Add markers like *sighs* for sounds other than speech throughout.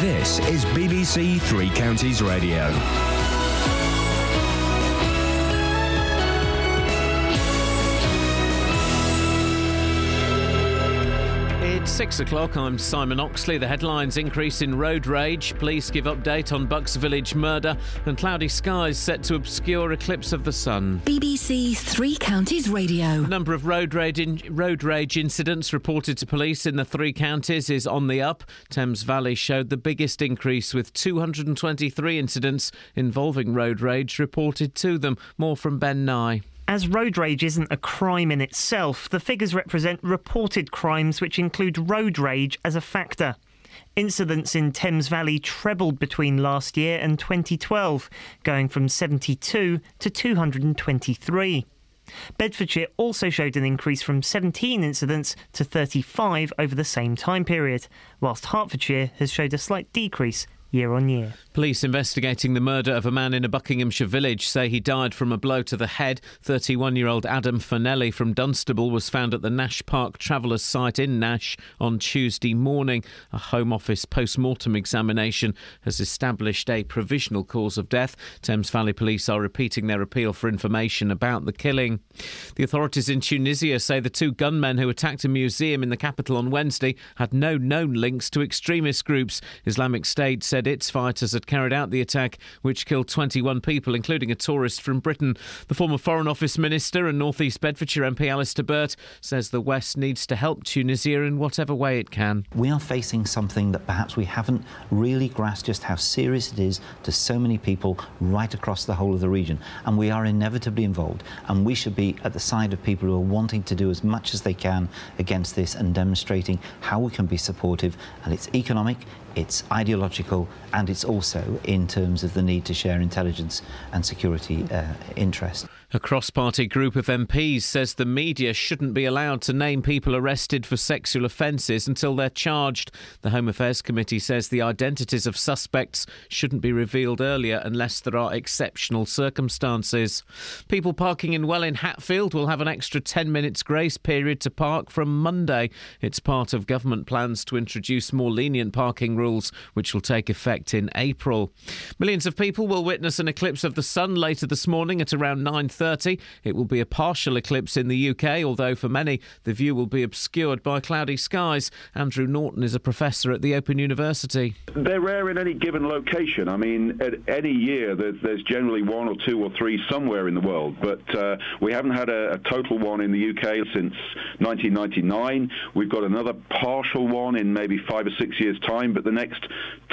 This is BBC Three Counties Radio. Six o'clock. I'm Simon Oxley. The headlines increase in road rage. Police give update on Bucks Village murder and cloudy skies set to obscure eclipse of the sun. BBC Three Counties Radio. The number of road rage, in, road rage incidents reported to police in the three counties is on the up. Thames Valley showed the biggest increase with 223 incidents involving road rage reported to them. More from Ben Nye. As road rage isn't a crime in itself, the figures represent reported crimes which include road rage as a factor. Incidents in Thames Valley trebled between last year and 2012, going from 72 to 223. Bedfordshire also showed an increase from 17 incidents to 35 over the same time period, whilst Hertfordshire has showed a slight decrease year on year. Police investigating the murder of a man in a Buckinghamshire village say he died from a blow to the head. 31 year old Adam Fanelli from Dunstable was found at the Nash Park Travellers site in Nash on Tuesday morning. A Home Office post mortem examination has established a provisional cause of death. Thames Valley Police are repeating their appeal for information about the killing. The authorities in Tunisia say the two gunmen who attacked a museum in the capital on Wednesday had no known links to extremist groups. Islamic State said its fighters had carried out the attack, which killed 21 people, including a tourist from Britain. The former Foreign Office Minister and North East Bedfordshire MP Alistair Burt says the West needs to help Tunisia in whatever way it can. We are facing something that perhaps we haven't really grasped just how serious it is to so many people right across the whole of the region. And we are inevitably involved. And we should be at the side of people who are wanting to do as much as they can against this and demonstrating how we can be supportive. And it's economic, it's ideological, and it's also in terms of the need to share intelligence and security uh, interests. A cross party group of MPs says the media shouldn't be allowed to name people arrested for sexual offences until they're charged. The Home Affairs Committee says the identities of suspects shouldn't be revealed earlier unless there are exceptional circumstances. People parking in Welwyn Hatfield will have an extra 10 minutes grace period to park from Monday. It's part of government plans to introduce more lenient parking rules, which will take effect in April. Millions of people will witness an eclipse of the sun later this morning at around 9 30. It will be a partial eclipse in the UK, although for many the view will be obscured by cloudy skies. Andrew Norton is a professor at the Open University. They're rare in any given location. I mean, at any year there's, there's generally one or two or three somewhere in the world, but uh, we haven't had a, a total one in the UK since 1999. We've got another partial one in maybe five or six years' time, but the next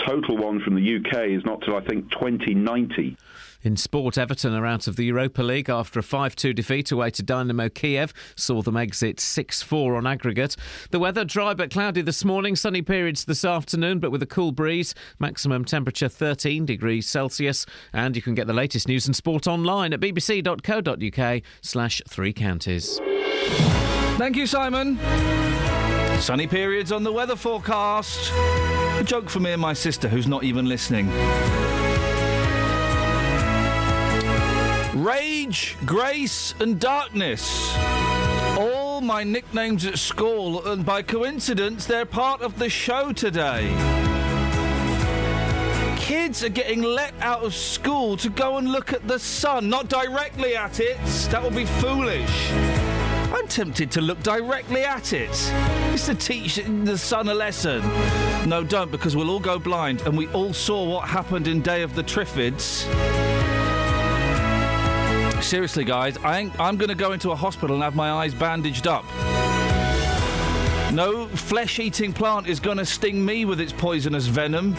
total one from the UK is not till I think 2090. In sport, Everton are out of the Europa League after a 5 2 defeat away to Dynamo Kiev, saw them exit 6 4 on aggregate. The weather dry but cloudy this morning, sunny periods this afternoon, but with a cool breeze. Maximum temperature 13 degrees Celsius. And you can get the latest news and sport online at bbc.co.uk slash three counties. Thank you, Simon. Sunny periods on the weather forecast. A joke for me and my sister, who's not even listening. Rage, Grace, and Darkness. All my nicknames at school, and by coincidence, they're part of the show today. Kids are getting let out of school to go and look at the sun, not directly at it. That would be foolish. I'm tempted to look directly at it. It's to teach the sun a lesson. No, don't, because we'll all go blind, and we all saw what happened in Day of the Triffids. Seriously, guys, I am going to go into a hospital and have my eyes bandaged up. No flesh eating plant is going to sting me with its poisonous venom.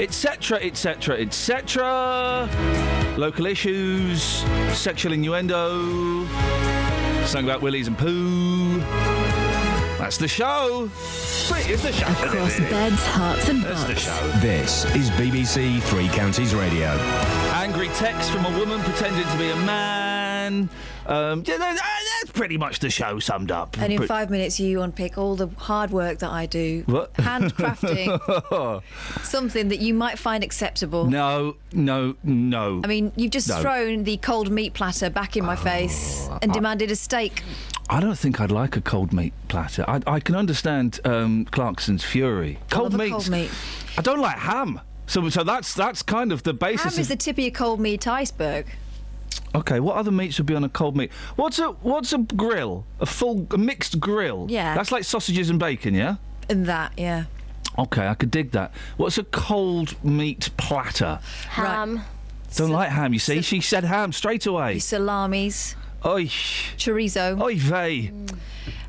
Etc., etc., etc. Local issues, sexual innuendo, something about willies and poo. That's the show. It's the show. Across beds, hearts, and That's the show. This is BBC Three Counties Radio. Angry text from a woman pretending to be a man. Um, yeah, that- that's pretty much the show summed up. And in five minutes, you unpick all the hard work that I do, What? handcrafting *laughs* something that you might find acceptable. no, no, no. I mean, you've just No. Oh, thrown the cold meat platter back in my face and demanded a steak. I don't think I'd like a cold meat platter. I, I can understand um, Clarkson's fury. Cold cold meat. I don't like ham. So, so that's that's kind of the basis. Ham of- is the tip of your cold meat iceberg. Okay, what other meats would be on a cold meat? What's a what's a grill? A full a mixed grill? Yeah. That's like sausages and bacon, yeah? And that, yeah. Okay, I could dig that. What's a cold meat platter? Ham. Don't like ham, you see. She said ham straight away. Salamis, Oi, chorizo, oi vey. Mm.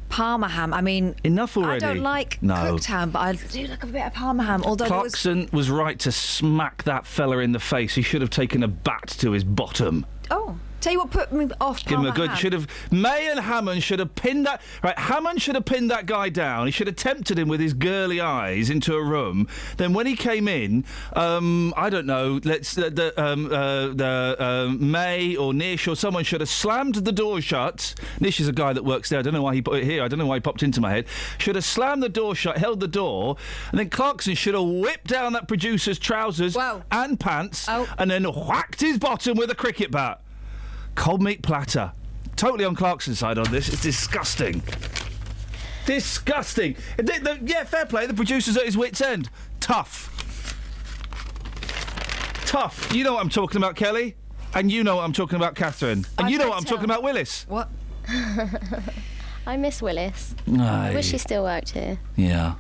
parma ham. I mean, Enough already. I don't like No. cooked ham, but I do like a bit of parma ham. Although there was, Clarkson was right to smack that fella in the face. He should have taken a bat to his bottom. Oh, tell you what put me off Give him a good. ham. Should have May and Hammond should have pinned that. Right, Hammond should have pinned that guy down. He should have tempted him with his girly eyes into a room. Then when he came in, um, I don't know. Let's uh, the um, uh, the um May or Nish or someone should have slammed the door shut. Nish is a guy that works there. I don't know why he put it here. I don't know why he popped into my head. Should have slammed the door shut, held the door, and then Clarkson should have whipped down that producer's trousers Wow. and pants, Oh. and then whacked his bottom with a cricket bat. Cold meat platter. Totally on Clarkson's side on this. It's disgusting. Disgusting. The- the- yeah, fair play. The producer's at his wits' end. Tough. Tough. You know what I'm talking about, Kelly. And you know what I'm talking about, Catherine. And I you know what I'm tell. talking about, Willis. What? *laughs* I miss Willis. I wish he still worked here. Yeah.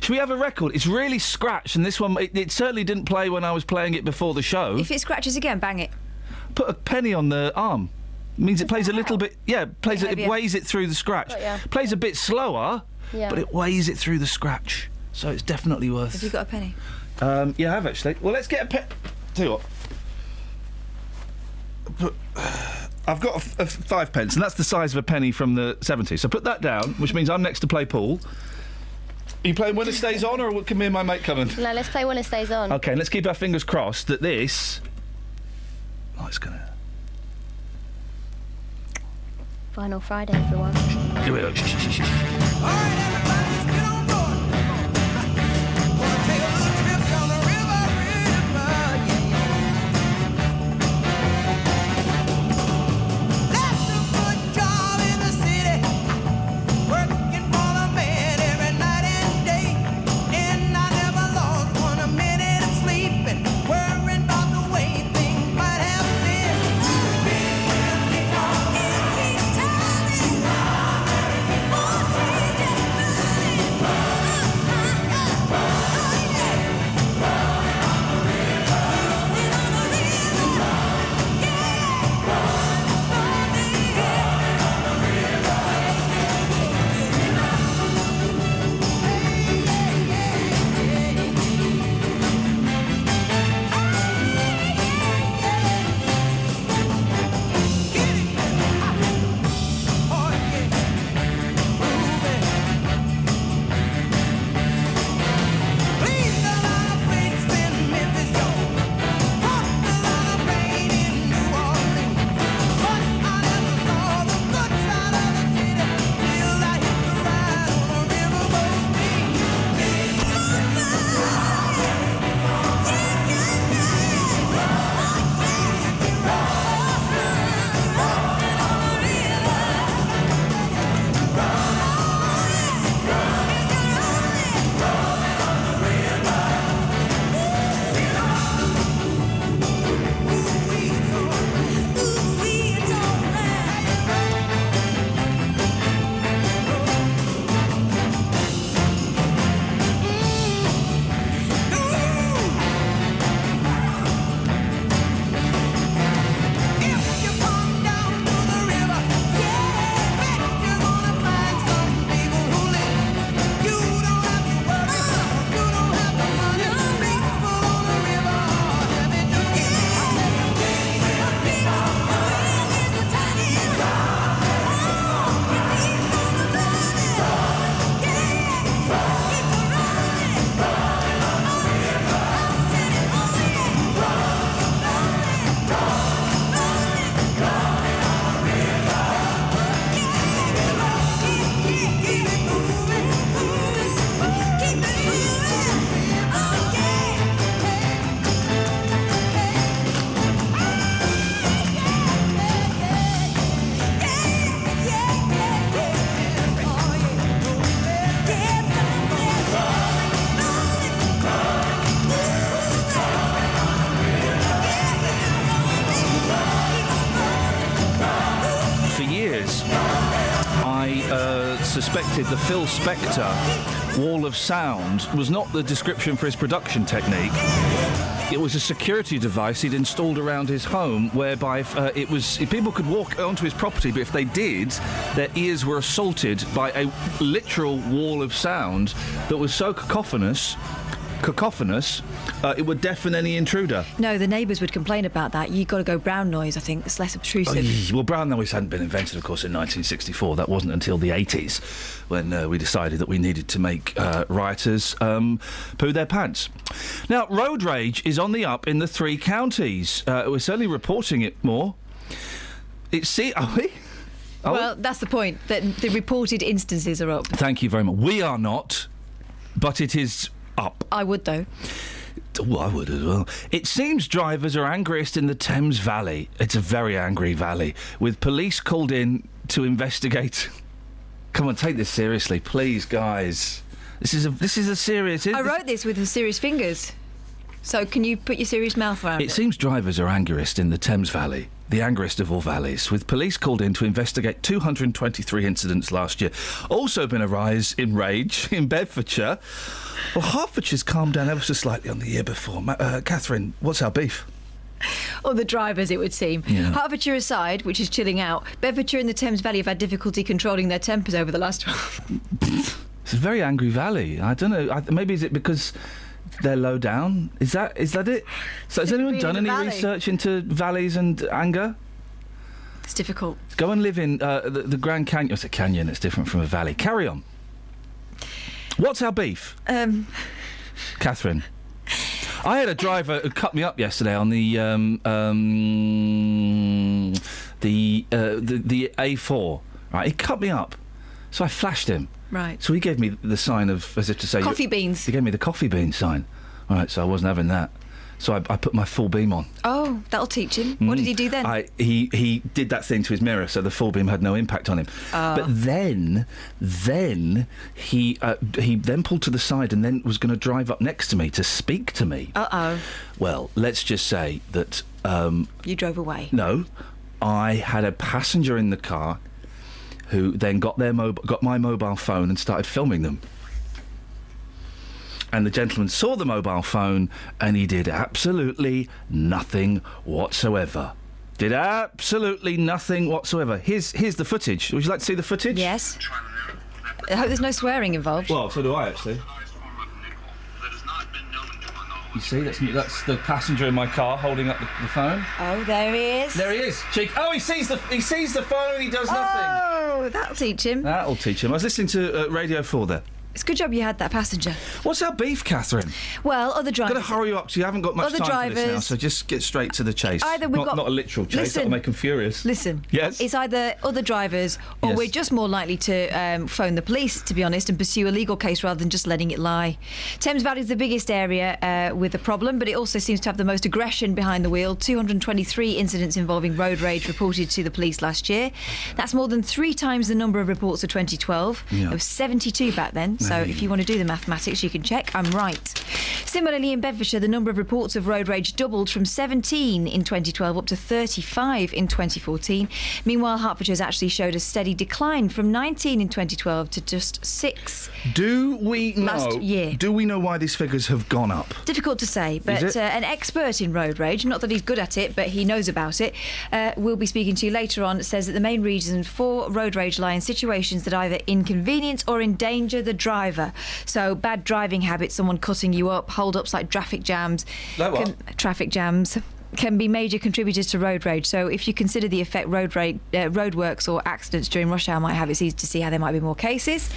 Should we have a record? It's really scratched, and this one, it, it certainly didn't play when I was playing it before the show. If it scratches again, bang it. Put a penny on the arm. Means it plays a little bit. Yeah, plays it, it weighs it through the scratch. Got ya. Plays a bit slower, Yeah. but it weighs it through the scratch. So it's definitely worth. Have you got a penny? Um, yeah, I have actually. Well, let's get a pen. Tell you what. Put- I've got a, f- a five pence, and that's the size of a penny from the 70s. So put that down, which means I'm next to play pool. Are you playing when it stays on, or can me and my mate come in? No, let's play when it Stays On. Okay, let's keep our fingers crossed that this. Oh, it's gonna. Final Friday, everyone. Here we go. Shh, shh, shh, Phil Spector wall of sound was not the description for his production technique. It was a security device he'd installed around his home, whereby uh, it was people could walk onto his property, but if they did, their ears were assaulted by a literal wall of sound that was so cacophonous, cacophonous, uh, it would deafen any intruder. No, the neighbours would complain about that. You've got to go brown noise, I think. It's less obtrusive. well, brown noise hadn't been invented, of course, in 1964. That wasn't until the 80s when uh, we decided that we needed to make uh, rioters um, poo their pants. Now, road rage is on the up in the three counties. Uh, we're certainly reporting it more. It's see, are we? Are well, that's the point. That the reported instances are up. Thank you very much. We are not, but it is up. I would though. Oh, I would as well. It seems drivers are angriest in the Thames Valley. It's a very angry valley, with police called in to investigate. *laughs* Come on, take this seriously, please, guys. This is a this is a serious. I wrote this with serious fingers. So can you put your serious mouth around it? It seems drivers are angriest in the Thames Valley, the angriest of all valleys, with police called in to investigate 223 incidents last year. Also been a rise in rage *laughs* in Bedfordshire. Well, Hertfordshire's calmed down ever so slightly on the year before. Uh, Catherine, what's our beef? *laughs* Or the drivers, it would seem. Yeah. Hertfordshire aside, which is chilling out, Bedfordshire and the Thames Valley have had difficulty controlling their tempers over the last 12 *laughs* It's a very angry valley. I don't know. I, maybe is it because they're low down? Is that is that it? So has anyone done any valley. research into valleys and anger? It's difficult. Go and live in uh, the, the Grand Canyon. It's a canyon. It's different from a valley. Carry on. What's our beef, Um, Catherine? I had a driver who cut me up yesterday on the um, um, the, uh, the the A4. Right, he cut me up, so I flashed him. right. So he gave me the sign of, as if to say, Coffee beans. He gave me the coffee bean sign. All right, so I wasn't having that. So I, I put my full beam on. Oh, that'll teach him. What did he do then? Mm. I, he he did that thing to his mirror, so the full beam had no impact on him. Ah. But then, then he uh, he then pulled to the side and then was going to drive up next to me to speak to me. Uh oh. Well, let's just say that um, You drove away. no, I had a passenger in the car who then got their mob- got my mobile phone and started filming them. And the gentleman saw the mobile phone and he did absolutely nothing whatsoever. Did absolutely nothing whatsoever. Here's here's the footage. Would you like to see the footage? Yes. I hope there's no swearing involved. Well, so do I actually. You see, that's that's the passenger in my car holding up the, the phone. Oh, there he is. There he is. Cheek. Oh, he sees the he sees the phone. and He does nothing. Oh, that'll teach him. That'll teach him. I was listening to uh, Radio 4 there. It's a good job you had that passenger. What's our beef, Catherine? Well, other I've drivers. got to hurry you up because you haven't got much Other time for this now, drivers- so just get straight to the chase. Either we've not, got- not a literal chase, Listen. that'll make them furious. Listen. Yes? It's either other drivers or Yes. we're just more likely to um, phone the police, to be honest, and pursue a legal case rather than just letting it lie. Thames Valley is the biggest area uh, with a problem, but it also seems to have the most aggression behind the wheel. 223 incidents involving road rage reported to the police last year. That's more than three times the number of reports of 2012. Yeah. There was 72 back then, so if you want to do the mathematics, you can check. I'm right. Similarly, in Bedfordshire, the number of reports of road rage doubled from 17 in 2012 up to 35 in 2014. Meanwhile, Hertfordshire has actually showed a steady decline from 19 in 2012 to just six. Do we know? Last year. Do we know why these figures have gone up? Difficult to say, but uh, an expert in road rage, not that he's good at it, but he knows about it, uh, we'll be speaking to you later on, says that the main reason for road rage lie in situations that either inconvenience or endanger the driver. So, bad driving habits, someone cutting you up, hold ups like traffic jams, Like what? traffic jams. Can be major contributors to road rage. So, if you consider the effect road rage, uh, roadworks or accidents during rush hour might have, it's easy to see how there might be more cases.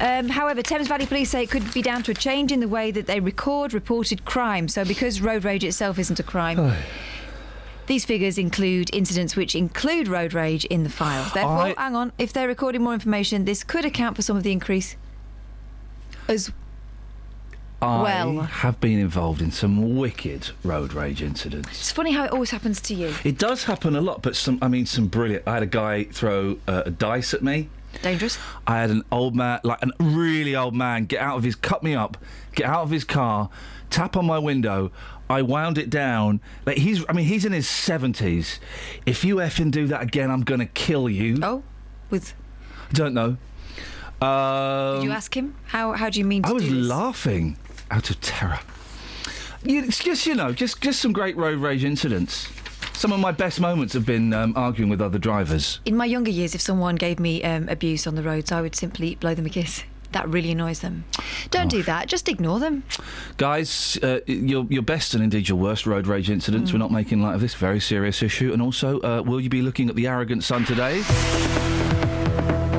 Um, however, Thames Valley Police say it could be down to a change in the way that they record reported crime. So, because road rage itself isn't a crime, these figures include incidents which include road rage in the file. Therefore, I- hang on, if they're recording more information, this could account for some of the increase. As I Well- have been involved in some wicked road rage incidents. it's funny how it always happens to you. It does happen a lot, but some. I mean, some brilliant. I had a guy throw uh, a dice at me. Dangerous. I had an old man, like a really old man, get out of his, cut me up, get out of his car, tap on my window. I wound it down. Like he's, I mean, he's in his seventies. If you effing do that again, I'm gonna kill you. Oh, with I don't know. Um, Did you ask him? How how do you mean to I was laughing out of terror. You, it's just you know, just just some great road rage incidents. Some of my best moments have been um, arguing with other drivers. In my younger years, if someone gave me um, abuse on the roads, I would simply blow them a kiss. That really annoys them. Don't do that. Just ignore them. Guys, uh, your your best and indeed your worst road rage incidents. We're not making light of this very serious issue. And also, uh, will you be looking at the arrogant sun today?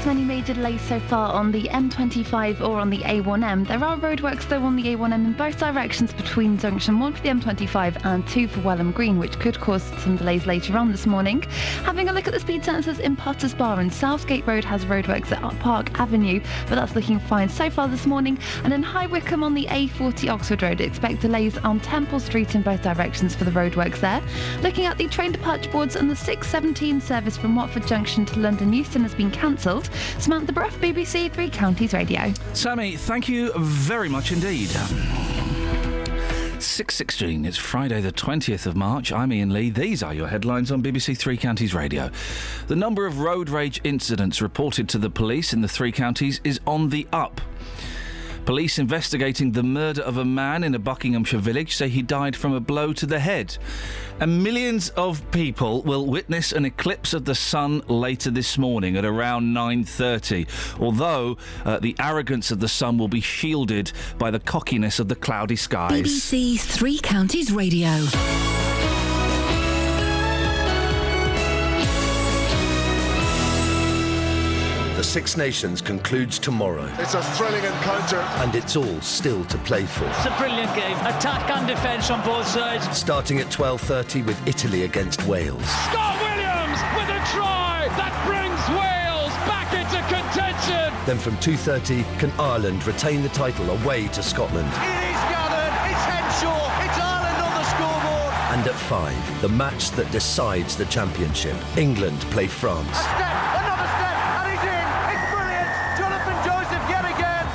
Reports many major delays so far on the M25 or on the A1M. There are roadworks though on the A1M in both directions between junction 1 for the M25 and 2 for Welham Green, which could cause some delays later on this morning. Having a look at the speed sensors in Potters Bar and Southgate Road has roadworks at Park Avenue, but that's looking fine so far this morning. And in High Wycombe on the A40 Oxford Road, expect delays on Temple Street in both directions for the roadworks there. Looking at the train departure boards and the 617 service from Watford Junction to London Euston has been cancelled. Samantha Bruff, BBC Three Counties Radio. Sammy, thank you very much indeed. 6.16, it's Friday the 20th of March. I'm Iain Lee. These are your headlines on BBC Three Counties Radio. The number of road rage incidents reported to the police in the three counties is on the up. Police investigating the murder of a man in a Buckinghamshire village say he died from a blow to the head. And millions of people will witness an eclipse of the sun later this morning at around 9:30. Although uh, the arrogance of the sun will be shielded by the cockiness of the cloudy skies. BBC Three Counties Radio. Six Nations concludes tomorrow, It's a thrilling encounter. and it's all still to play for. It's a brilliant game. Attack and defence on both sides. Starting at 12:30 with Italy against Wales. Scott Williams with a try that brings Wales back into contention. Then from 2:30, can Ireland retain the title away to Scotland? It is gathered. It's Henshaw. It's Ireland on the scoreboard. And at 5, the match that decides the championship. England play France.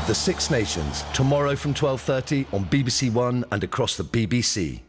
The Six Nations tomorrow from 12:30 on BBC One and across the BBC.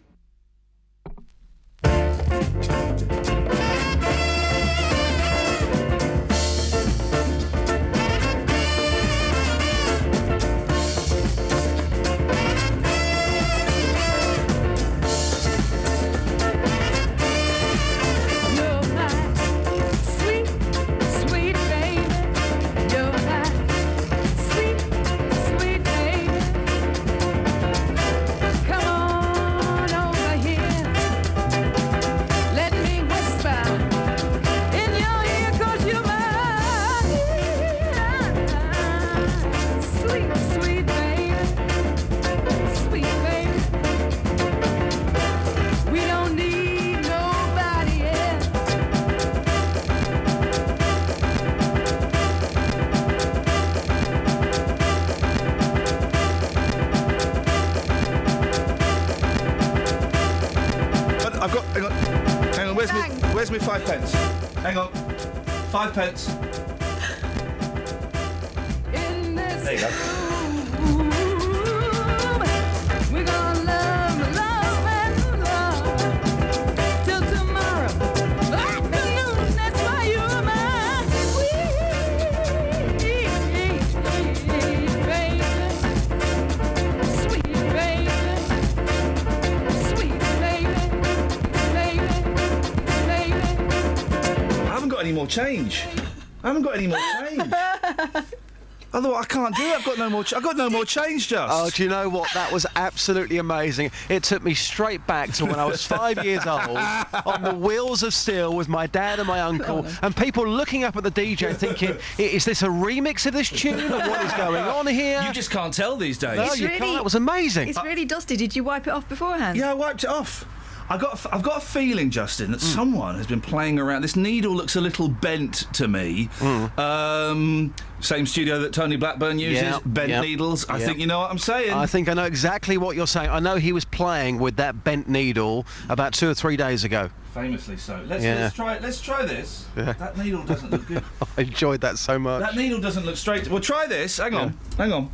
I've got no more. Ch- I've got no more change. Just. Oh, do you know what? That was absolutely amazing. It took me straight back to when I was five years old *laughs* on the wheels of steel with my dad and my uncle, and people looking up at the DJ thinking, "Is this a remix of this tune? Or what is going *laughs* on here?" You just can't tell these days. No, It's you really- can't. That was amazing. It's really dusty. Did you wipe it off beforehand? Yeah, I wiped it off. I got. a f- I've got a feeling, Justin, that someone has been playing around. This needle looks a little bent to me. Hmm. Um, same studio that Tony Blackburn uses. Yeah, bent yeah, needles. I yeah. think you know what I'm saying. I think I know exactly what you're saying. I know he was playing with that bent needle about two or three days ago. Famously so. Let's, Yeah. let's try. Let's try this. Yeah. That needle doesn't look good. *laughs* I enjoyed that so much. that needle doesn't look straight. Well, try this. Hang on. Hang on.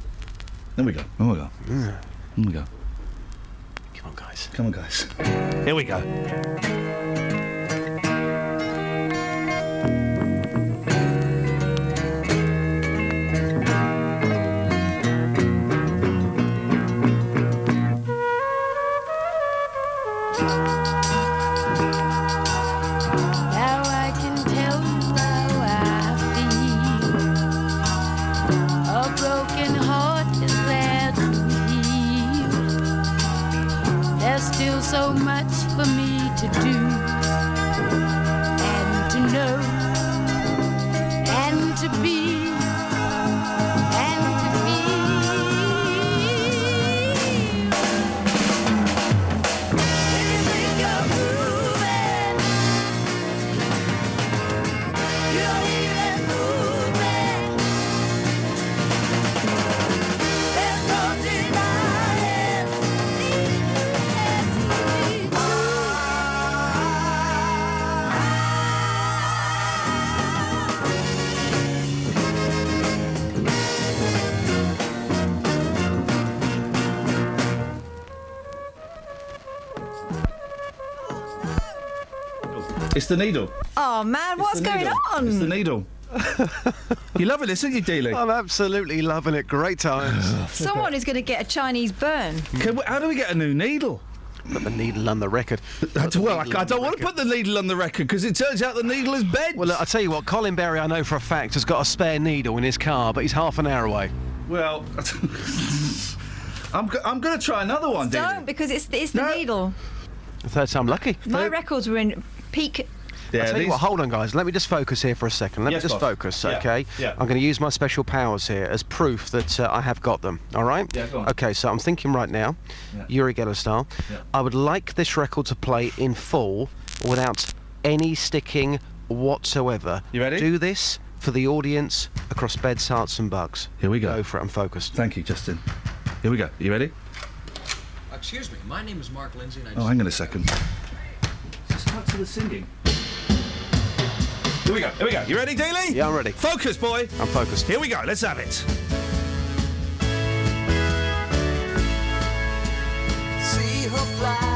There we go. There we go. Mm. Here we go. Come on, guys. Come on, guys. Here we go. The needle. Oh man, what's going needle. on? It's the needle. You're loving this, aren't you, Dealey? I'm absolutely loving it. Great times. *sighs* Someone is going to get a Chinese burn. Can we- how do we get a new needle? Put the needle on the record. That's, well, I, I don't want to put the needle on the record because it turns out the needle is bent. Well, look, I'll tell you what, Colin Berry, I know for a fact, has got a spare needle in his car, but he's half an hour away. Well, *laughs* I'm, go- I'm going to try another one, Dealey. Don't because it's it's the needle. The third time lucky. My records were in peak. I'll tell you what, hold on, guys. Let me just focus here for a second. Let Yes, me just boss. focus, Yeah, okay? yeah. I'm going to use my special powers here as proof that uh, I have got them, all right? Yeah, go on. Okay, so I'm thinking right now, Yeah. Uri Geller style, Yeah. I would like this record to play in full without any sticking whatsoever. You ready? Do this for the audience across beds, hearts, and bugs. Here we go. Go for it. I'm focused. Thank you, Justin. Here we go. You ready? Excuse me, my name is Mark Lindsay, and I Oh, just hang on a second. Just cut to the singing. Here we go. Here we go. You ready, Dealey? Yeah, I'm ready. Focus, boy. I'm focused. Here we go. Let's have it. See her fly,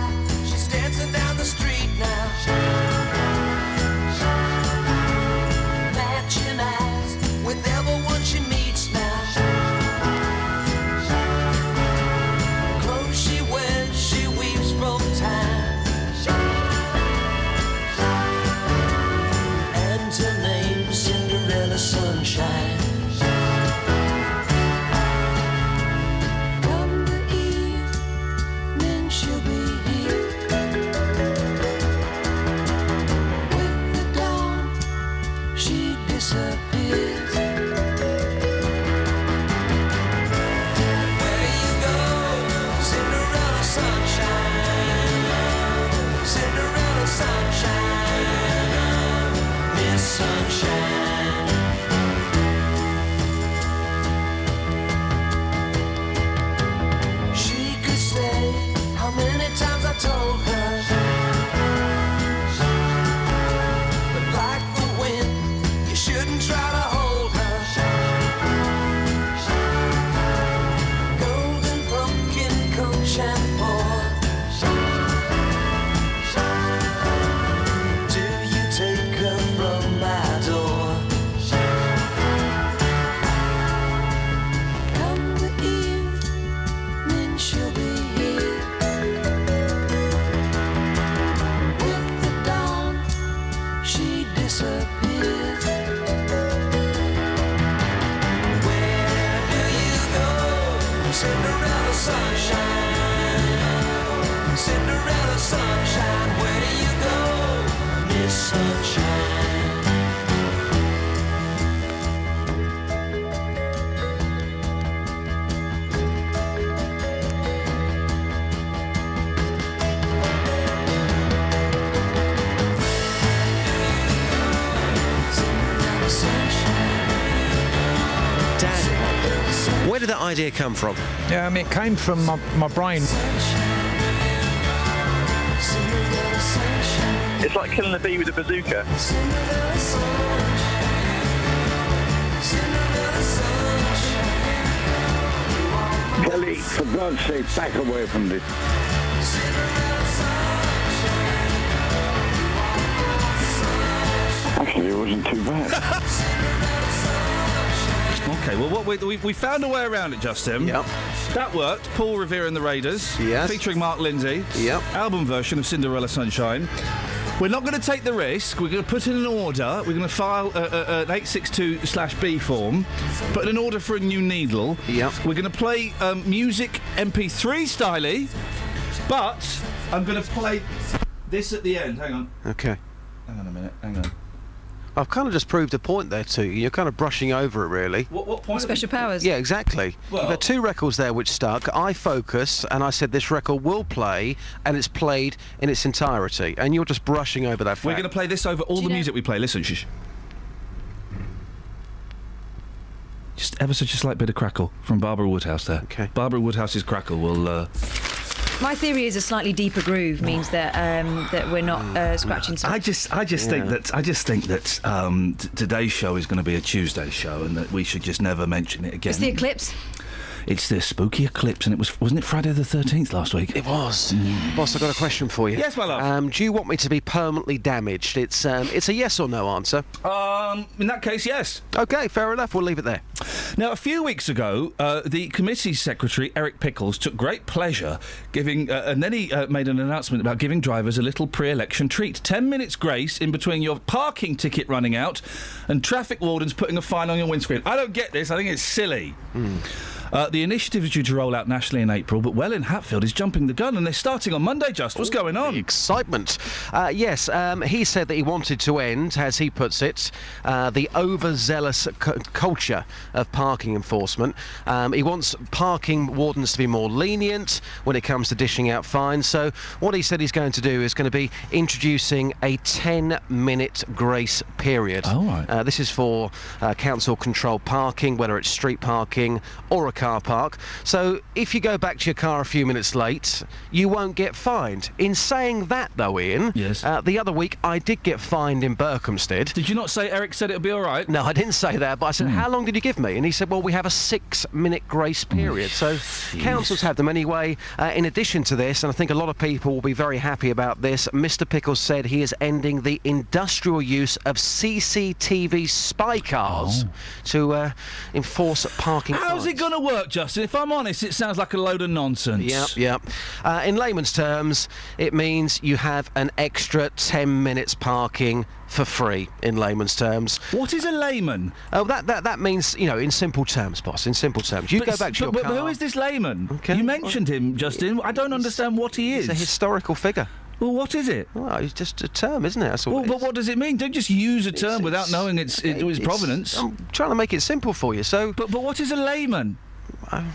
idea come from? Um, it came from my, my brain. It's like killing a bee with a bazooka. Kelly, for God's sake, back away from this. Actually, it wasn't too bad. *laughs* Okay, well, what we, we, we found a way around it, Justin. Yep. That worked. Paul Revere and the Raiders. Yes. Featuring Mark Lindsay. Yep. Album version of Cinderella Sunshine. We're not going to take the risk. We're going to put in an order. We're going to file uh, uh, an 862 slash B form, put in an order for a new needle. Yep. We're going to play um, music MP3 styly, but I'm going to play this at the end. Hang on. Okay. Hang on a minute. Hang on. I've kind of just proved a point there to you. You're kind of brushing over it, really. What, what point? Special powers. Yeah, exactly. Well- You've had two records there which stuck. I focus, and I said this record will play, and it's played in its entirety. And you're just brushing over that fact. We're going to play this over all the music we play. Listen, shh. Just ever such a slight bit of crackle from Barbara Woodhouse there. Okay. Barbara Woodhouse's crackle will. Uh, My theory is a slightly deeper groove means that um, that we're not uh, scratching. So I just, I just think that, I just think that um, t- today's show is going to be a Tuesday show, and that we should just never mention it again. it's the eclipse. It's the spooky eclipse, and it was wasn't it Friday the thirteenth last week? It was. Boss, I've got a question for you. Yes, my love. Um, do you want me to be permanently damaged? It's um, it's a yes or no answer. Um, in that case, yes. Okay, fair enough. We'll leave it there. Now, a few weeks ago, uh, the committee secretary Eric Pickles took great pleasure giving, uh, and then he uh, made an announcement about giving drivers a little pre-election treat: ten minutes grace in between your parking ticket running out and traffic wardens putting a fine on your windscreen. I don't get this. I think it's silly. Uh, the initiative is due to roll out nationally in April, but Welwyn Hatfield is jumping the gun, and they're starting on Monday. Just what's going on? Excitement. Uh, yes, um, he said that he wanted to end, as he puts it, uh, the overzealous cu- culture of parking enforcement. Um, he wants parking wardens to be more lenient when it comes to dishing out fines. So, what he said he's going to do is going to be introducing a 10 minute grace period. Oh, right. Uh, this is for uh, council controlled parking, whether it's street parking or a car park. So if you go back to your car a few minutes late, you won't get fined. In saying that, though, Ian, Yes. uh, the other week I did get fined in Berkhamsted. Did you not say Eric said it'll be all right? No, I didn't say that, but I said, how long did you give me? And he said, well, we have a six minute grace period. So councils have them anyway. Uh, in addition to this, and I think a lot of people will be very happy about this, Mr. Pickles said he is ending the industrial use of CCTV spy cars to uh, enforce parking How's fines. it going to work, Justin? If I'm honest, it sounds like a load of nonsense. Yep, yep. Uh, in layman's terms, it means you have an extra 10 minutes parking for free, in layman's terms. What is a layman? Oh, that, that, that means, you know, in simple terms, boss, in simple terms. You But go back to but- your but car. who is this layman? You mentioned him, Justin. I don't understand what he is. He's a historical figure. Well, what is it? Well, it's just a term, isn't it? That's all Well, but what does it mean? Don't just use a term It's- without it's- knowing its, it, its it's- provenance. I'm trying to make it simple for you, so... But, but what is a layman? I,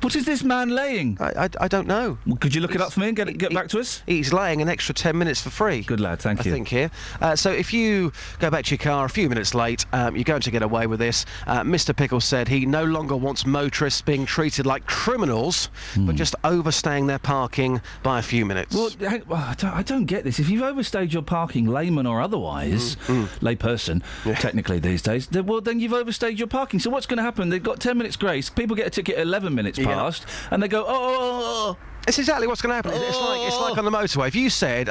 what is this man laying? I, I, I don't know. Well, could you look it up for me and get, it- get back to us? He's laying an extra 10 minutes for free. Good lad, thank I you. think here. Uh, so if you go back to your car a few minutes late, um, you're going to get away with this. Uh, Mr. Pickle said he no longer wants motorists being treated like criminals, but just overstaying their parking by a few minutes. Hmm. Well, hang- well, I, don't, I don't get this. If you've overstayed your parking, layman or otherwise, Mm, layperson, technically these days, then, well, then you've overstayed your parking. So what's going to happen? They've got 10 minutes grace. People get a ticket at 11 minutes Yeah. past, and they go, oh, oh, oh, oh. It's exactly what's going to happen. It's- It's like it's like on the motorway. If you said,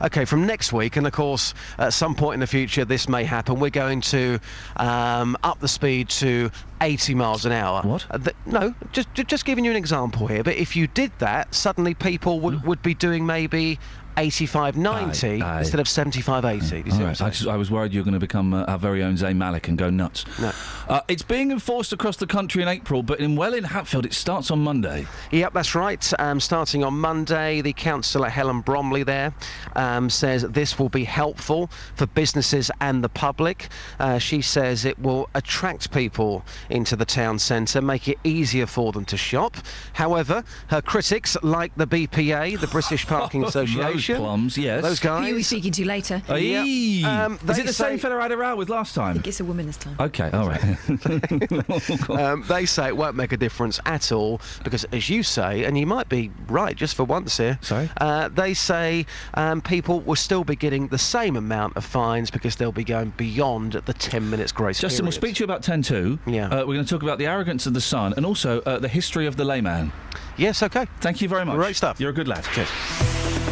okay, from next week, and of course, at some point in the future, this may happen. We're going to um, up the speed to 80 miles an hour. What? no, just just giving you an example here. But if you did that, suddenly people would, would be doing maybe 85, 90 Aye, aye. instead of 75, 80. Do you see All what I'm right. I, just- I was worried you were going to become uh, our very own Zayn Malik and go nuts. No. Uh, it's being enforced across the country in April, but in Welwyn Hatfield it starts on Monday. Yep, that's right. Um, starting on Monday, the councillor Helen Bromley there um, says this will be helpful for businesses and the public. Uh, she says it will attract people into the town centre, make it easier for them to shop. However, her critics, like the BPA, the British *laughs* Parking Association, Those plums, yes. those Who are we guys. speaking to later? Aye. Um, Is it the say- same fella I had a row with last I time? think it's a woman this time. Okay, all right. *laughs* um, they say it won't make a difference at all because, as you say, and you might be right just for once here. Sorry? Uh, they say um, people will still be getting the same amount of fines because they'll be going beyond the 10 minutes grace Justin, we'll speak to you about 10 2. Yeah. Uh, we're going to talk about the arrogance of the sun and also uh, the history of the layman. Yes, okay. Thank you very much. Great stuff. You're a good lad. Cheers.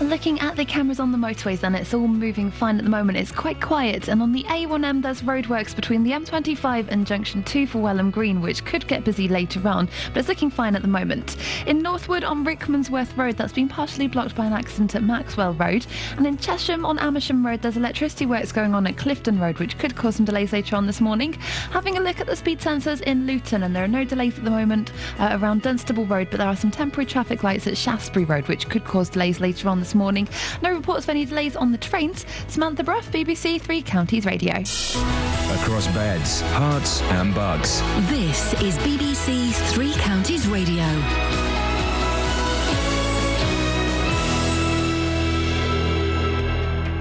Looking at the cameras on the motorways, then it's all moving fine at the moment. It's quite quiet, and on the A1M, there's roadworks between the M25 and Junction 2 for Welham Green, which could get busy later on, but it's looking fine at the moment. In Northwood on Rickmansworth Road, that's been partially blocked by an accident at Maxwell Road, and in Chesham on Amersham Road, there's electricity works going on at Clifton Road, which could cause some delays later on this morning. Having a look at the speed sensors in Luton, and there are no delays at the moment uh, around Dunstable Road, but there are some temporary traffic lights at Shaftesbury Road, which could cause delays later on this morning. No reports of any delays on the trains. Samantha Bruff, BBC Three Counties Radio. Across beds, hearts, and bugs. This is BBC Three Counties Radio.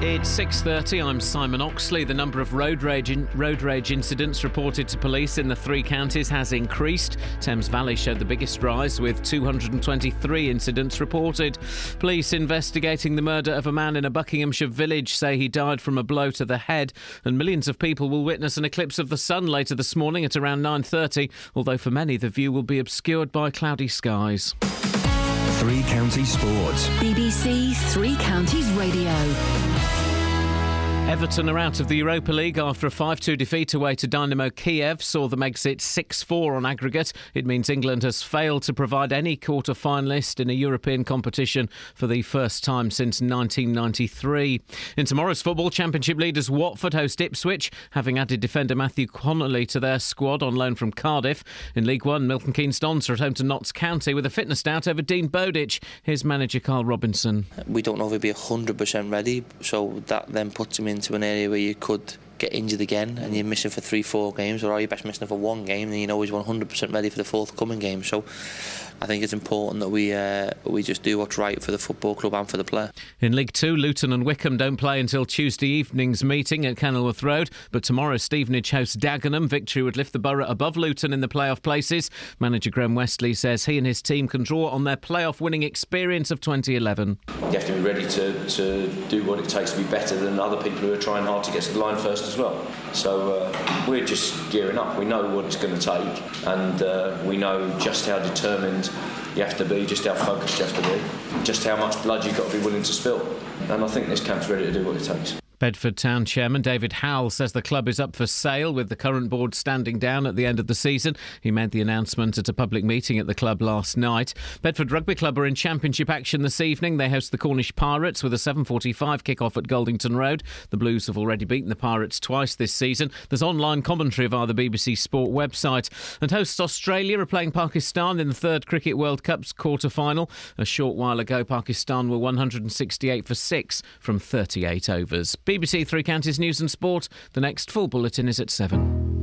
It's 6:30. I'm Simon Oxley. The number of road rage in, road rage incidents reported to police in the three counties has increased. Thames Valley showed the biggest rise with 223 incidents reported. Police investigating the murder of a man in a Buckinghamshire village say he died from a blow to the head, and millions of people will witness an eclipse of the sun later this morning at around 9:30, although for many the view will be obscured by cloudy skies. Three Counties Sports. BBC Three Counties Radio. Everton are out of the Europa League after a 5 2 defeat away to Dynamo Kiev, saw them exit 6 4 on aggregate. It means England has failed to provide any quarter finalist in a European competition for the first time since 1993. In tomorrow's football, Championship leaders Watford host Ipswich, having added defender Matthew Connolly to their squad on loan from Cardiff. In League One, Milton Keynes Dons are at home to Notts County with a fitness doubt over Dean Bowditch. Here's manager Karl Robinson. We don't know if he'll be 100% ready, so that then puts him into an area where you could get injured again and you're missing for three, four games, or are you best missing for one game then you know he's 100% ready for the forthcoming game. So I think it's important that we uh, we just do what's right for the football club and for the player. In League Two, Luton and Wycombe don't play until Tuesday evening's meeting at Kenilworth Road, but tomorrow Stevenage hosts Dagenham. Victory would lift the borough above Luton in the playoff places. Manager Graham Westley says he and his team can draw on their playoff winning experience of 2011. You have to be ready to, to do what it takes to be better than other people who are trying hard to get to the line first as well. So uh, we're just gearing up. We know what it's going to take, and uh, we know just how determined you have to be, just how focused you have to be, just how much blood you've got to be willing to spill. And I think this camp's ready to do what it takes. Bedford Town Chairman David Howell says the club is up for sale with the current board standing down at the end of the season. He made the announcement at a public meeting at the club last night. Bedford Rugby Club are in championship action this evening. They host the Cornish Pirates with a 7:45 kick-off at Goldington Road. The Blues have already beaten the Pirates twice this season. There's online commentary via the BBC Sport website. And hosts Australia are playing Pakistan in the third Cricket World Cup's quarter-final. A short while ago, Pakistan were 168 for 6 from 38 overs. BBC Three Counties News and Sport. The next full bulletin is at 7.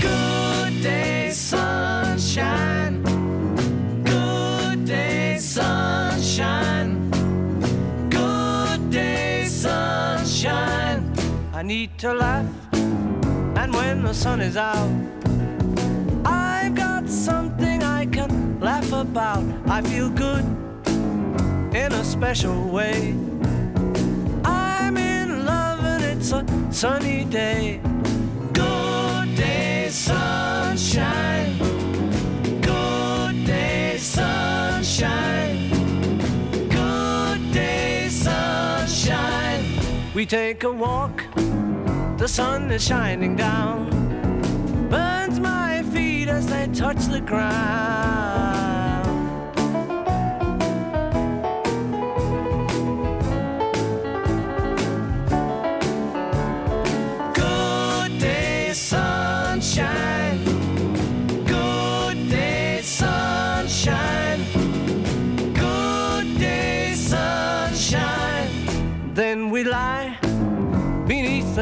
Good day, sunshine. Good day, sunshine. Good day, sunshine. I need to laugh, and when the sun is out, about. I feel good in a special way. I'm in love, and it's a sunny day. Good day, sunshine. Good day, sunshine. Good day, sunshine. We take a walk, the sun is shining down, burns my feet as they touch the ground.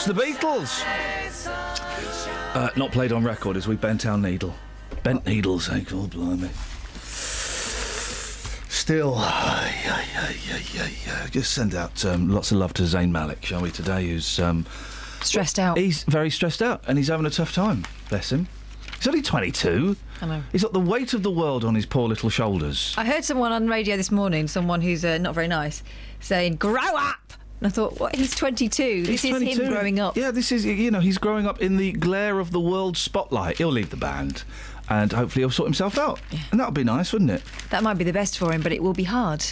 It's the Beatles. Uh, not played on record as we bent our needle. Bent needles, eh? God blimey. Still, yeah, yeah, yeah, yeah, yeah. Just send out um, lots of love to Zayn Malik, shall we, today, who's um, Stressed out. He's very stressed out and he's having a tough time. Bless him. He's only 22. I know. He's got the weight of the world on his poor little shoulders. I heard someone on radio this morning, someone who's uh, not very nice, saying, grow up! And I thought, what? He's 22. This He's is 22. him growing up. Yeah, this is, you know, he's growing up in the glare of the world spotlight. He'll leave the band and hopefully he'll sort himself out. And that would be nice, wouldn't it? That might be the best for him, but it will be hard.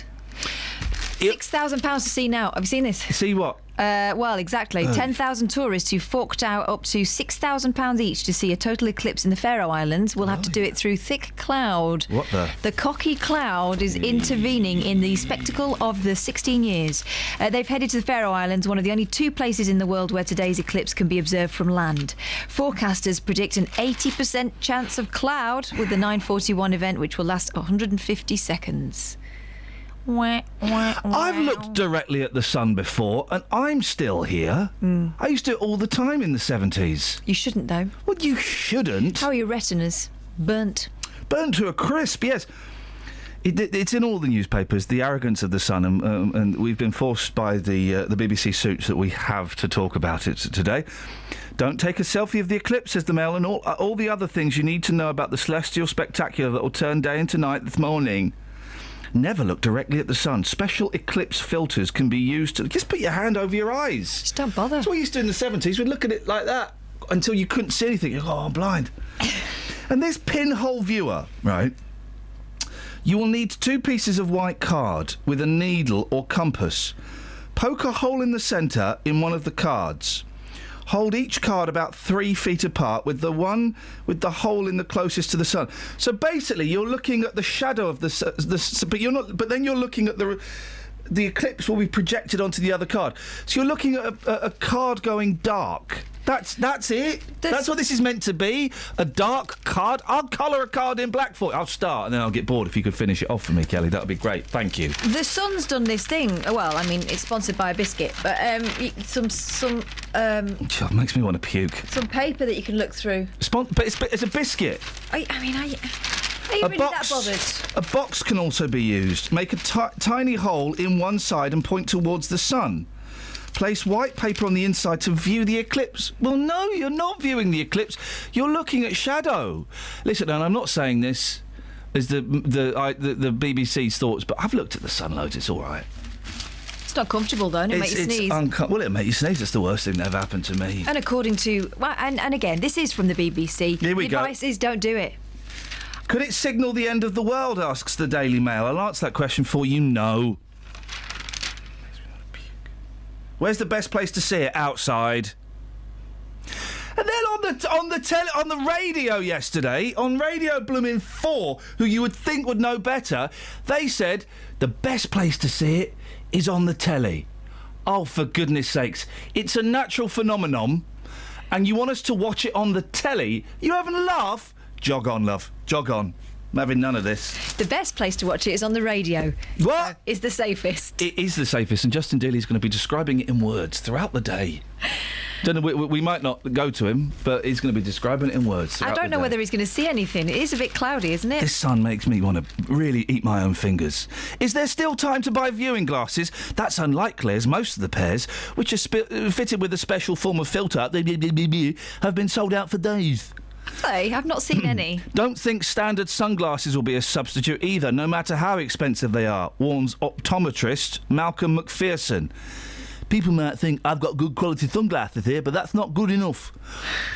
Six thousand pounds to see now. Have you seen this? See what? Uh, well, exactly. Oh. 10,000 tourists who forked out up to £6,000 each to see a total eclipse in the Faroe Islands will have to do it through thick cloud. What the? The cocky cloud is intervening in the spectacle of the 16 years. Uh, they've headed to the Faroe Islands, one of the only two places in the world where today's eclipse can be observed from land. Forecasters predict an 80% chance of cloud with the 941 event, which will last 150 seconds. I've looked directly at the sun before, and I'm still here. I used to do it all the time in the 70s. You shouldn't, though. Well, you shouldn't. How are your retinas? Burnt. Burnt to a crisp, yes. It, it- it's in all the newspapers. The arrogance of the sun, and, um, and we've been forced by the uh, the BBC suits that we have to talk about it today. Don't take a selfie of the eclipse, says the Mail, and all uh, all the other things you need to know about the celestial spectacular that will turn day into night this morning. Never look directly at the sun. Special eclipse filters can be used to just put your hand over your eyes. Just don't bother. That's what we used to do in the seventies. We'd look at it like that until you couldn't see anything. You go, oh, I'm blind. *laughs* and this pinhole viewer, right? You will need two pieces of white card with a needle or compass. Poke a hole in the centre in one of the cards. Hold each card about three feet apart, with the one with the hole in the closest to the sun. So basically, you're looking at the shadow of the, the but you're not. But then you're looking at the. The eclipse will be projected onto the other card. So you're looking at a, a, a card going dark. That's that's it. That's what this is meant to be. A dark card. I'll colour a card in black for you. I'll start and then I'll get bored. If you could finish it off for me, Kelly, that would be great. Thank you. The Sun's done this thing. Well, I mean, it's sponsored by a biscuit, but um, some some um, God, makes me want to puke. some paper that you can look through. Spon- but it's, it's a biscuit. I, I mean, I, are you a really box, that bothered? A box can also be used. Make a tiny hole in one side and point towards the sun. Place white paper on the inside to view the eclipse. Well, no, you're not viewing the eclipse. You're looking at shadow. Listen, and I'm not saying this as the the, I, the the BBC's thoughts, but I've looked at the sun loads. It's all right. It's not comfortable though, and it it's, makes you it's sneeze. unco- well, it makes you sneeze. It's the worst thing that ever happened to me. and according to, well, and, and again, this is from the BBC. Here we the go. advice is don't do it. Could it signal the end of the world? asks the Daily Mail. I'll answer that question for you. No. Where's the best place to see it? Outside. And then on the on the tele, on the radio yesterday, on Radio Blooming Four, who you would think would know better, they said the best place to see it is on the telly. Oh, for goodness sakes! It's a natural phenomenon, and you want us to watch it on the telly? You having a laugh? Jog on, love. Jog on. I'm having none of this. The best place to watch it is on the radio. What? Is the safest. It is the safest, and Justin Dealey's going to be describing it in words throughout the day. *sighs* Don't know. We, we might not go to him, but he's going to be describing it in words. I don't know whether he's going to see anything. It is a bit cloudy, isn't it? This sun makes me want to really eat my own fingers. Is there still time to buy viewing glasses? That's unlikely, as most of the pairs, which are uh, fitted with a special form of filter, *laughs* have been sold out for days. Hey, I've not seen any. Don't think standard sunglasses will be a substitute either, no matter how expensive they are, warns optometrist Malcolm McPherson. People might think I've got good quality sunglasses here, but that's not good enough.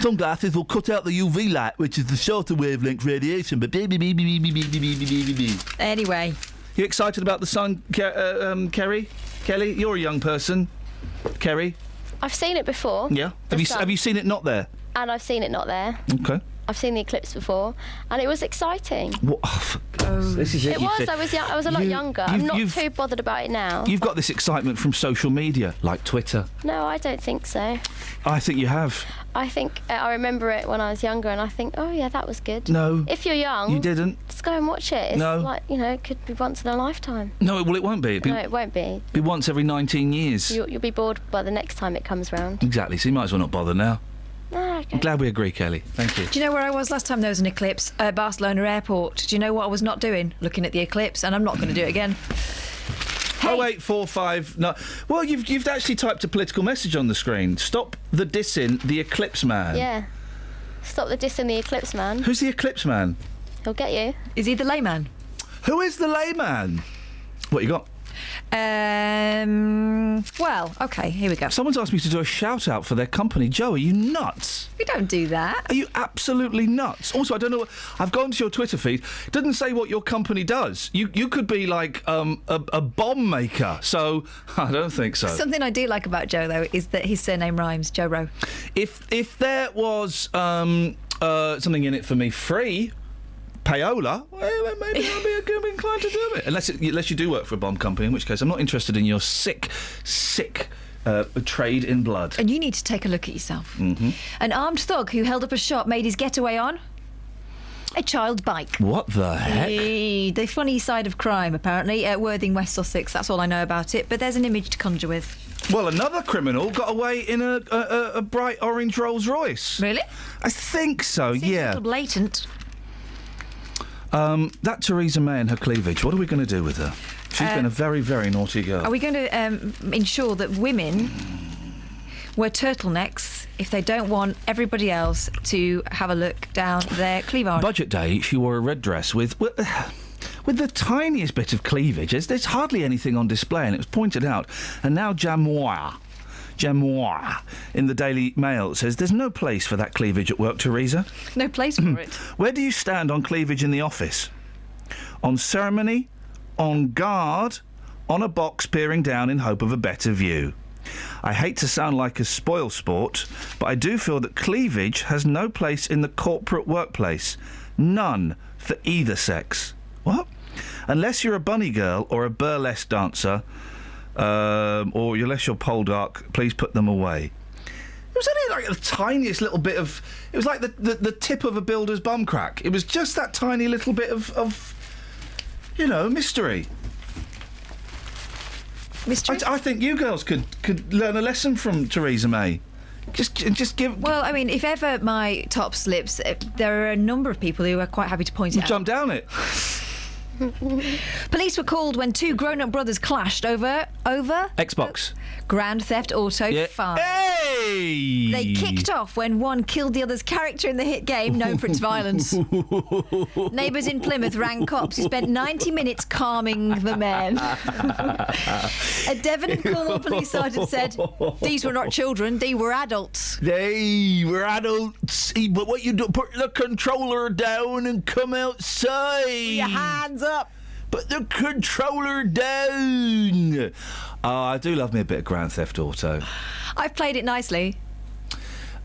Sunglasses will cut out the UV light, which is the shorter wavelength radiation. But Anyway, you excited about the sun, Ke- uh, um, Kerry? Kelly, you're a young person. Kerry, I've seen it before. yeah. Have you sun. have you seen it not there? And I've seen it not there. Okay. I've seen the eclipse before, and it was exciting. What? oh, for this is it. It was. said- I was. Young, I was a lot You- younger. I'm not too bothered about it now. You've got this excitement from social media, like Twitter. No, I don't think so. I think you have. I think uh, I remember it when I was younger, and I think, oh yeah, that was good. No, If you're young, you didn't. Just go and watch it. It's No. like you know, it could be once in a lifetime. No, well, it won't be. Be, no, it won't be. be once every 19 years. You, you'll be bored by the next time it comes round. Exactly, so you might as well not bother now. Ah, okay. I'm glad we agree, Kelly. Thank you. do you know where I was last time there was an eclipse? Uh, Barcelona Airport. Do you know what I was not doing? Looking at the eclipse, and I'm not going to do it again. Oh eight four five no. Well, you've you've actually typed a political message on the screen. Stop the dissing the Eclipse Man. Yeah. Stop the dissing the eclipse man. Who's the Eclipse Man? He'll get you. Is he the layman? Who is the layman? What you got? Um, well, okay, here we go. Someone's asked me to do a shout out for their company. Joe, are you nuts? We don't do that. Are you absolutely nuts? Also, I don't know. What, I've gone to your Twitter feed. It doesn't say what your company does. You you could be like um, a, a bomb maker. So *laughs* I don't think so. Something I do like about Joe, though, is that his surname rhymes. Joe Rowe. If if there was um, uh, something in it for me free, payola, well, maybe *laughs* I'll be, inclined to do it. Unless it, unless you do work for a bomb company, in which case I'm not interested in your sick, sick uh, trade in blood. And you need to take a look at yourself. hmm An armed thug who held up a shop made his getaway on a child bike. What the heck? Eh, The funny side of crime, apparently, at Worthing, West Sussex. That's all I know about it, but there's an image to conjure with. Well, another criminal got away in a, a, a, a bright orange Rolls Royce. Really? I think so. Seems a yeah. little blatant. Um, that Theresa May and her cleavage. What are we going to do with her? She's Uh, been a very, very naughty girl. Are we going to um, ensure that women wear turtlenecks if they don't want everybody else to have a look down their cleavage? Budget day, she wore a red dress with. with with the tiniest bit of cleavage, there's, there's hardly anything on display, and it was pointed out. And now Jan Moir, Jan Moir in the Daily Mail says there's no place for that cleavage at work, Theresa. *clears throat* No place for it. *clears throat* Where do you stand on cleavage in the office? On ceremony? On guard? On a box peering down in hope of a better view? I hate to sound like a spoil sport, but I do feel that cleavage has no place in the corporate workplace. None for either sex. What? Unless you're a bunny girl or a burlesque dancer, um, or unless you're pole dark, please put them away. It was only like the tiniest little bit of. It was like the, the, the tip of a builder's bum crack. It was just that tiny little bit of, of you know, mystery. Mystery. I, I think you girls could could learn a lesson from Theresa May. Just just give. Well, I mean, if ever my top slips, uh, there are a number of people who are quite happy to point it out. Jump down it. *laughs* Police were called when two grown-up brothers clashed over over Xbox. Grand Theft Auto Yeah. 5. Hey! They kicked off when one killed the other's character in the hit game, known for its violence. *laughs* Neighbours in Plymouth rang cops who spent 90 minutes calming the men. *laughs* A Devon and Cornwall police sergeant said these were not children, they were adults. They were adults. But what you do? Put the controller down and come outside. Your hands up. Put the controller down. Oh, I do love me a bit of Grand Theft Auto. I've played it nicely.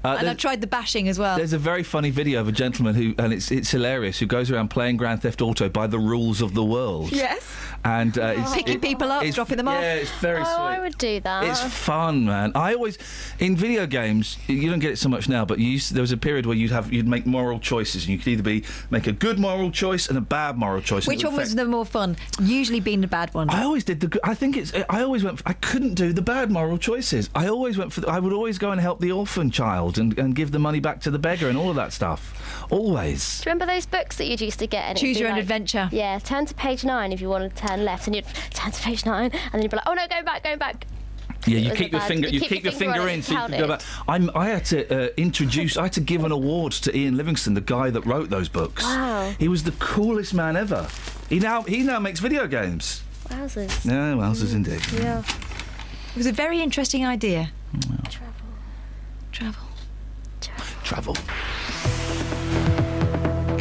Uh, and I've tried the bashing as well. There's a very funny video of a gentleman who, and it's it's hilarious, who goes around playing Grand Theft Auto by the rules of the world. Yes. And uh, it's Picking it- people up, it's- dropping them off. Yeah, it's very oh, sweet. I would do that. It's fun, man. I always, in video games, you don't get it so much now, but you used there was a period where you'd have you'd make moral choices, and you could either be make a good moral choice and a bad moral choice. Which it would one was the more fun? Usually being the bad one. I always did the. good- I think it's. I always went. For, I couldn't do the bad moral choices. I always went for. The, I would always go and help the orphan child and, and give the money back to the beggar and all of that stuff. Always. Do you remember those books that you used to get? And Choose your own like- adventure. Yeah, turn to page nine if you want to turn left, and you'd turn to page nine, and then you'd be like, oh no, going back, going back. Yeah, you keep your bad- finger. you You keep keep your your finger finger on it in so you can go back. I'm, I had to uh, introduce. I had to give an award to Ian Livingstone, the guy that wrote those books. Wow. He was the coolest man ever. He now he now makes video games. Wowzers. Yeah, wowzers indeed. Yeah. It was a very interesting idea. Travel. Travel. Travel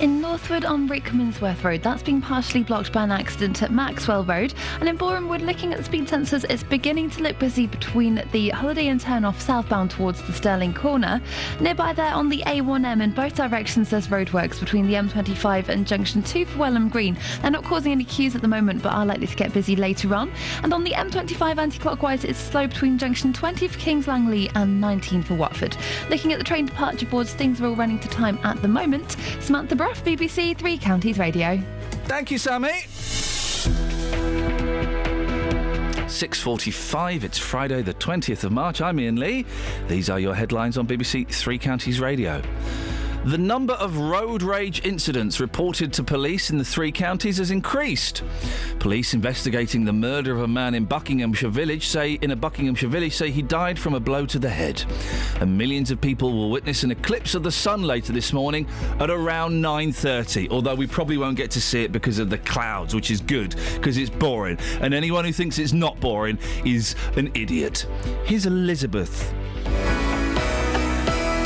In Northwood on Rickmansworth Road, that's been partially blocked by an accident at Maxwell Road. And in Borehamwood, looking at the speed sensors, it's beginning to look busy between the Holiday Inn turn-off southbound towards the Stirling Corner. Nearby there on the A1M in both directions, there's roadworks between the M25 and Junction 2 for Welham Green. They're not causing any queues at the moment, but are likely to get busy later on. And on the M25 anti-clockwise, it's slow between Junction 20 for Kings Langley and 19 for Watford. Looking at the train departure boards, things are all running to time at the moment. Samantha Bruff, BBC Three Counties Radio. Thank you, Sammy. 6.45, it's Friday the 20th of March. I'm Iain Lee. These are your headlines on BBC Three Counties Radio. The number of road rage incidents reported to police in the three counties has increased. Police investigating the murder of a man in Buckinghamshire Village say in a Buckinghamshire village say he died from a blow to the head. And millions of people will witness an eclipse of the sun later this morning at around 9:30. Although we probably won't get to see it because of the clouds, which is good because it's boring. And anyone who thinks it's not boring is an idiot. Here's Elizabeth.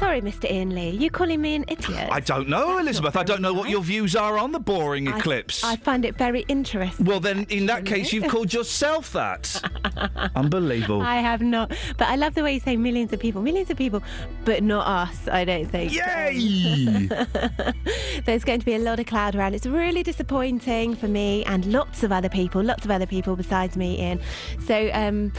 Sorry, Mr. Iain Lee. You calling me an idiot? I don't know, Elizabeth. I don't know what your views are on the boring I- eclipse. I find it very interesting. well, then, in that case, you've *laughs* called yourself that. Unbelievable. I have not, but I love the way you say millions of people, millions of people, but not us. I don't think. Yay! *laughs* There's going to be a lot of cloud around. It's really disappointing for me and lots of other people, lots of other people besides me, Iain. So, um,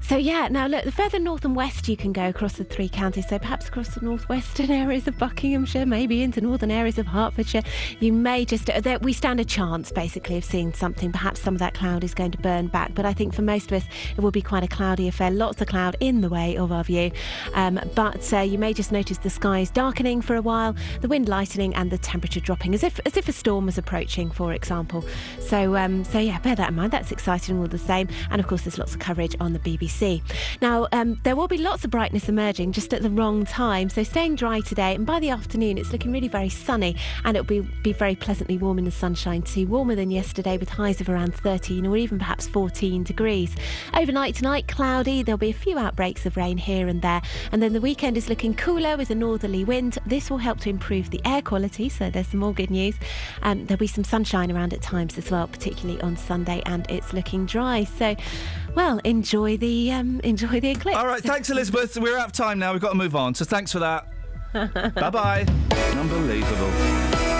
so yeah. Now look, the further north and west you can go across the three counties, so perhaps across the northwestern *laughs* areas of Buckinghamshire, maybe into northern areas of Hertfordshire, you may just there, we stand a chance basically of seeing something. Perhaps some of that cloud is going to burn back, but I think for most of us it will be quite a cloudy affair. Lots of cloud in the way of our view, um, but uh, you may just notice the skies darkening for a while, the wind lightening, and the temperature dropping, as if as if a storm was approaching, for example. So um, so yeah, bear that in mind. That's exciting all the same, and of course there's lots of coverage on the BBC. Now um, there will be lots of brightness emerging, just at the wrong time. So staying dry today, and by the afternoon it's looking really very sunny, and it'll be be very pleasantly warm in the sunshine too, warmer than yesterday with highs of around 13 or even perhaps 14 degrees. Overnight tonight, cloudy. There'll be a few outbreaks of rain here and there, and then the weekend is looking cooler with a northerly wind. This will help to improve the air quality, so there's some more good news. Um, there'll be some sunshine around at times as well, particularly on Sunday, and it's looking dry. So, well, enjoy the um, enjoy the eclipse. All right, thanks, Elizabeth. We're out of time now. We've got to move on. So thanks for that. *laughs* bye bye. Unbelievable.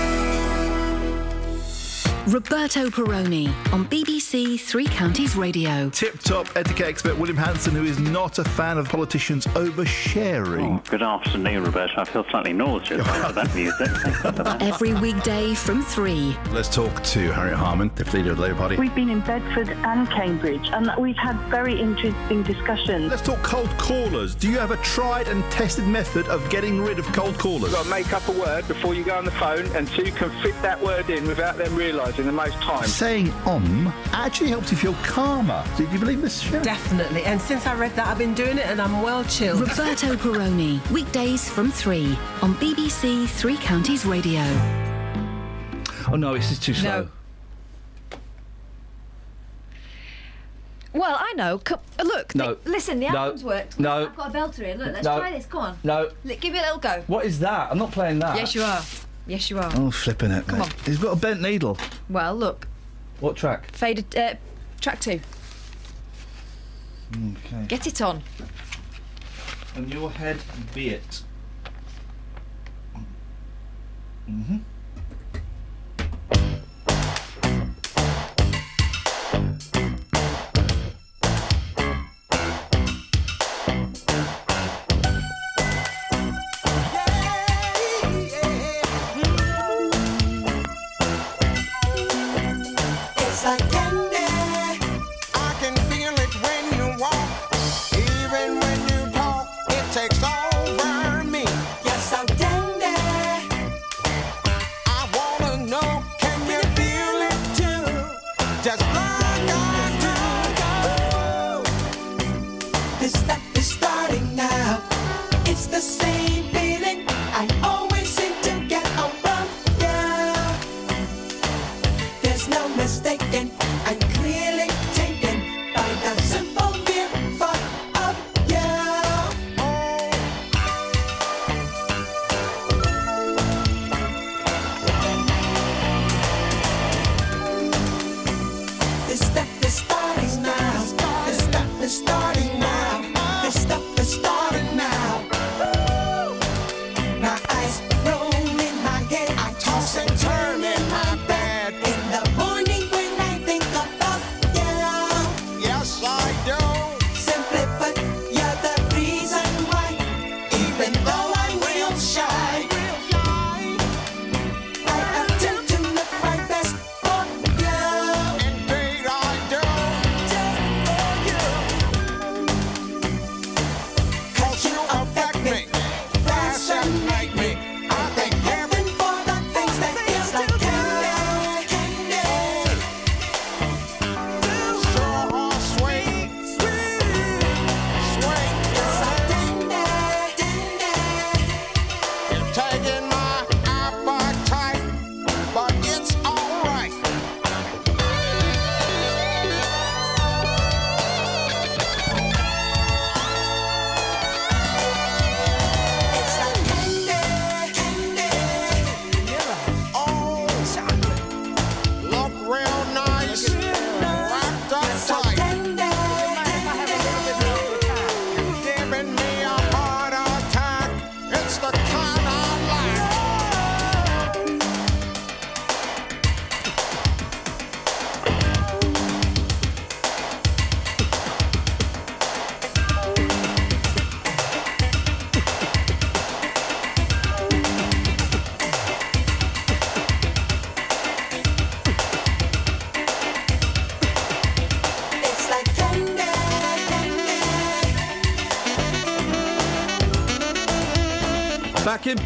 Roberto Perrone on BBC Three Counties Radio. Tip top etiquette expert William Hanson, who is not a fan of politicians oversharing. Oh, good afternoon, Roberto. I feel slightly nauseous *laughs* after that music. Thank you for that. Every weekday from three. Let's talk to Harriet Harman, the leader of the Labour Party. We've been in Bedford and Cambridge, and we've had very interesting discussions. Let's talk cold callers. Do you have a tried and tested method of getting rid of cold callers? You've got to make up a word before you go on the phone, and so you can fit that word in without them realising the most time. Saying om actually helps you feel calmer. Do you believe this, Sharon? Definitely. And since I read that, I've been doing it and I'm well chilled. Roberto *laughs* Perrone, weekdays from three on BBC Three Counties Radio. Oh no, this is too slow. No. Well, I know. Co- look, No. the- listen, the No. album's worked. No. I've got a belter here. Look, let's No. try this. Come on. No. Li- Give it a little go. What is that? I'm not playing that. Yes, you are. Yes, you are. Oh, flipping it. Come mate. on. He's got a bent needle. Well, look. What track? Faded. Uh, track two. Okay. Get it on. And your head be it. Mm-hmm. It's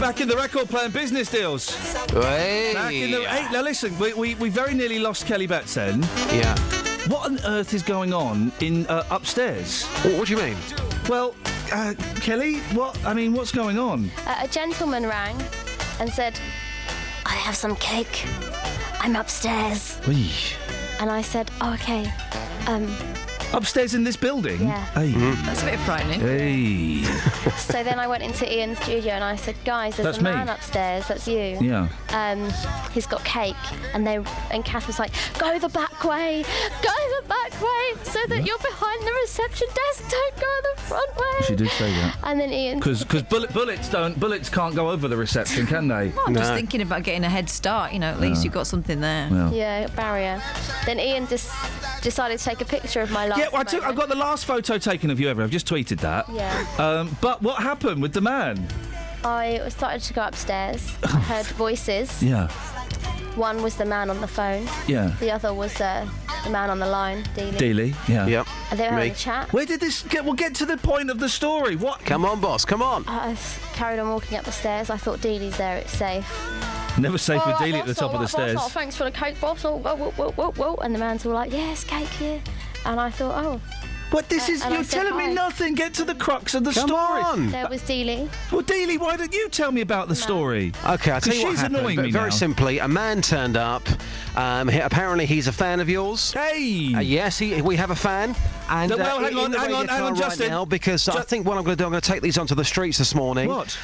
Back in, the record playing business deals. Hey. Back in the. Hey, now listen, we, we, we very nearly lost Kelly Betts then. Yeah. What on earth is going on in uh, upstairs? What, what do you mean? Well, uh, Kelly, what? I mean, what's going on? Uh, a gentleman rang and said, I have some cake. I'm upstairs. Whee. And I said, oh, okay. Um, Upstairs in this building? Yeah. Hey. That's a bit frightening. Hey. so then I went into Iain's studio and I said, guys, there's That's a me. man upstairs. That's you. Yeah. Um, he's got cake, and they and Kath was like, "Go the back way, go the back way, so that you're behind the reception desk. Don't go the front way." She did say that. And then Iain, Because bullet, bullets don't bullets can't go over the reception, can they? Well, I'm just thinking about getting a head start. You know, at least No. you've got something there. Well. yeah, barrier. Then Iain just decided to take a picture of my last. Yeah, well, I took, I've got the last photo taken of you ever. I've just tweeted that. Yeah. Um, but what happened with the man? I started to go upstairs. *sighs* I heard voices. Yeah. One was the man on the phone. Yeah. The other was uh, the man on the line, Dealey. Dealey. Yeah. Yep. And they were having a chat. Where did this get? We'll get to the point of the story. What? Come on, boss. Come on. I carried on walking up the stairs. I thought Dealey's there. It's safe. Never safe All with right, Dealey at the top all of the stairs. boss, oh, thanks for the cake, boss. Oh, whoa, whoa, whoa, whoa, whoa. And the man's all like, yes, cake here. And I thought, oh. But this Uh, is you're said telling hi. me nothing. Get to the crux of the Come story. on. There was Dealey. Well, Dealey, why don't you tell me about the story? Okay, I'll tell you what she's happened. annoying me Very now. simply, a man turned up. Um, he- apparently, he's a fan of yours. Hey. Uh, yes, he, we have a fan. And No, well, uh, hang on, hang on, hang on, right Justin. now, because I think what I'm going to do, I'm going to take these onto the streets this morning. What?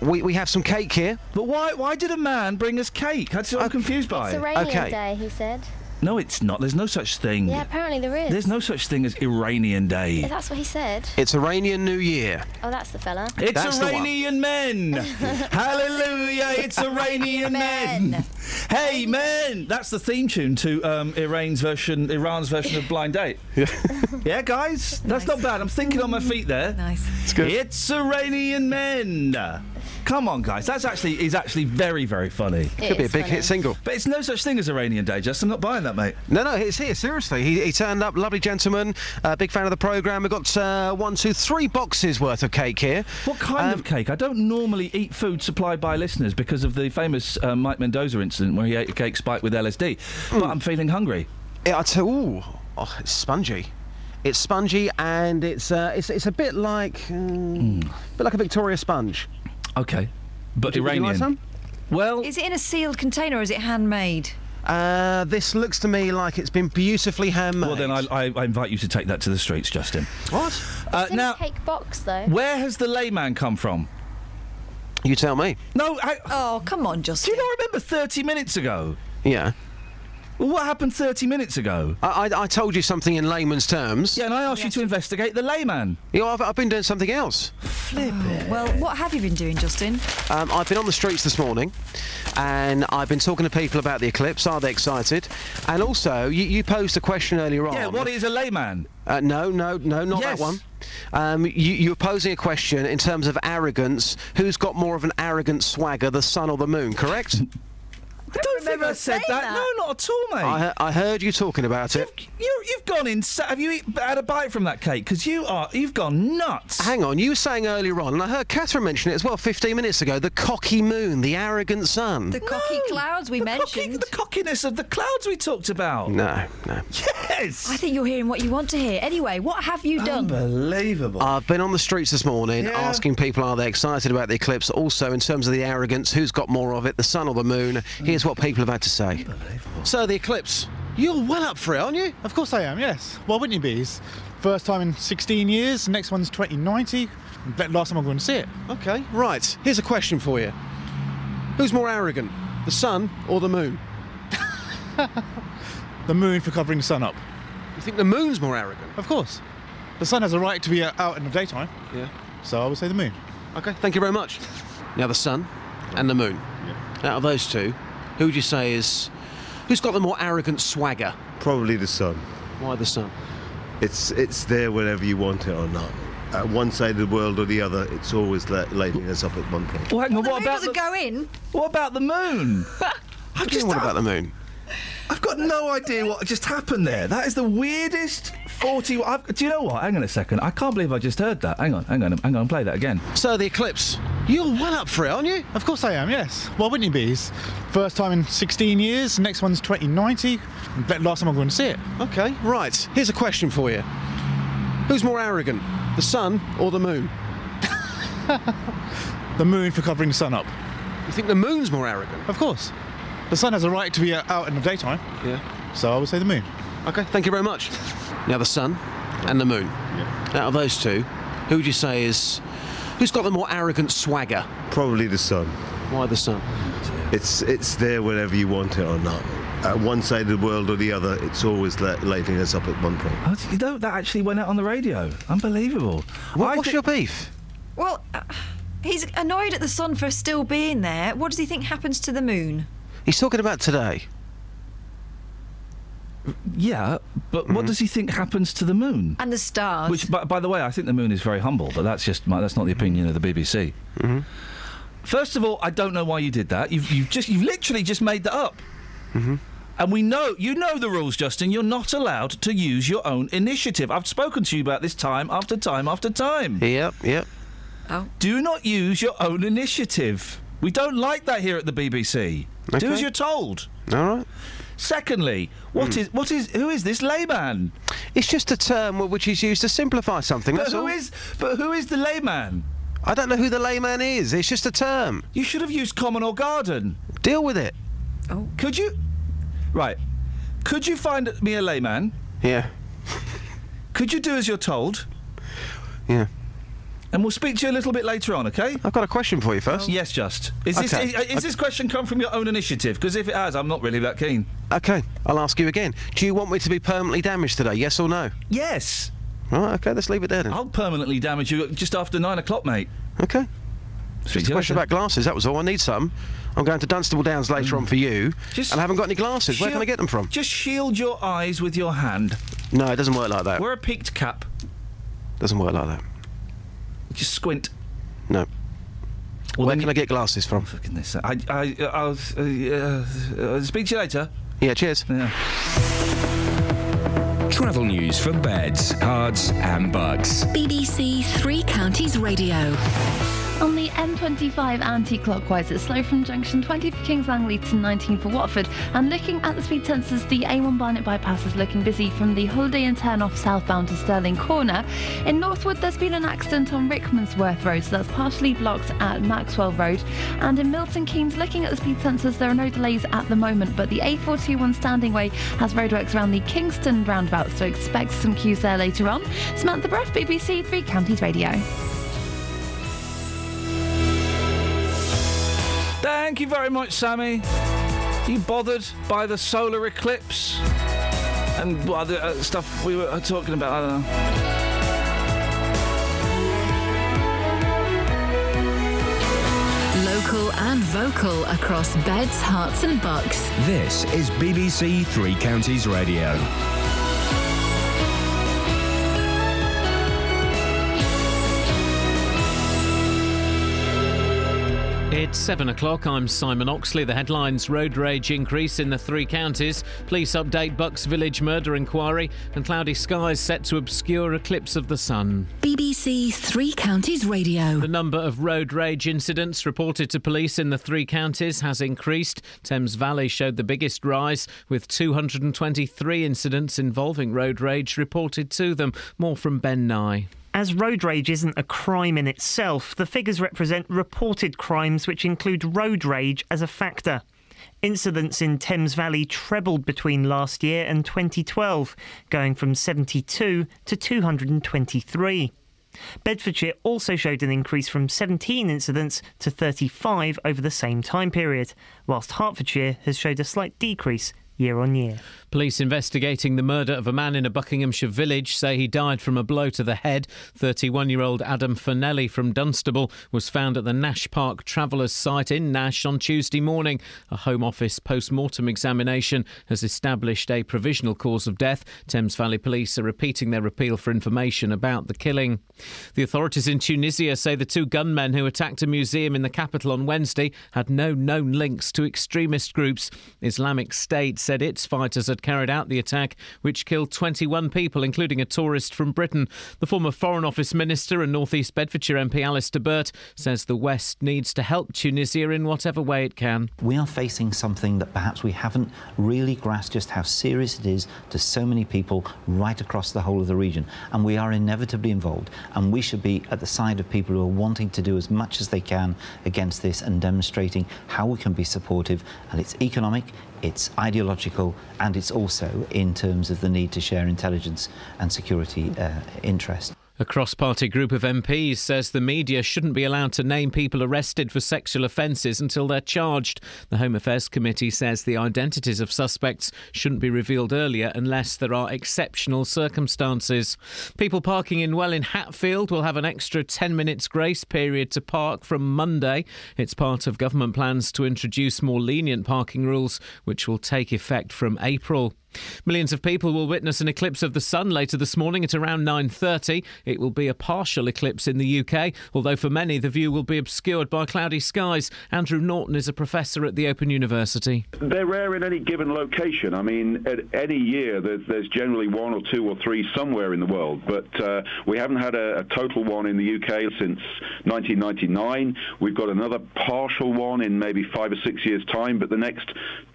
We, we have some cake here. But why why did a man bring us cake? That's what I'm confused by. It. It's Iranian Okay. Day, he said. No, it's not. There's no such thing. Yeah, apparently there is. There's no such thing as Iranian Day. Yeah, that's what he said. It's Iranian New Year. Oh, that's the fella. It's That's. Iranian men. *laughs* Hallelujah! It's *laughs* Iranian men. Hey, men! That's the theme tune to um, Iran's version, Iran's version of Blind Date. *laughs* yeah, yeah guys, that's not bad. I'm thinking on my feet there. Nice. It's good. It's Iranian men. Come on, guys. That's actually is actually very very funny. It Could be a big funny. hit single. But it's no such thing as Iranian Day, Just I'm not buying that, mate. No, no, it's here. Seriously, he, he turned up. Lovely gentleman. Uh, big fan of the program. We've got uh, one, two, three boxes worth of cake here. What kind Um, of cake? I don't normally eat food supplied by listeners because of the famous uh, Mike Mendoza incident where he ate a cake spiked with LSD. But I'm feeling hungry. Yeah, I tell. Ooh, oh, it's spongy. It's spongy and it's uh, it's it's a bit like um, a bit like a Victoria sponge. Okay. But Would you- would you Iranian. like some? Well, Is it in a sealed container or is it handmade? Uh, this looks to me like it's been beautifully handmade. well then I, I, I invite you to take that to the streets, Justin. What? Uh, It's in now, a cake box, though. where has the layman come from? You tell me. No, I, Oh, come on, Justin. do Justin. you not remember 30 minutes ago? Yeah. Well, what happened 30 minutes ago? I, I, I told you something in layman's terms. Yeah, and I asked you to investigate the layman. You know, I've, I've been doing something else. Flip it. Well, what have you been doing, Justin? Um, I've been on the streets this morning, and I've been talking to people about the eclipse. Are they excited? And also, you, you posed a question earlier on. Yeah, what is a layman? Uh, no, no, no, not Yes. that one. Um, you, you were posing a question in terms of arrogance. Who's got more of an arrogant swagger, the sun or the moon? Correct? *laughs* I don't think I said that. that. No, not at all, mate. I, I heard you talking about it. You, you've gone in. Have you eat, had a bite from that cake? Because you are. You've gone nuts. Hang on, you were saying earlier on, and I heard Catherine mention it as well 15 minutes ago the cocky moon, the arrogant sun. The cocky clouds we the cocky- mentioned. the cockiness of the clouds we talked about. No, no. Yes. I think you're hearing what you want to hear. Anyway, what have you done? Unbelievable. I've been on the streets this morning Yeah. asking people are they excited about the eclipse. Also, in terms of the arrogance, who's got more of it, the sun or the moon? Mm. Here's what people have had to say. So, the eclipse, you're well up for it, aren't you? Of course I am, yes. Why wouldn't you be? It's first time in 16 years, next one's 2090. Last time I'm going to see it. Okay, right. Here's a question for you Who's more arrogant, the sun or the moon? *laughs* The moon for covering the sun up. You think the moon's more arrogant? Of course. The sun has a right to be uh, out in the daytime, Yeah. so I would say the moon. Okay, thank you very much. Now, the sun and the moon. Out of those two, who would you say is. Who's got the more arrogant swagger? Probably the sun. Why the sun? It's it's there whenever you want it or not. At one side of the world or the other, it's always la- lighting us up at one point. Well, hang on, the what moon about doesn't the, go in. what about the moon? I've Just what about the moon? I've got no idea what just happened there. That is the weirdest 40. I've, do you know what? Hang on a second. I can't believe I just heard that. Hang on, hang on, hang on. Play that again. So, the eclipse, You're well up for it, aren't you? Of course I am, yes. Why wouldn't you be? It's first time in 16 years, next one's 2090. and Last time I'm going to see it. Okay, right. Here's a question for you. Who's more arrogant, the sun or the moon? *laughs* The moon for covering the sun up. You think the moon's more arrogant? Of course. The sun has a right to be uh, out in the daytime. Yeah. So I would say the moon. Okay, thank you very much. Now, the sun and the moon. Out of those two, who would you say is. Who's got the more arrogant swagger? Probably the sun. Why the sun? It's it's there whenever you want it or not. At one side of the world or the other, it's always li- lighting us up at one point. Oh, you know, that actually went out on the radio. Unbelievable. What, what's your beef? Well, uh, he's annoyed at the sun for still being there. What does he think happens to the moon? He's talking about today. Yeah, but what does he think happens to the moon? And the stars. Which, by, by the way, I think the moon is very humble, but that's just my, that's not the opinion of the BBC. Mm-hmm. First of all, I don't know why you did that. You've, you've just you've literally just made that up. Mm-hmm. And we know you know the rules, Justin. You're not allowed to use your own initiative. I've spoken to you about this time after time after time. Yep, yep. Oh. Do not use your own initiative. We don't like that here at the BBC. Do as you're told. All right. Secondly, what hmm. is what is who is this layman? It's just a term which is used to simplify something. But That's who all. is but who is the layman? I don't know who the layman is. It's just a term. You should have used common or garden. Deal with it. Oh. Could you? Right. Could you find me a layman? Yeah. Could you do as you're told? Yeah. And we'll speak to you a little bit later on, okay? I've got a question for you first. Yes, just. Is this Okay. is, is this question come from your own initiative? Because if it has, I'm not really that keen. Okay, I'll ask you again. Do you want me to be permanently damaged today? Yes or no? Yes. Right. Okay. Let's leave it there then. I'll permanently damage you just after nine o'clock, mate. Okay. Speak Just a question about glasses. That was all. I need some. I'm going to Dunstable Downs later on mm. for you, Just and I haven't got any glasses. Where can I get them from? Just shield your eyes with your hand. No, it doesn't work like that. Wear a peaked cap. Doesn't work like that. Just squint. No. Well, Where can you- I get glasses from? For goodness sake. I, I, I'll uh, uh, speak to you later. Yeah. Cheers. Yeah. Travel news for beds, cards, and bugs. BBC Three Counties Radio. On the M25 anti-clockwise, it's slow from junction 20 for Kings Langley to 19 for Watford. And looking at the speed sensors, the A1 Barnet bypass is looking busy from the Holiday Inn turn off southbound to Stirling Corner. In Northwood, there's been an accident on Rickmansworth Road, so that's partially blocked at Maxwell Road. And in Milton Keynes, looking at the speed sensors, there are no delays at the moment, but the A421 Standing Way has roadworks around the Kingston roundabout, so expect some queues there later on. Samantha Breath, BBC Three Counties Radio. Thank you very much, Sammy. You bothered by the solar eclipse and what other uh, stuff we were uh, talking about? I don't know. Local and vocal across beds, hearts, and bucks. This is BBC Three Counties Radio. It's seven o'clock. I'm Simon Oxley. The headlines road rage increase in the three counties, police update Bucks Village murder inquiry, and cloudy skies set to obscure eclipse of the sun. BBC Three Counties Radio. The number of road rage incidents reported to police in the three counties has increased. Thames Valley showed the biggest rise, with 223 incidents involving road rage reported to them. More from Ben Nye. As road rage isn't a crime in itself, the figures represent reported crimes which include road rage as a factor. Incidents in Thames Valley trebled between last year and 2012, going from 72 to 223. Bedfordshire also showed an increase from 17 incidents to 35 over the same time period, whilst Hertfordshire has showed a slight decrease year on year. Police investigating the murder of a man in a Buckinghamshire village say he died from a blow to the head. 31 year old Adam Fernelli from Dunstable was found at the Nash Park Travellers site in Nash on Tuesday morning. A Home Office post mortem examination has established a provisional cause of death. Thames Valley Police are repeating their appeal for information about the killing. The authorities in Tunisia say the two gunmen who attacked a museum in the capital on Wednesday had no known links to extremist groups. Islamic State said its fighters had carried out the attack, which killed 21 people, including a tourist from Britain. The former Foreign Office Minister and North East Bedfordshire MP Alistair Burt says the West needs to help Tunisia in whatever way it can. We are facing something that perhaps we haven't really grasped just how serious it is to so many people right across the whole of the region. And we are inevitably involved. And we should be at the side of people who are wanting to do as much as they can against this and demonstrating how we can be supportive. And it's economic, it's ideological, and it's also in terms of the need to share intelligence and security uh, interest. A cross party group of MPs says the media shouldn't be allowed to name people arrested for sexual offences until they're charged. The Home Affairs Committee says the identities of suspects shouldn't be revealed earlier unless there are exceptional circumstances. People parking in Welwyn Hatfield will have an extra 10 minutes grace period to park from Monday. It's part of government plans to introduce more lenient parking rules, which will take effect from April. Millions of people will witness an eclipse of the sun later this morning at around 9:30. It will be a partial eclipse in the UK, although for many the view will be obscured by cloudy skies. Andrew Norton is a professor at the Open University. They're rare in any given location. I mean, at any year, there's, there's generally one or two or three somewhere in the world, but uh, we haven't had a, a total one in the UK since 1999. We've got another partial one in maybe five or six years' time, but the next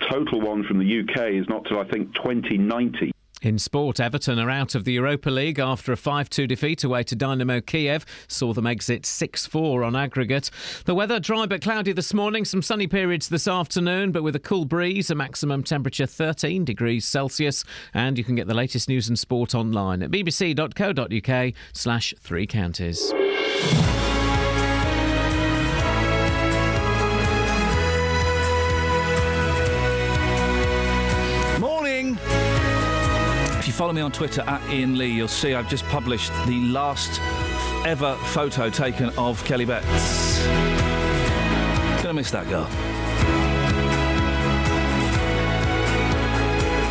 total one from the UK is not till I think 2090. In sport, Everton are out of the Europa League after a 5 2 defeat away to Dynamo Kiev. Saw them exit 6 4 on aggregate. The weather dry but cloudy this morning, some sunny periods this afternoon, but with a cool breeze, a maximum temperature 13 degrees Celsius. And you can get the latest news and sport online at bbc.co.uk slash three counties. Follow me on Twitter at Iain Lee, you'll see I've just published the last ever photo taken of Kelly Betts. Gonna miss that girl.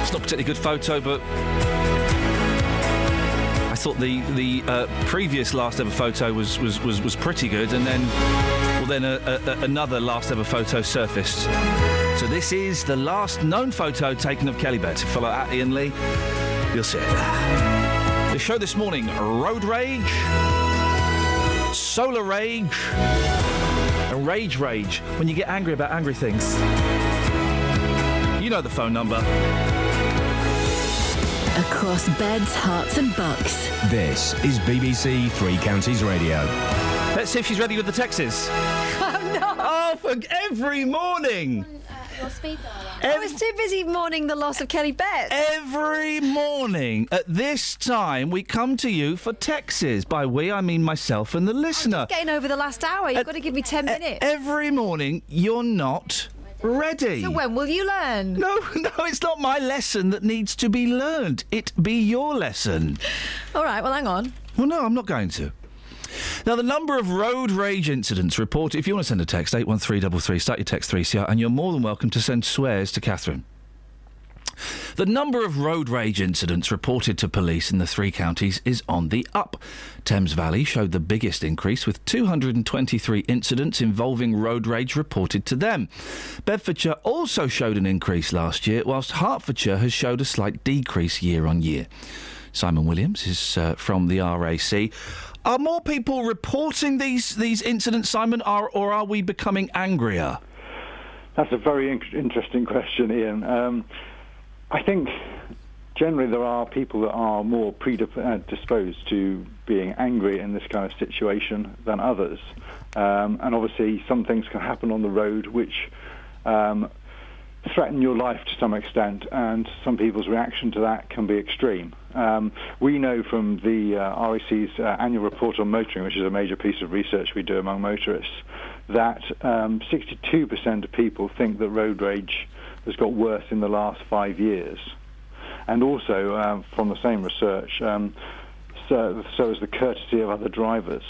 It's not a particularly good photo, but I thought the the uh, previous last ever photo was was, was, was pretty good, and then well then a, a- another last ever photo surfaced. So this is the last known photo taken of Kelly Betts. Follow at Iain Lee, you'll see it. The show this morning: road rage, solar rage, and rage rage. When you get angry about angry things, you know the phone number. Across beds, Herts, and bucks. This is BBC Three Counties Radio. Let's see if she's ready with the Texas. *laughs* Oh, oh, for every morning. Your speed I was too busy mourning the loss of Kelly Betts. Every morning at this time, we come to you for Texas. By we, I mean myself and the listener. Getting over the last hour, you've got to give me 10 minutes. Every morning, you're not ready. So when will you learn? No, *laughs* no, it's not my lesson that needs to be learned. It be your lesson. All right, well, hang on. Well, no, I'm not going to. Now, the number of road rage incidents reported, if you want to send a text, 81333, start your text 3CR, and you're more than welcome to send swears to Catherine. The number of road rage incidents reported to police in the three counties is on the up. Thames Valley showed the biggest increase, with 223 incidents involving road rage reported to them. Bedfordshire also showed an increase last year, whilst Hertfordshire has showed a slight decrease year on year. Simon Williams is uh, from the RAC. Are more people reporting these these incidents, Simon, are, or are we becoming angrier? That's a very in- interesting question, Iain. Um, I think generally there are people that are more predisposed to being angry in this kind of situation than others. Um, and obviously, some things can happen on the road which um, threaten your life to some extent, and some people's reaction to that can be extreme. Um, we know from the uh, RAC's uh, annual report on motoring, which is a major piece of research we do among motorists, that um, 62% of people think that road rage has got worse in the last five years. And also, um, from the same research, um, so, so is the courtesy of other drivers.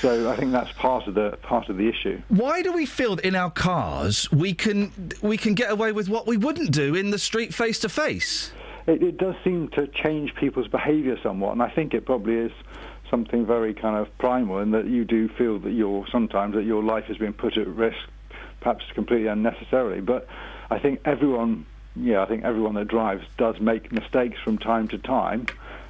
So I think that's part of the part of the issue. Why do we feel that in our cars we can we can get away with what we wouldn't do in the street face to face? It, it does seem to change people's behaviour somewhat, and I think it probably is something very kind of primal in that you do feel that you're sometimes that your life has been put at risk, perhaps completely unnecessarily. But I think everyone yeah, I think everyone that drives does make mistakes from time to time.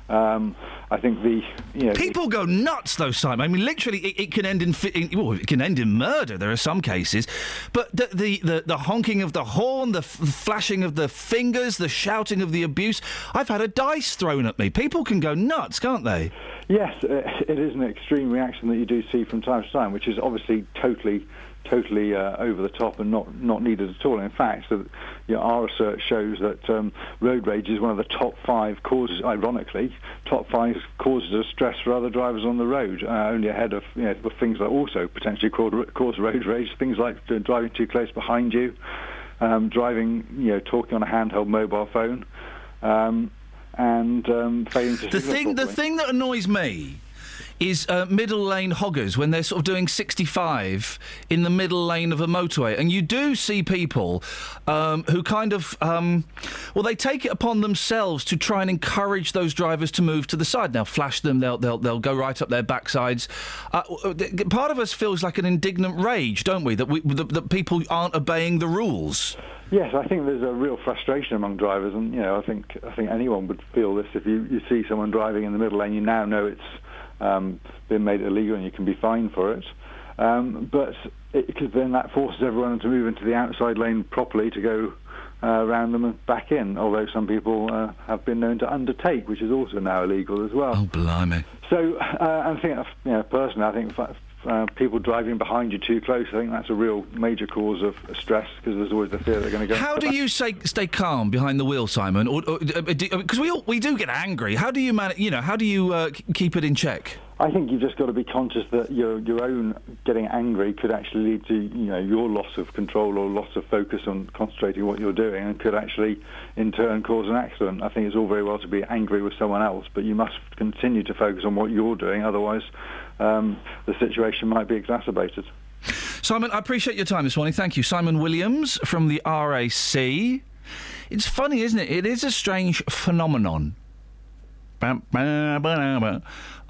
Um, I think the you know People go nuts, though, Simon. I mean, literally, it, it can end in, in well, it can end in murder. There are some cases, but the the, the, the honking of the horn, the f- flashing of the fingers, the shouting of the abuse. I've had a dice thrown at me. People can go nuts, can't they? Yes, it is an extreme reaction that you do see from time to time, which is obviously totally, totally uh, over the top and not not needed at all. In fact, so, you know, our research shows that um, road rage is one of the top five causes, ironically, top five causes of stress for other drivers on the road, uh, only ahead of you know, things that also potentially cause, cause road rage, things like uh, driving too close behind you, um, driving, you know, talking on a handheld mobile phone. Um, and um, failing to The thing, the thing that annoys me is uh, middle lane hoggers when they're sort of doing 65 in the middle lane of a motorway, and you do see people um, who kind of, um, well, they take it upon themselves to try and encourage those drivers to move to the side. They'll flash them, they'll they'll, they'll go right up their backsides. Uh, part of us feels like an indignant rage, don't we? That we that, that people aren't obeying the rules. Yes, I think there's a real frustration among drivers, and you know, I think I think anyone would feel this if you, you see someone driving in the middle lane, you now know it's um, been made illegal and you can be fined for it. Um, but because then that forces everyone to move into the outside lane properly to go uh, around them and back in. Although some people uh, have been known to undertake, which is also now illegal as well. Oh, blimey! So uh, I think, uh, you know, personally, I think uh, people driving behind you too close, I think that's a real major cause of stress because there's always the fear they're going to go. How do you say stay calm behind the wheel, Simon? Or because we all, we do get angry. How do you manage? You know, how do you uh, keep it in check? I think you've just got to be conscious that your your own getting angry could actually lead to you know your loss of control or loss of focus on concentrating what you're doing, and could actually in turn cause an accident. I think it's all very well to be angry with someone else, but you must continue to focus on what you're doing. Otherwise, um, the situation might be exacerbated. Simon, I appreciate your time this morning. Thank you, Simon Williams from the RAC. It's funny, isn't it? It is a strange phenomenon.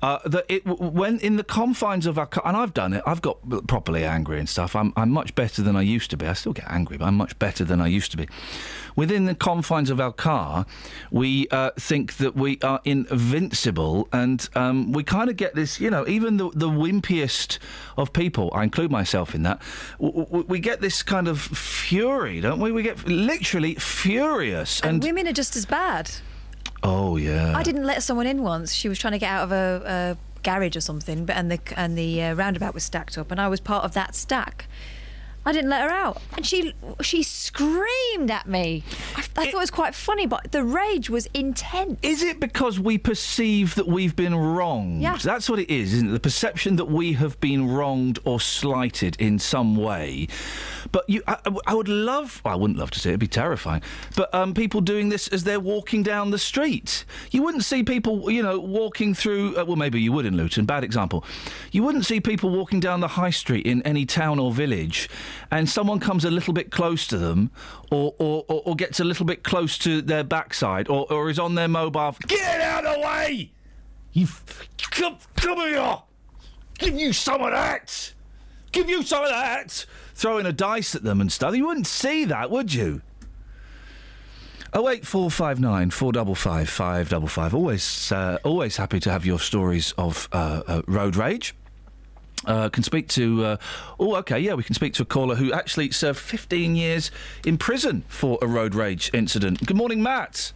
Uh, that it when in the confines of our car, and I've done it. I've got properly angry and stuff. I'm I'm much better than I used to be. I still get angry, but I'm much better than I used to be. Within the confines of our car, we uh, think that we are invincible, and um, we kind of get this. You know, even the the wimpiest of people, I include myself in that. W- w- we get this kind of fury, don't we? We get literally furious, And and, women are just as bad. Oh yeah. I didn't let someone in once. She was trying to get out of a, a garage or something, but and the and the uh, roundabout was stacked up, and I was part of that stack. I didn't let her out, and she she screamed at me. I, I thought it was quite funny, but the rage was intense. Is it because we perceive that we've been wronged? Yeah. That's what it is, isn't it? The perception that we have been wronged or slighted in some way. But you, I, I would love, well, I wouldn't love to see it, it'd be terrifying. But um, people doing this as they're walking down the street. You wouldn't see people, you know, walking through, uh, well, maybe you would in Luton, bad example. You wouldn't see people walking down the high street in any town or village and someone comes a little bit close to them or, or, or, or gets a little bit close to their backside or, or is on their mobile. Get out of the way! You f- come, come here! Give you some of that! Give you some of that! Throwing a dice at them and stuff. You wouldn't see that, would you? Oh eight four five nine four double five five double five. Always, uh, always happy to have your stories of uh, uh, road rage. Uh, can speak to. Uh, oh, okay, yeah, we can speak to a caller who actually served 15 years in prison for a road rage incident. Good morning, Matt.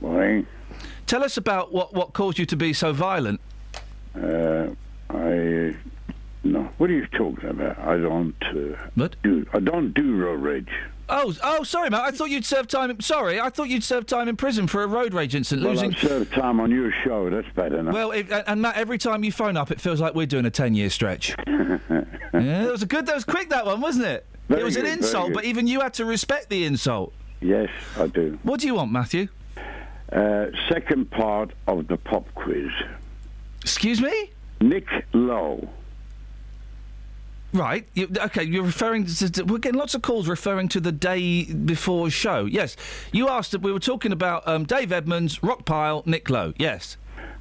Morning. Tell us about what, what caused you to be so violent. Uh, I no. What are you talking about? I don't. Uh, what? Do I don't do road rage. Oh, oh, sorry, Matt. I thought you'd served time. Sorry, I thought you'd served time in prison for a road rage incident. Well, losing. I've served time on your show. That's better. Enough. Well, and Matt, every time you phone up, it feels like we're doing a ten-year stretch. *laughs* yeah, that was a good. That was quick. That one, wasn't it? Very it was good, an insult, but even you had to respect the insult. yes, I do. What do you want, Matthew? Uh, second part of the pop quiz. Excuse me. Nick Lowe. Right. You, okay. You're referring to, to. We're getting lots of calls referring to the day before show. Yes. You asked. We were talking about um, Dave Edmunds, Rockpile, Nick Lowe. Yes.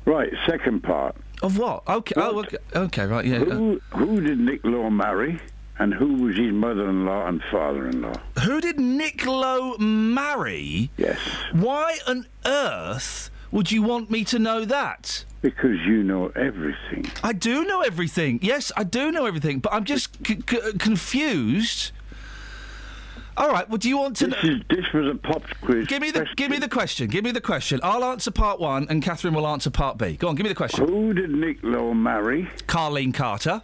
Right. Second part. Of what? Okay. Oh. Okay. Okay. Right. Yeah. Who who did Nick Lowe marry? And who was his mother-in-law and father-in-law? Who did Nick Lowe marry? Yes. Why on earth would you want me to know that? Because you know everything. I do know everything. Yes, I do know everything, but I'm just c- c- confused. All right. Well, do you want to? This, is, this was a pop quiz. Give me the give me the question. Give me the question. I'll answer part one, and Catherine will answer part B. Go on. Give me the question. Who did Nick Lowe marry? Carlene Carter.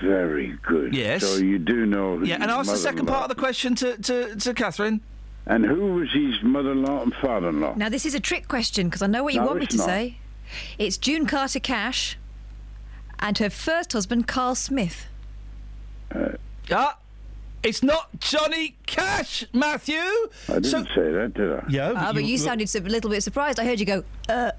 Very good. Yes. So you do know. Yeah, and his ask the second part of the question to to, to Catherine. And who was his mother-in-law and father-in-law? Now, this is a trick question because I know what you No, want me it's to not. say. It's June Carter Cash and her first husband, Carl Smith. Ah, it's not Johnny Cash, Matthew. I didn't say that, did I? Yeah, Ah, but you, sounded a little bit surprised. I heard you go, uh.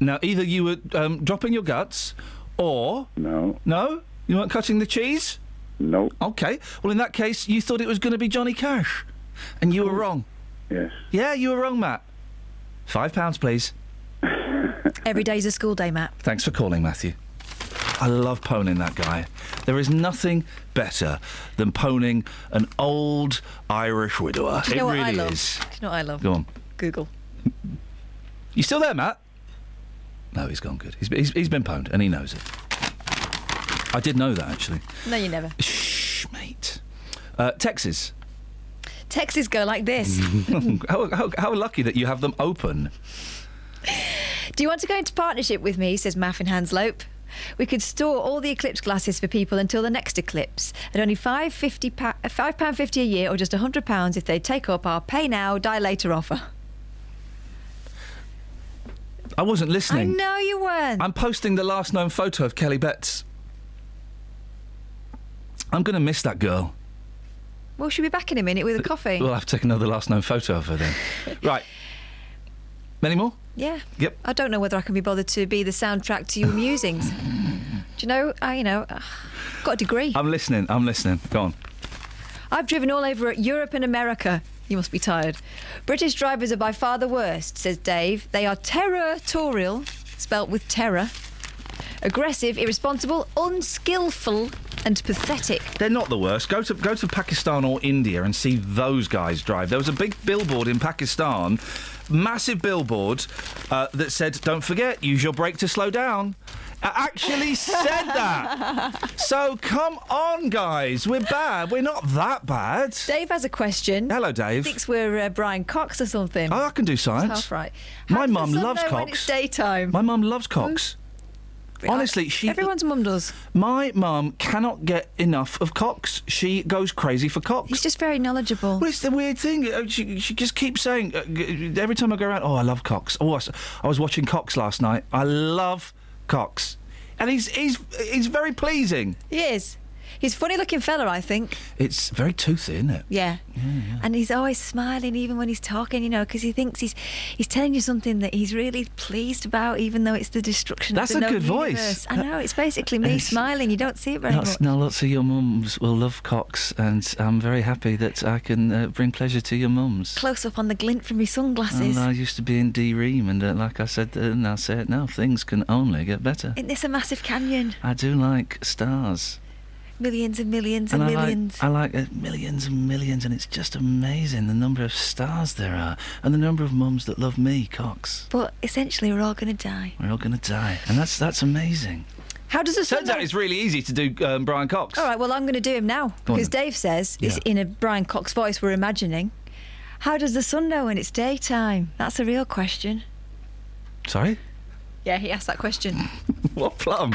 Now, either you were um, dropping your guts, or no, no, you weren't cutting the cheese. No. Okay. Well, in that case, you thought it was going to be Johnny Cash, and you were wrong. Yes. Yeah, you were wrong, Matt. Five pounds, please. *laughs* Every day's a school day, Matt. Thanks for calling, Matthew. I love poning that guy. There is nothing better than poning an old Irish widower. Do you know it what I really love? is. Do you know what I love? Go on. Google. *laughs* You still there, Matt? No, he's gone good. He's, he's, he's been pwned, and he knows it. I did know that, actually. No, you never. Shh, mate. Uh, Texas. Texts go like this. *laughs* how, how, how lucky that you have them open. *laughs* Do you want to go into partnership with me? says Maffin Hanslope. We could store all the eclipse glasses for people until the next eclipse at only five fifty pa- uh, five pound fifty a year, or just hundred pounds if they take up our pay now, die later offer. I wasn't listening. I know you weren't. I'm posting the last known photo of Kelly Betts. I'm going to miss that girl. Well, she'll be back in a minute with a coffee. We'll have to take another last known photo of her then. *laughs* right. Many more? Yeah. Yep. I don't know whether I can be bothered to be the soundtrack to your musings. *sighs* Do you know? I, you know, uh, got a degree. I'm listening. I'm listening. Go on. I've driven all over Europe and America. You must be tired. British drivers are by far the worst, says Dave. They are territorial, spelt with terror, aggressive, irresponsible, unskillful, and pathetic. They're not the worst. Go to go to Pakistan or India and see those guys drive. There was a big billboard in Pakistan, massive billboard uh, that said, "Don't forget, use your brake to slow down." It actually said that. *laughs* so come on, guys, we're bad. We're not that bad. Dave has a question. Hello, Dave. Thinks we're uh, Brian Cox or something. Oh, I can do science. Half right. My How does the mum sun loves know when it's daytime. My mum loves cocks. Honestly, she. Everyone's mum does. My mum cannot get enough of Cox. She goes crazy for Cox. He's just very knowledgeable. Well, it's the weird thing. uh, She, she just keeps saying uh, every time I go around, "Oh, I love Cox. Oh, I s- I was watching Cox last night. I love Cox. and he's he's he's very pleasing. He is. He's a funny looking fella, I think. It's very toothy, isn't it? Yeah. Yeah. And he's always smiling, even when he's talking, you know, because he thinks he's he's telling you something that he's really pleased about, even though it's the destruction That's of the a good voice. I know. It's basically *laughs* me It's- smiling. You don't see it very Lots, much. now, lots of your mums will love cocks, and I'm very happy that I can uh, bring pleasure to your mums. Close up on the glint from his sunglasses. And I used to be in D Ream, and uh, like I said, uh, and I'll say it now, things can only get better. Isn't this a massive canyon? I do like stars. Millions and millions and, I millions. like, I like uh, millions and millions, and it's just amazing the number of stars there are, and the number of mums that love me, Cox. But essentially, we're all going to die. We're all going to die, and that's that's amazing. How does the sun Turns out it's really easy to do um, Brian Cox. All right, well, I'm going to do him now Go because then. Dave says it's in a Brian Cox voice. We're imagining. How does the sun know when it's daytime? That's a real question. Sorry, Yeah, he asked that question. *laughs* what plum?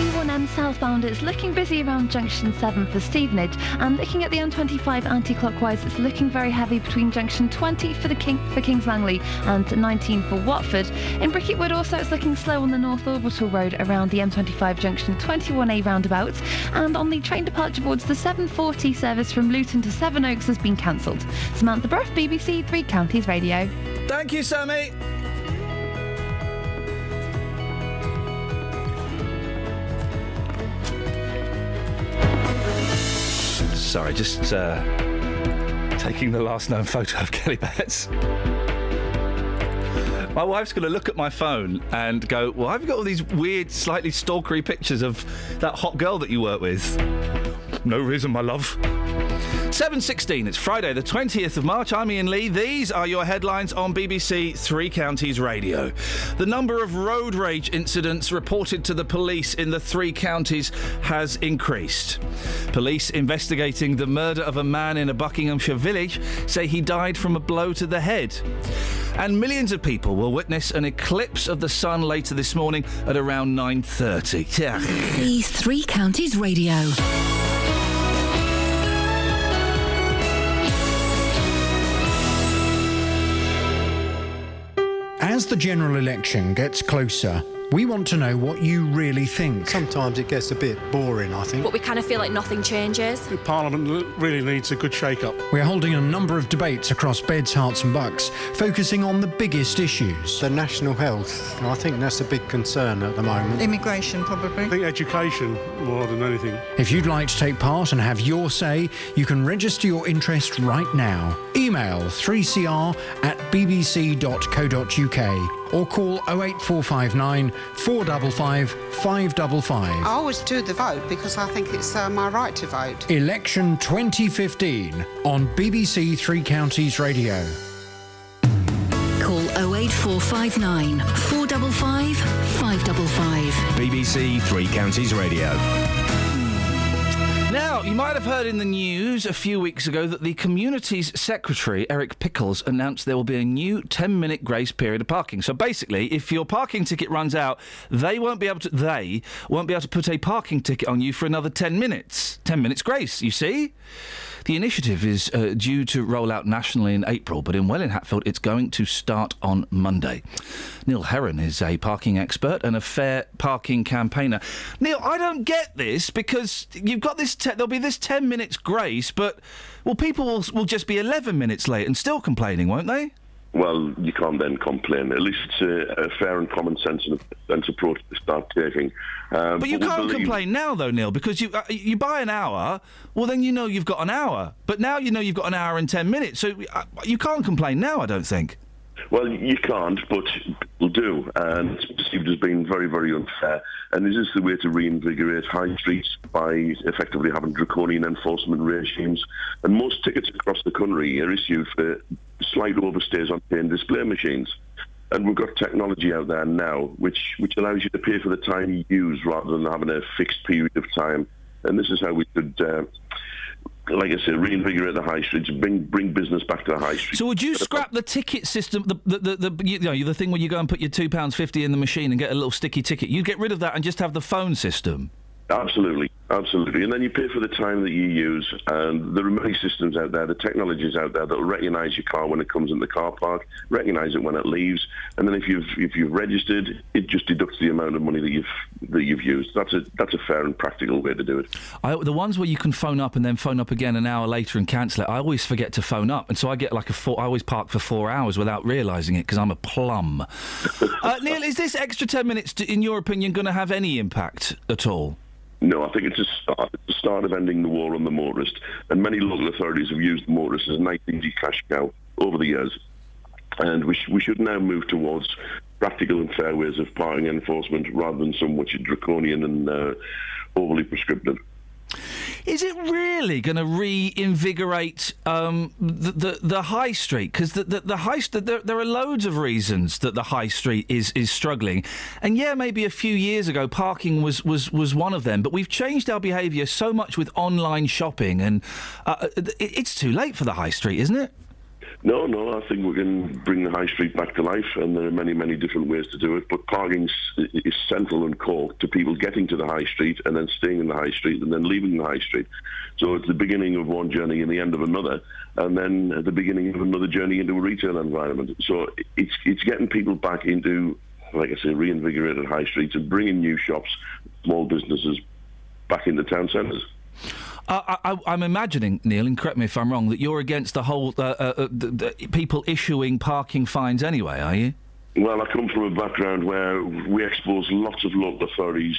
On the A1M southbound, it's looking busy around junction 7 for Stevenage, and looking at the M25 anti-clockwise, it's looking very heavy between junction 20 for the King for Kings Langley and 19 for Watford. In Bricket Wood, also, it's looking slow on the North Orbital Road around the M25 junction 21A roundabout, and on the train departure boards, the 740 service from Luton to Sevenoaks has been cancelled. Samantha Bruff, BBC Three Counties Radio. Thank you, Sammy. Sorry, just uh, taking the last known photo of *laughs* Kelly Betts. My wife's going to look at my phone and go, Well, I've got all these weird, slightly stalkery pictures of that hot girl that you work with. No reason, my love. 7.16, it's Friday, the 20th of March. I'm Iain Lee. These are your headlines on BBC Three Counties Radio. The number of road rage incidents reported to the police in the three counties has increased. Police investigating the murder of a man in a Buckinghamshire village say he died from a blow to the head. And millions of people will witness an eclipse of the sun later this morning at around 9.30. Yeah. Three Counties Radio. As the general election gets closer, we want to know what you really think. Sometimes it gets a bit boring, I think. But we kind of feel like nothing changes. Parliament really needs a good shake-up. We're holding a number of debates across Beds, Herts and Bucks, focusing on the biggest issues. The national health, I think that's a big concern at the moment. Immigration, probably. I think education more than anything. If you'd like to take part and have your say, you can register your interest right now. Email 3cr at bbc.co.uk or call 08459 455 555. I always do the vote because I think it's uh, my right to vote. Election 2015 on BBC Three Counties Radio. Call 08459 455 555. BBC Three Counties Radio. Now, you might have heard in the news a few weeks ago that the Communities Secretary, Eric Pickles, announced there will be a new 10 minute grace period of parking. So basically, if your parking ticket runs out, they won't be able to, they won't be able to put a parking ticket on you for another 10 minutes. 10 minutes grace, you see? The initiative is uh, due to roll out nationally in April, but in Welwyn Hatfield, it's going to start on Monday. Neil Herron is a parking expert and a fair parking campaigner. Neil, I don't get this because you've got this. Te- there'll be this ten minutes grace, but well, people will, will just be eleven minutes late and still complaining, won't they? Well, you can't then complain. At least it's a, a fair and common sense and sense approach to start taking. Um, But you we can't believe- complain now, though, Neil, because you uh, you buy an hour. Well, then you know you've got an hour. But now you know you've got an hour and ten minutes. So uh, you can't complain now. I don't think. Well, you can't, but people do, and it's perceived as being very, very unfair. And this is this the way to reinvigorate high streets by effectively having draconian enforcement regimes? And most tickets across the country are issued for slight overstays on paying display machines. And we've got technology out there now which, which allows you to pay for the time you use rather than having a fixed period of time. And this is how we could, uh, like I said, reinvigorate the high streets, bring bring business back to the high streets. So would you scrap the ticket system, the the, the, the you know the thing where you go and put your two pounds fifty in the machine and get a little sticky ticket? You'd get rid of that and just have the phone system. Absolutely, absolutely. And then you pay for the time that you use. And there are many systems out there, the technologies out there that will recognise your car when it comes in the car park, recognise it when it leaves, and then if you've if you've registered, it just deducts the amount of money that you've that you've used. That's a that's a fair and practical way to do it. I, the ones where you can phone up and then phone up again an hour later and cancel it, I always forget to phone up, and so I get like a four. I always park for four hours without realising it because I'm a plum. *laughs* uh, Neil, is this extra ten minutes, in your opinion, going to have any impact at all? No, I think it's a start. It's the start of ending the war on the motorist. And many local authorities have used the motorist as a nice, easy cash cow over the years. And we, sh- we should now move towards practical and fair ways of parking enforcement rather than some which are draconian and uh, overly prescriptive. Is it really going to reinvigorate um, the, the the high street? Because the, the the high there, there are loads of reasons that the high street is is struggling, and yeah, maybe a few years ago parking was was was one of them. But we've changed our behaviour so much with online shopping, and uh, it, it's too late for the high street, isn't it? No, no, I think we can bring the high street back to life, and there are many, many different ways to do it. But parking is central and core to people getting to the high street and then staying in the high street and then leaving the high street. So it's the beginning of one journey and the end of another, and then the beginning of another journey into a retail environment. So it's it's getting people back into, like I say, reinvigorated high streets and bringing new shops, small businesses back into town centres. I, I, I'm imagining, Neil, and correct me if I'm wrong, that you're against the whole uh, uh, uh, the, the people issuing parking fines anyway, are you? Well, I come from a background where we expose lots of local authorities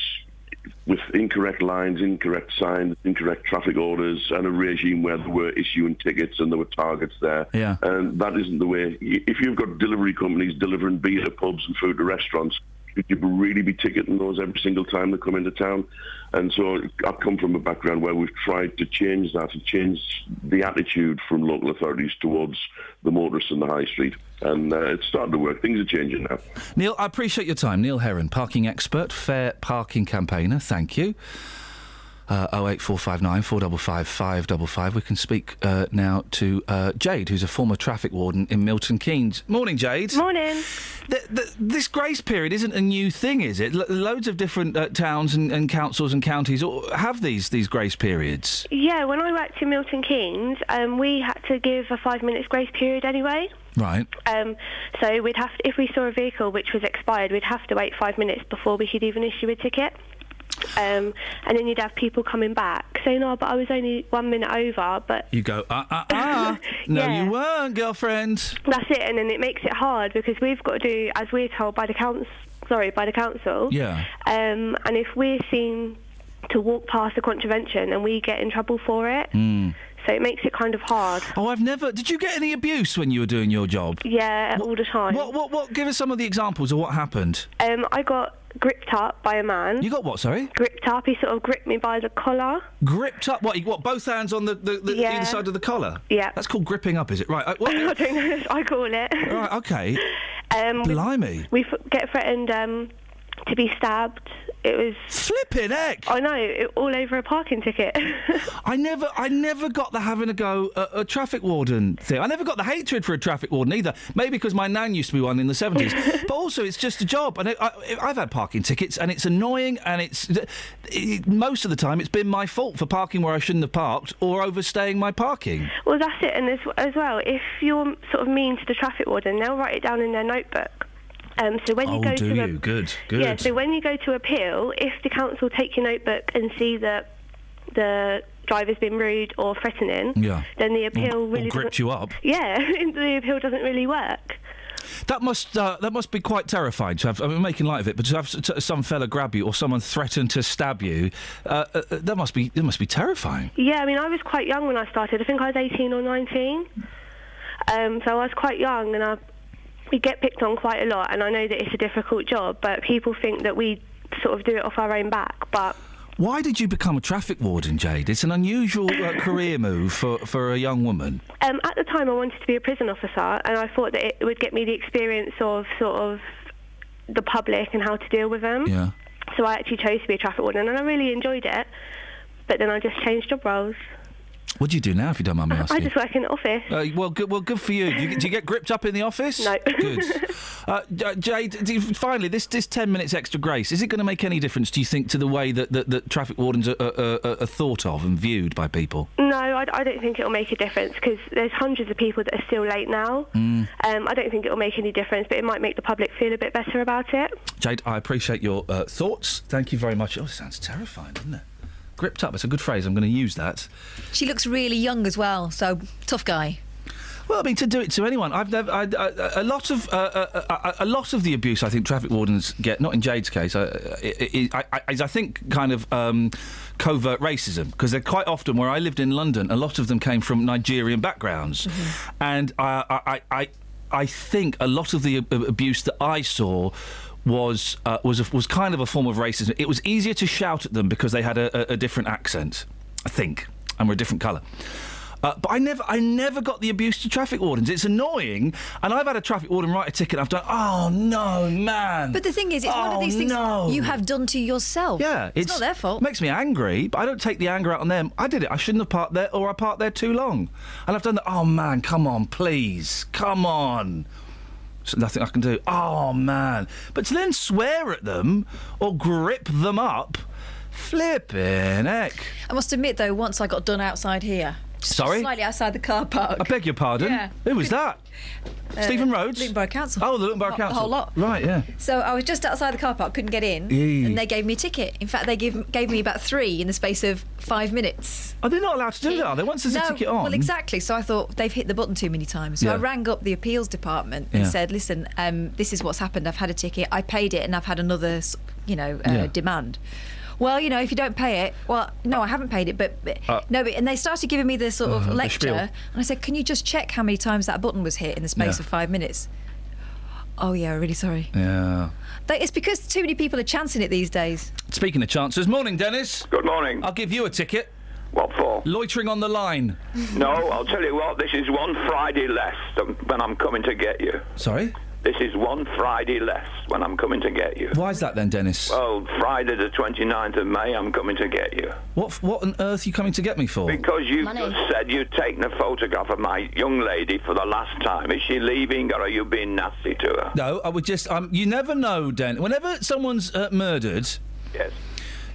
with incorrect lines, incorrect signs, incorrect traffic orders, and a regime where there were issuing tickets and there were targets there. Yeah. And that isn't the way. If you've got delivery companies delivering beer to pubs and food to restaurants, should you really be ticketing those every single time they come into town? And so I've come from a background where we've tried to change that, to change the attitude from local authorities towards the motorists in the high street. And uh, it's starting to work. Things are changing now. Neil, I appreciate your time. Neil Herron, parking expert, fair parking campaigner. Thank you. Uh, 08459 455 555. We can speak uh, now to uh, Jade, who's a former traffic warden in Milton Keynes. Morning, Jade. Morning. Th th this grace period isn't a new thing, is it? Lo loads of different uh, towns and, and councils and counties have these these grace periods. Yeah, when I worked in Milton Keynes, um, we had to give a five minutes grace period anyway. Right. Um, so we'd have to, if we saw a vehicle which was expired, we'd have to wait five minutes before we could even issue a ticket. Um, and then you'd have people coming back saying, "Oh, but I was only one minute over." But You go, ah, ah, ah. *laughs* no, Yeah. you weren't, girlfriend. that's it, and then it makes it hard because we've got to do as we're told by the council. Sorry, by the council. Yeah. Um, and if we're seen to walk past a contravention and we get in trouble for it, Mm. So it makes it kind of hard. Oh, I've never. Did you get any abuse when you were doing your job? Yeah, all the time. What? What? What? Give us some of the examples of what happened. Um, I got gripped up by a man. You got what? Sorry. Gripped up. He sort of gripped me by the collar. Gripped up. What? What? Both hands on the, the, the Yeah. either side of the collar. Yeah. That's called gripping up, is it? Right. uh, *laughs* what- I don't know. *laughs* I call it. right. Okay. *laughs* Um, we, Blimey. we f- get threatened um, to be stabbed. It was flipping heck. I know. It, all over a parking ticket. *laughs* I never, I never got the having a go at a traffic warden thing. I never got the hatred for a traffic warden either. Maybe because my nan used to be one in the seventies. *laughs* but also, it's just a job, and I, I, I've had parking tickets, and it's annoying, and it's it, most of the time it's been my fault for parking where I shouldn't have parked or overstaying my parking. well, that's it. And as, as well, if you're sort of mean to the traffic warden, they'll write it down in their notebook. Um, so when you oh, go do to you? a, Good, good. Yeah, so when you go to appeal, if the council take your notebook and see that the driver's been rude or threatening, Yeah. then the appeal Or- or really gripped doesn't- you up. Yeah, *laughs* the appeal doesn't really work. That must uh, that must be quite terrifying to have. I'm making light of it, but to have s- t- some fella grab you or someone threaten to stab you, uh, uh, uh, that must be that must be terrifying. Yeah, I mean, I was quite young when I started. I think I was 18 or 19. Um, so I was quite young, and I we get picked on quite a lot. And I know that it's a difficult job, but people think that we sort of do it off our own back. But Why did you become a traffic warden, Jade? It's an unusual uh, *laughs* career move for, for a young woman. um, at the time, I wanted to be a prison officer, and I thought that it would get me the experience of sort of the public and how to deal with them. Yeah. So I actually chose to be a traffic warden, and I really enjoyed it. But then I just changed job roles. What do you do now, if you don't mind me asking? I just work in the office. Uh, well, good. Well, good for you. Do, you. do you get gripped up in the office? No. Good. *laughs* Uh, Jade, do you- finally, this this ten minutes extra grace is it going to make any difference? Do you think to the way that that, that traffic wardens are, are, are, are thought of and viewed by people? No, I, I don't think it'll make a difference because there's hundreds of people that are still late now. Mm. Um, I don't think it'll make any difference, but it might make the public feel a bit better about it. Jade, I appreciate your uh, thoughts. Thank you very much. Oh, it sounds terrifying, doesn't it? Gripped up. It's a good phrase. I'm going to use that. She looks really young as well, so tough guy. Well, I mean, to do it to anyone, I've never. I, I, a lot of uh, uh, uh, a lot of the abuse I think traffic wardens get, not in Jade's case, uh, is, I, I, is I think kind of um, covert racism because they're quite often where I lived in London. A lot of them came from Nigerian backgrounds, and I, I, I, I think a lot of the abuse that I saw. Was uh, was a, was kind of a form of racism. It was easier to shout at them because they had a, a, a different accent, I think, and were a different colour. Uh, but I never, I never got the abuse to traffic wardens. It's annoying, and I've had a traffic warden write a ticket. and I've done, oh no, man. But the thing is, it's one of Oh, these things no. you have done to yourself. Yeah, it's, not their fault. Makes me angry, but I don't take the anger out on them. I did it. I shouldn't have parked there, or I parked there too long. And I've done that. Oh man, come on, please, come on. Nothing I can do. Oh man, but to then swear at them or grip them up, flipping heck. I must admit, though, once I got done outside here, Sorry? slightly outside the car park. I beg your pardon. Yeah. Who was that? *laughs* Uh, Stephen Rhodes? Luton Borough Council. Oh, the Luton Borough Council. The whole lot. Right, yeah. So I was just outside the car park, couldn't get in, and they gave me a ticket. In fact, they gave, gave me about three in the space of five minutes. Are they not allowed to do that? Are they? Once there's no, a ticket on. Well, exactly. So I thought they've hit the button too many times. So I rang up the appeals department and Yeah. said, "Listen, um, this is what's happened. I've had a ticket. I paid it, and I've had another, you know, uh, Yeah. demand." Well, you know, if you don't pay it, well, no, I haven't paid it, but, but Uh, no, but, and they started giving me this sort of uh, lecture, and I said, "Can you just check how many times that button was hit in the space Yeah. of five minutes?" Oh yeah, really sorry. Yeah. They- It's because too many people are chancing it these days. Speaking of chances, morning, Dennis. Good morning. I'll give you a ticket. What for? Loitering on the line. No, I'll tell you what, this is one Friday less than when I'm coming to get you. Sorry? This is one Friday less when I'm coming to get you. Why is that then, Dennis? Well, Friday the 29th of May, I'm coming to get you. What what on earth are you coming to get me for? Because you've Money. just said you've taken a photograph of my young lady for the last time. Is she leaving or are you being nasty to her? No, I would just. Um, you never know, Dennis. Whenever someone's uh, murdered, Yes.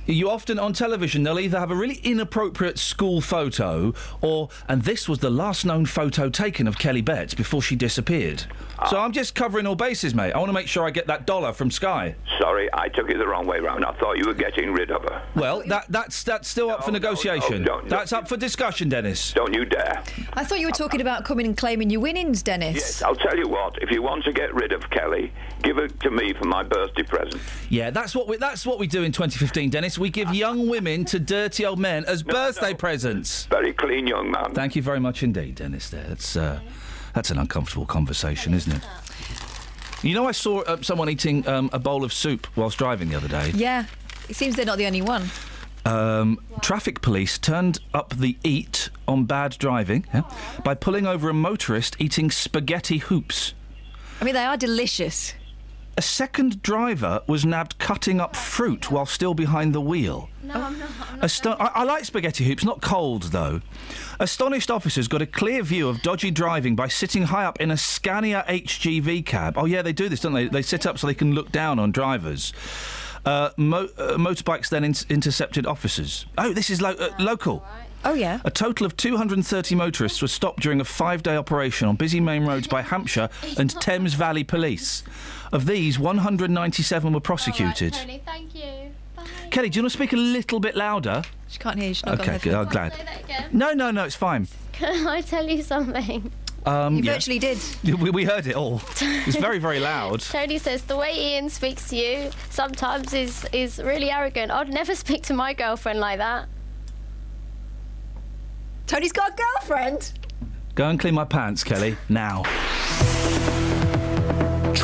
you often on television they'll either have a really inappropriate school photo, or and this was the last known photo taken of Kelly Betts before she disappeared. So I'm just covering all bases, mate. I want to make sure I get that dollar from Sky. Sorry, I took it the wrong way round. I thought you were getting rid of her. Well, that that's that's still up for negotiation. no, no. That's up for discussion, Dennis. Don't you dare. I thought you were talking about coming and claiming your winnings, Dennis. Yes, I'll tell you what. If you want to get rid of Kelly, give it to me for my birthday present. Yeah, that's what we that's what we do in 2015, Dennis. We give young women to dirty old men as birthday presents. Very clean young man. Thank you very much indeed, Dennis. There, that's uh, that's an uncomfortable conversation, isn't it? You know, I saw uh, someone eating um, a bowl of soup whilst driving the other day. Yeah, it seems they're not the only one. Um, traffic police turned up the eat on bad driving yeah, by pulling over a motorist eating spaghetti hoops. I mean, they are delicious. A second driver was nabbed cutting up fruit while still behind the wheel. No, I'm not. Asto- I-, I like spaghetti hoops, not cold though. Astonished officers got a clear view of dodgy driving by sitting high up in a Scania HGV cab. Oh yeah, they do this, don't they? They sit up so they can look down on drivers. Uh, mo- uh, motorbikes then in- intercepted officers. Oh, this is lo- uh, local. Oh yeah. A total of 230 motorists were stopped during a five-day operation on busy main roads by Hampshire and Thames Valley Police. Of these, 197 were prosecuted. Tony, thank you. Kelly, do you want to speak a little bit louder? She can't hear you. She's not got Okay, good. I'm glad. Say that again. No, no, no, it's fine. *laughs* Can I tell you something? Um, You yeah. virtually did. *laughs* We, we heard it all. It's very, very loud. *laughs* Tony says the way Iain speaks to you sometimes is is really arrogant. I'd never speak to my girlfriend like that. Tony's got a girlfriend. Go and clean my pants, Kelly, now.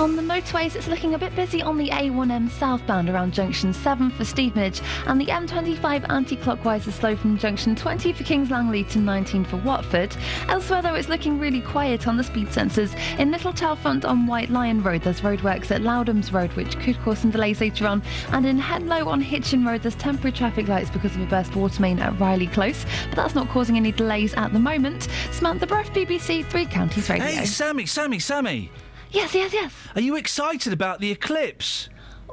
On the motorways, it's looking a bit busy on the A1M southbound around junction 7 for Stevenage, and the M25 anti clockwise is slow from junction 20 for Kings Langley to 19 for Watford. Elsewhere, though, it's looking really quiet on the speed sensors. In Little Chalfont on White Lion Road, there's roadworks at Loudhams Road, which could cause some delays later on, and in Henlow on Hitchin Road, there's temporary traffic lights because of a burst water main at Riley Close, but that's not causing any delays at the moment. Samantha Bruff, BBC Three Counties Radio. Hey, Sammy, Sammy, Sammy. Yes, yes, yes. Are you excited about the eclipse?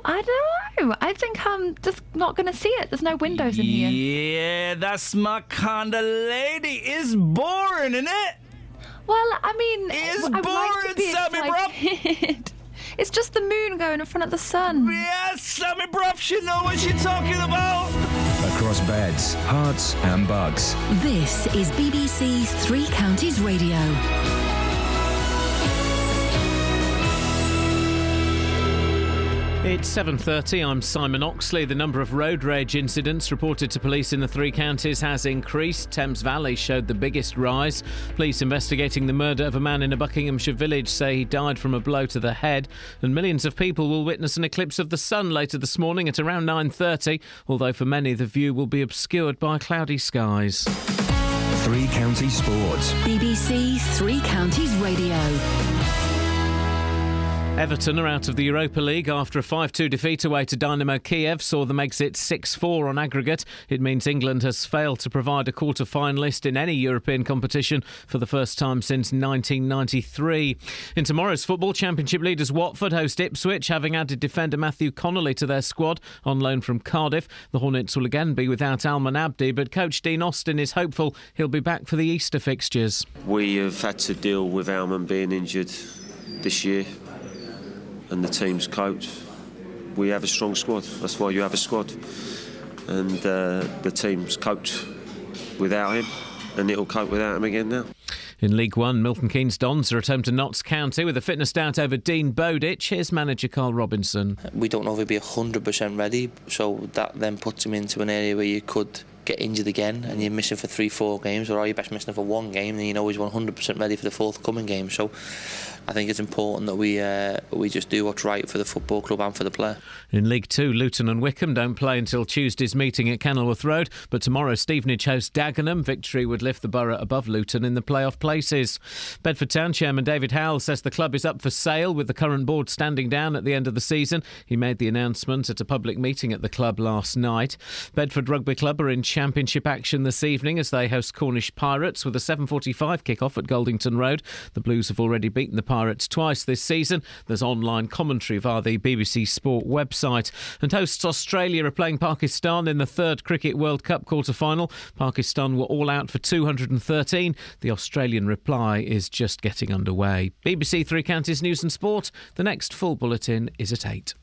I don't know. I think I'm just not going to see it. There's no windows in here. Yeah, that's my kind of lady. Is boring, isn't it? Well, I mean, It's I would like boring, to be Sammy excited. *laughs* It's just the moon going in front of the sun. Yes, Sammy Bruff, she know what she's talking about. Across beds, Herts, and bugs. This is BBC Three Counties Radio. It's 7:30. I'm Simon Oxley. The number of road rage incidents reported to police in the three counties has increased. Thames Valley showed the biggest rise. Police investigating the murder of a man in a Buckinghamshire village say he died from a blow to the head, and millions of people will witness an eclipse of the sun later this morning at around 9:30, although for many the view will be obscured by cloudy skies. Three Counties Sports. BBC Three Counties Radio. Everton are out of the Europa League after a 5 2 defeat away to Dynamo Kiev saw them exit 6 4 on aggregate. It means England has failed to provide a quarter finalist in any European competition for the first time since 1993. In tomorrow's football, Championship leaders Watford host Ipswich, having added defender Matthew Connolly to their squad on loan from Cardiff. The Hornets will again be without Almen Abdi, but coach Dean Austin is hopeful he'll be back for the Easter fixtures. We have had to deal with Almen being injured this year, and the team's coach, We have a strong squad. That's why you have a squad, and uh, the team's coped without him, and it'll cope without him again now. In League One, Milton Keynes Dons are at home to Notts County with a fitness doubt over Dean Bowditch. Here's manager Karl Robinson. We don't know if he'll be 100% ready, so that then puts him into an area where you could get injured again and you're missing for three, four games, or are you best missing for one game, then you know he's 100% ready for the forthcoming game. So I think it's important that we uh, we just do what's right for the football club and for the player. In League Two, Luton and Wycombe don't play until Tuesday's meeting at Kenilworth Road, but tomorrow Stevenage host Dagenham. Victory would lift the borough above Luton in the playoff places. Bedford Town chairman David Howell says the club is up for sale with the current board standing down at the end of the season. He made the announcement at a public meeting at the club last night. Bedford Rugby Club are in championship action this evening as they host Cornish Pirates with a 7:45 kick-off at Goldington Road. The Blues have already beaten the Pirates twice this season. There's online commentary via the BBC Sport website. And hosts Australia are playing Pakistan in the third Cricket World Cup quarter-final. Pakistan were all out for 213. The Australian reply is just getting underway. BBC Three Counties News and Sport. The next full bulletin is at 8.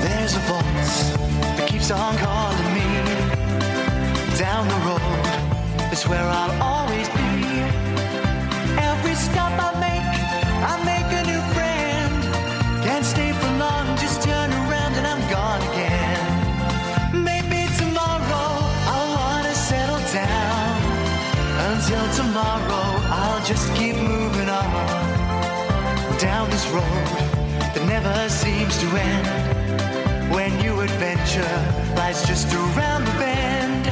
There's a voice that keeps on calling me down the road. Where I'll road that never seems to end. When new adventure lies just around the bend.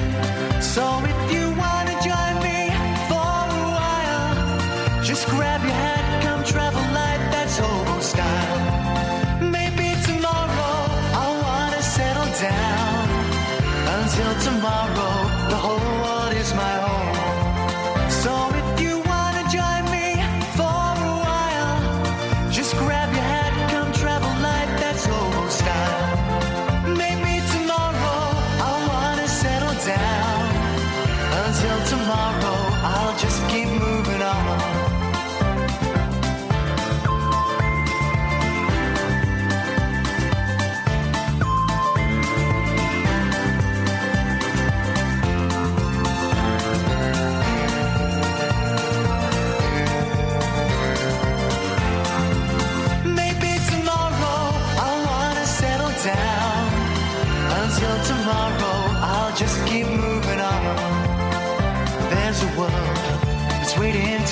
So if you wanna join me for a while, just grab your hat, come travel light, that's hobo style. Maybe tomorrow I'll wanna settle down. Until tomorrow,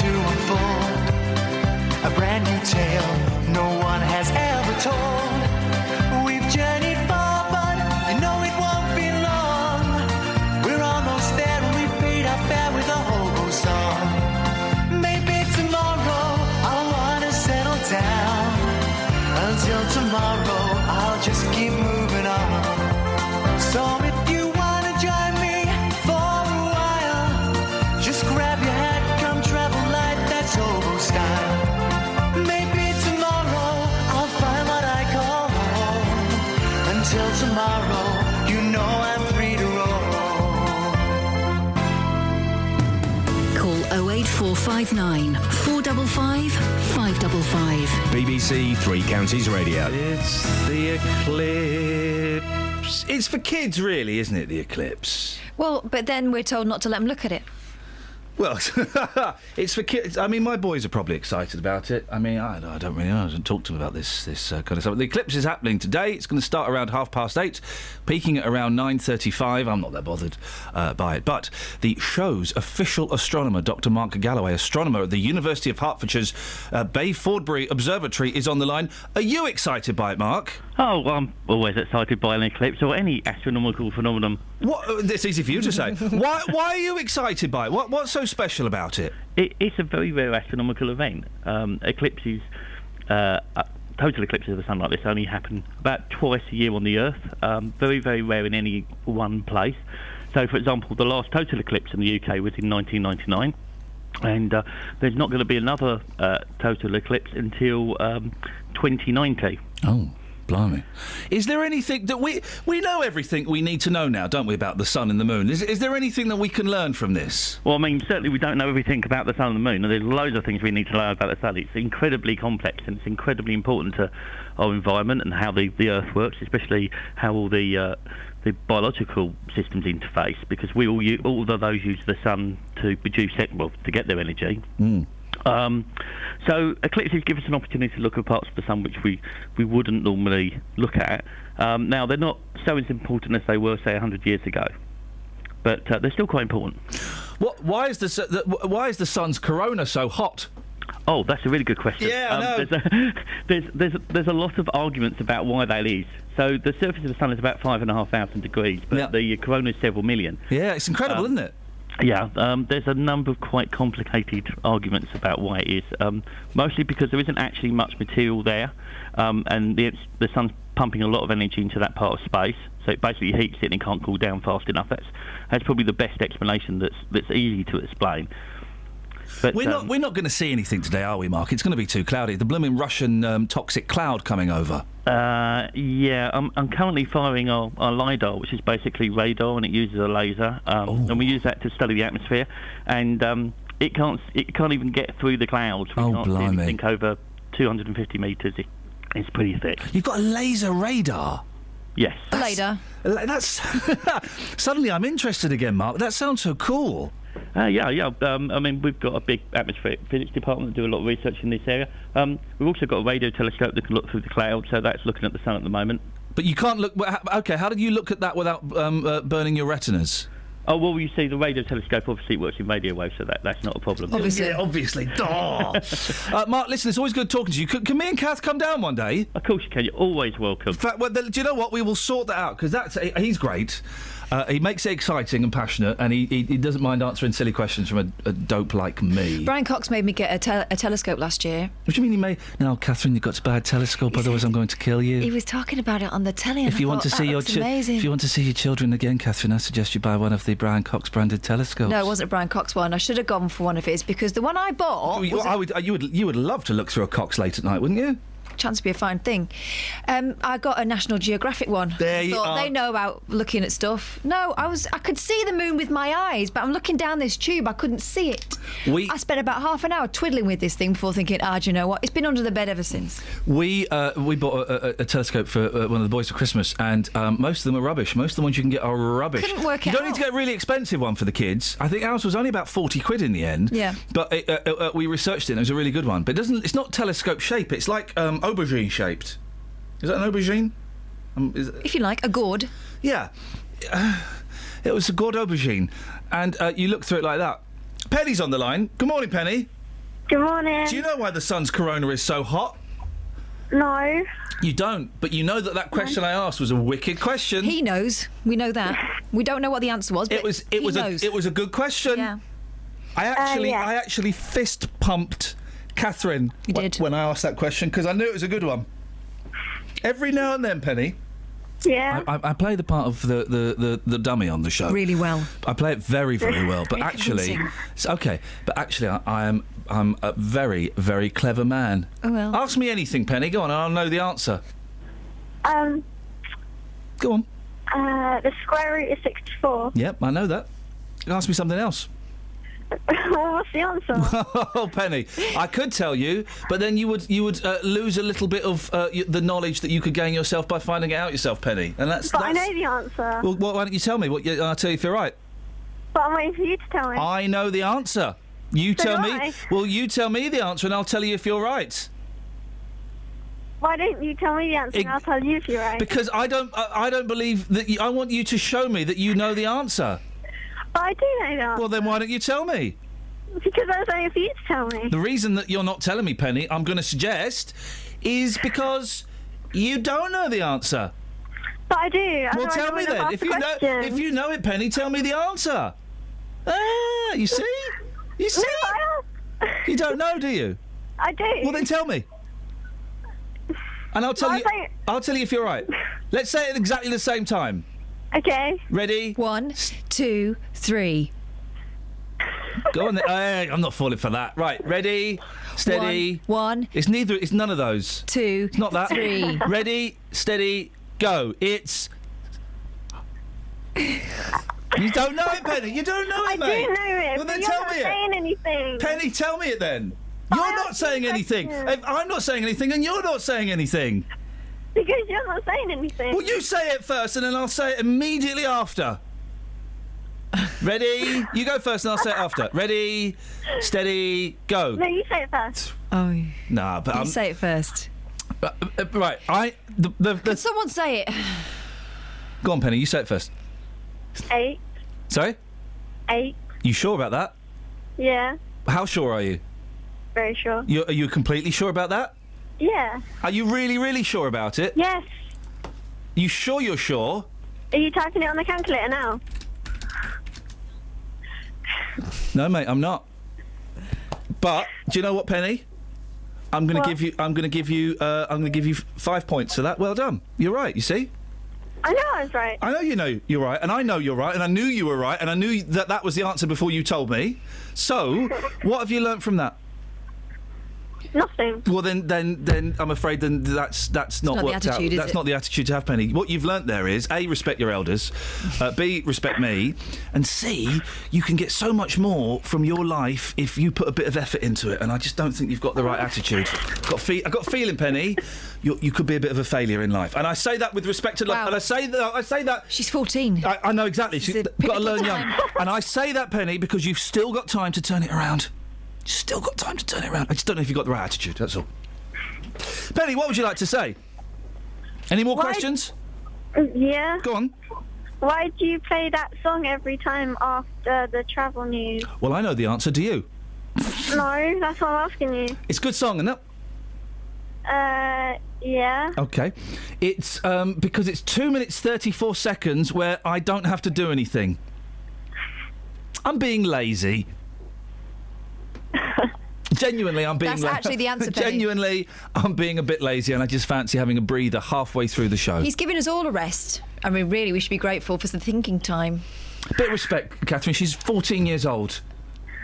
to unfold. A brand new tale no one has ever told. We've journeyed far, but you know it won't be long. We're almost there and we've paid our fare with a hobo song. Maybe tomorrow I'll wanna settle down. Until tomorrow, I'll just keep moving on. So 08459 455 555. BBC Three Counties Radio. It's the eclipse. It's for kids, really, isn't it? The eclipse. Well, but then we're told not to let them look at it. Well, *laughs* it's for kids. I mean, my boys are probably excited about it. I mean, I, I don't really know. I haven't talked to them about this this uh, kind of stuff. The eclipse is happening today. It's going to start around half past eight, peaking at around nine thirty-five. I'm not that bothered uh, by it. But the show's official astronomer, Dr. Mark Gallaway, astronomer at the University of Hertfordshire's uh, Bayfordbury Observatory, is on the line. Are you excited by it, Mark? Oh, well, I'm always excited by an eclipse or any astronomical phenomenon. What? uh, It's easy for you to say. *laughs* why? Why are you excited by it? What? What's so special about it? It, it's a very rare astronomical event. Um, eclipses, uh, uh, total eclipses of the sun like this only happen about twice a year on the Earth. Um, very, very rare in any one place. So, for example, the last total eclipse in the UK was in 1999. And uh, there's not going to be another uh, total eclipse until um, 2090. Oh. Blimey. Is there anything that we we know everything we need to know now, don't we, about the sun and the moon? Is, is there anything that we can learn from this? Well, I mean, certainly we don't know everything about the sun and the moon, and there's loads of things we need to learn about the sun. It's incredibly complex, and it's incredibly important to our environment and how the, the Earth works, especially how all the uh, the biological systems interface, because we all use, all of those use the sun to produce well, to get their energy. Mm. Um, so eclipses give us an opportunity to look at parts of the sun which we, we wouldn't normally look at. Um, now they're not so as important as they were, say, 100 years ago, but uh, they're still quite important. What? Why is the, the why is the sun's corona so hot? Oh, that's a really good question. Yeah, I know. There's, a, *laughs* there's, there's, there's a lot of arguments about why that is. So the surface of the sun is about five and a half thousand degrees, but the corona is several million. Yeah, it's incredible, Um, isn't it? Yeah, um, there's a number of quite complicated arguments about why it is. Um, mostly because there isn't actually much material there, um, and the, the sun's pumping a lot of energy into that part of space, so it basically heats it and can't cool down fast enough. That's that's probably the best explanation that's that's easy to explain. But, we're not um, we're not going to see anything today, are we, Mark? It's going to be too cloudy. The blooming Russian um, toxic cloud coming over. Uh, yeah, I'm, I'm currently firing our, our LiDAR, which is basically radar, and it uses a laser, um, and we use that to study the atmosphere, and um, it can't it can't even get through the clouds. We Oh, can't blimey. see anything over 250 metres. It, it's pretty thick. You've got a laser radar. Yes. Later. That's *laughs* *laughs* suddenly I'm interested again, Mark. That sounds so cool. Uh, yeah, yeah. Um, I mean, we've got a big atmospheric physics department that do a lot of research in this area. Um, we've also got a radio telescope that can look through the clouds, so that's looking at the sun at the moment. But you can't look. Okay, how did you look at that without um, uh, burning your retinas? Oh well, you see, the radio telescope obviously works in radio waves, so that, that's not a problem. Yeah, obviously. *laughs* Duh. uh, Mark, listen, it's always good talking to you. Can, can me and Kath come down one day? Of course you can. You're always welcome. In fact, well, then, do you know what? We will sort that out because that's he's great. Uh, he makes it exciting and passionate, and he, he, he doesn't mind answering silly questions from a, a dope like me. Brian Cox made me get a, tel- a telescope last year. What do you mean he made? Now, Catherine, you've got to buy a telescope, otherwise I'm going to kill you. He was talking about it on the telly. If you I want to see your chi- if you want to see your children again, Catherine, I suggest you buy one of the Brian Cox branded telescopes. No, it wasn't a Brian Cox one. I should have gone for one of his because the one I bought a I would, you would, you would love to look through a Cox late at night, wouldn't you? Chance to be a fine thing. Um, I got a National Geographic one. There you thought are. They know about looking at stuff. No, I was. I could see the moon with my eyes, but I'm looking down this tube. I couldn't see it. We- I spent about half an hour twiddling with this thing before thinking, ah, do you know what? It's been under the bed ever since. We uh, we bought a, a, a telescope for uh, one of the boys for Christmas, and um, most of them are rubbish. Most of the ones you can get are rubbish. Couldn't work you it don't need to get a really expensive one for the kids. I think ours was only about forty quid in the end. Yeah. But it, uh, uh, uh, we researched it. and It was a really good one. But it doesn't. It's not telescope shape. It's like um, aubergine shaped. Is that an aubergine? Um, is If you like, a gourd. Yeah. Uh, *sighs* it was a gourd aubergine, and uh, you look through it like that. Penny's on the line. Good morning, Penny. Good morning. Do you know why the sun's corona is so hot? No. You don't, but you know that that question I asked was a wicked question. He knows. We know that. *laughs* We don't know what the answer was. But it was it he was knows. a it was a good question. Yeah. I actually yeah. I actually fist pumped Catherine You wh- did. when I asked that question because I knew it was a good one. Every now and then, Penny, Yeah. I, I, I play the part of the, the, the, the dummy on the show. Really well. I play it very, very well, but *laughs* Very actually, okay. But actually, I, I am I'm a very, very clever man. Oh well. Ask me anything, Penny. Go on, I'll know the answer. Um. Go on. Uh, the square root is 64. Yep, I know that. Ask me something else. *laughs* What's the answer? *laughs* Oh, Penny, I could tell you, but then you would you would uh, lose a little bit of uh, y- the knowledge that you could gain yourself by finding it out yourself, Penny. And that's. but I know the answer. well, why don't you tell me? What you, I'll tell you if you're right. but I'm waiting for you to tell me. I know the answer. You So tell me. I. Well, you tell me the answer, and I'll tell you if you're right. Why don't you tell me the answer and I'll tell you if you're right? Because I don't. I, I don't believe that. You, I want you to show me that you know the answer. But I do know answer. Well, then why don't you tell me? Because I was waiting for you to tell me. The reason that you're not telling me, Penny, I'm going to suggest, is because you don't know the answer. But I do. Well, tell me then. If the you know, if you know it, Penny, tell me the answer. Ah, you see, you see. No, You don't know, do you? I do. Well, then tell me, and I'll tell Well, you. I'll I'll tell you if you're right. Let's say it at exactly the same time. Okay. Ready? One, two, three. Go on. Then. *laughs* Hey, I'm not falling for that. Right, ready, steady. One. one. It's neither. It's none of those. Two. It's not that. Three. *laughs* ready, steady, go. It's. *laughs* You don't know it, Penny. You don't know it, I mate. do know it. Well, but then you're tell not me it. saying anything. Penny, tell me it then. You're I not saying anything. I'm not saying anything, and you're not saying anything. Because you're not saying anything. Well, you say it first, and then I'll say it immediately after. Ready? You go first, and I'll say it after. Ready, steady, go. No, you say it first. Oh, you Nah, but I'm say it first. uh, uh, right. I the the, the Someone say it. go on, Penny. You say it first. Eight. Sorry. Eight. You sure about that? Yeah. How sure are you? Very sure. you are you completely sure about that? Yeah. Are you really, really sure about it? Yes. You sure you're sure? Are you typing it on the calculator now? No, mate, I'm not. But do you know what, Penny? I'm going to give you. I'm going to give you. Uh, I'm going to give you f- five points for that. Well done. You're right. You see. I know I was right. I know you know you're right, and I know you're right, and I knew you were right, and I knew that that was the answer before you told me. So, *laughs* what have you learnt from that? Nothing. Well, then, then, then I'm afraid then that's that's not, not the worked attitude, out. That's it? not the attitude to have, Penny. What you've learnt there is a respect your elders, uh, b respect me, and c you can get so much more from your life if you put a bit of effort into it. And I just don't think you've got the right attitude. Got fe- I got a feeling, Penny, you you could be a bit of a failure in life. And I say that with respect to love. Wow. And I say that I say that She's 14. I, I know exactly. She's got to learn pivotal young. And I say that, Penny, because you've still got time to turn it around. You've still got time to turn it around. I just don't know if you've got the right attitude. That's all. Penny, what would you like to say? Any more Why- questions? Yeah. Go on. Why do you play that song every time after the travel news? Well, I know the answer. Do you? No, that's what I'm asking you. It's a good song, isn't it? Uh, yeah. Okay. It's um, because it's two minutes thirty-four seconds where I don't have to do anything. I'm being lazy. Genuinely, I'm being. That's la- actually the *laughs* answer, Penny. Genuinely, I'm being a bit lazy, and I just fancy having a breather halfway through the show. He's giving us all a rest. I mean, really, we should be grateful for some thinking time. A Bit of respect, Catherine. She's 14 years old.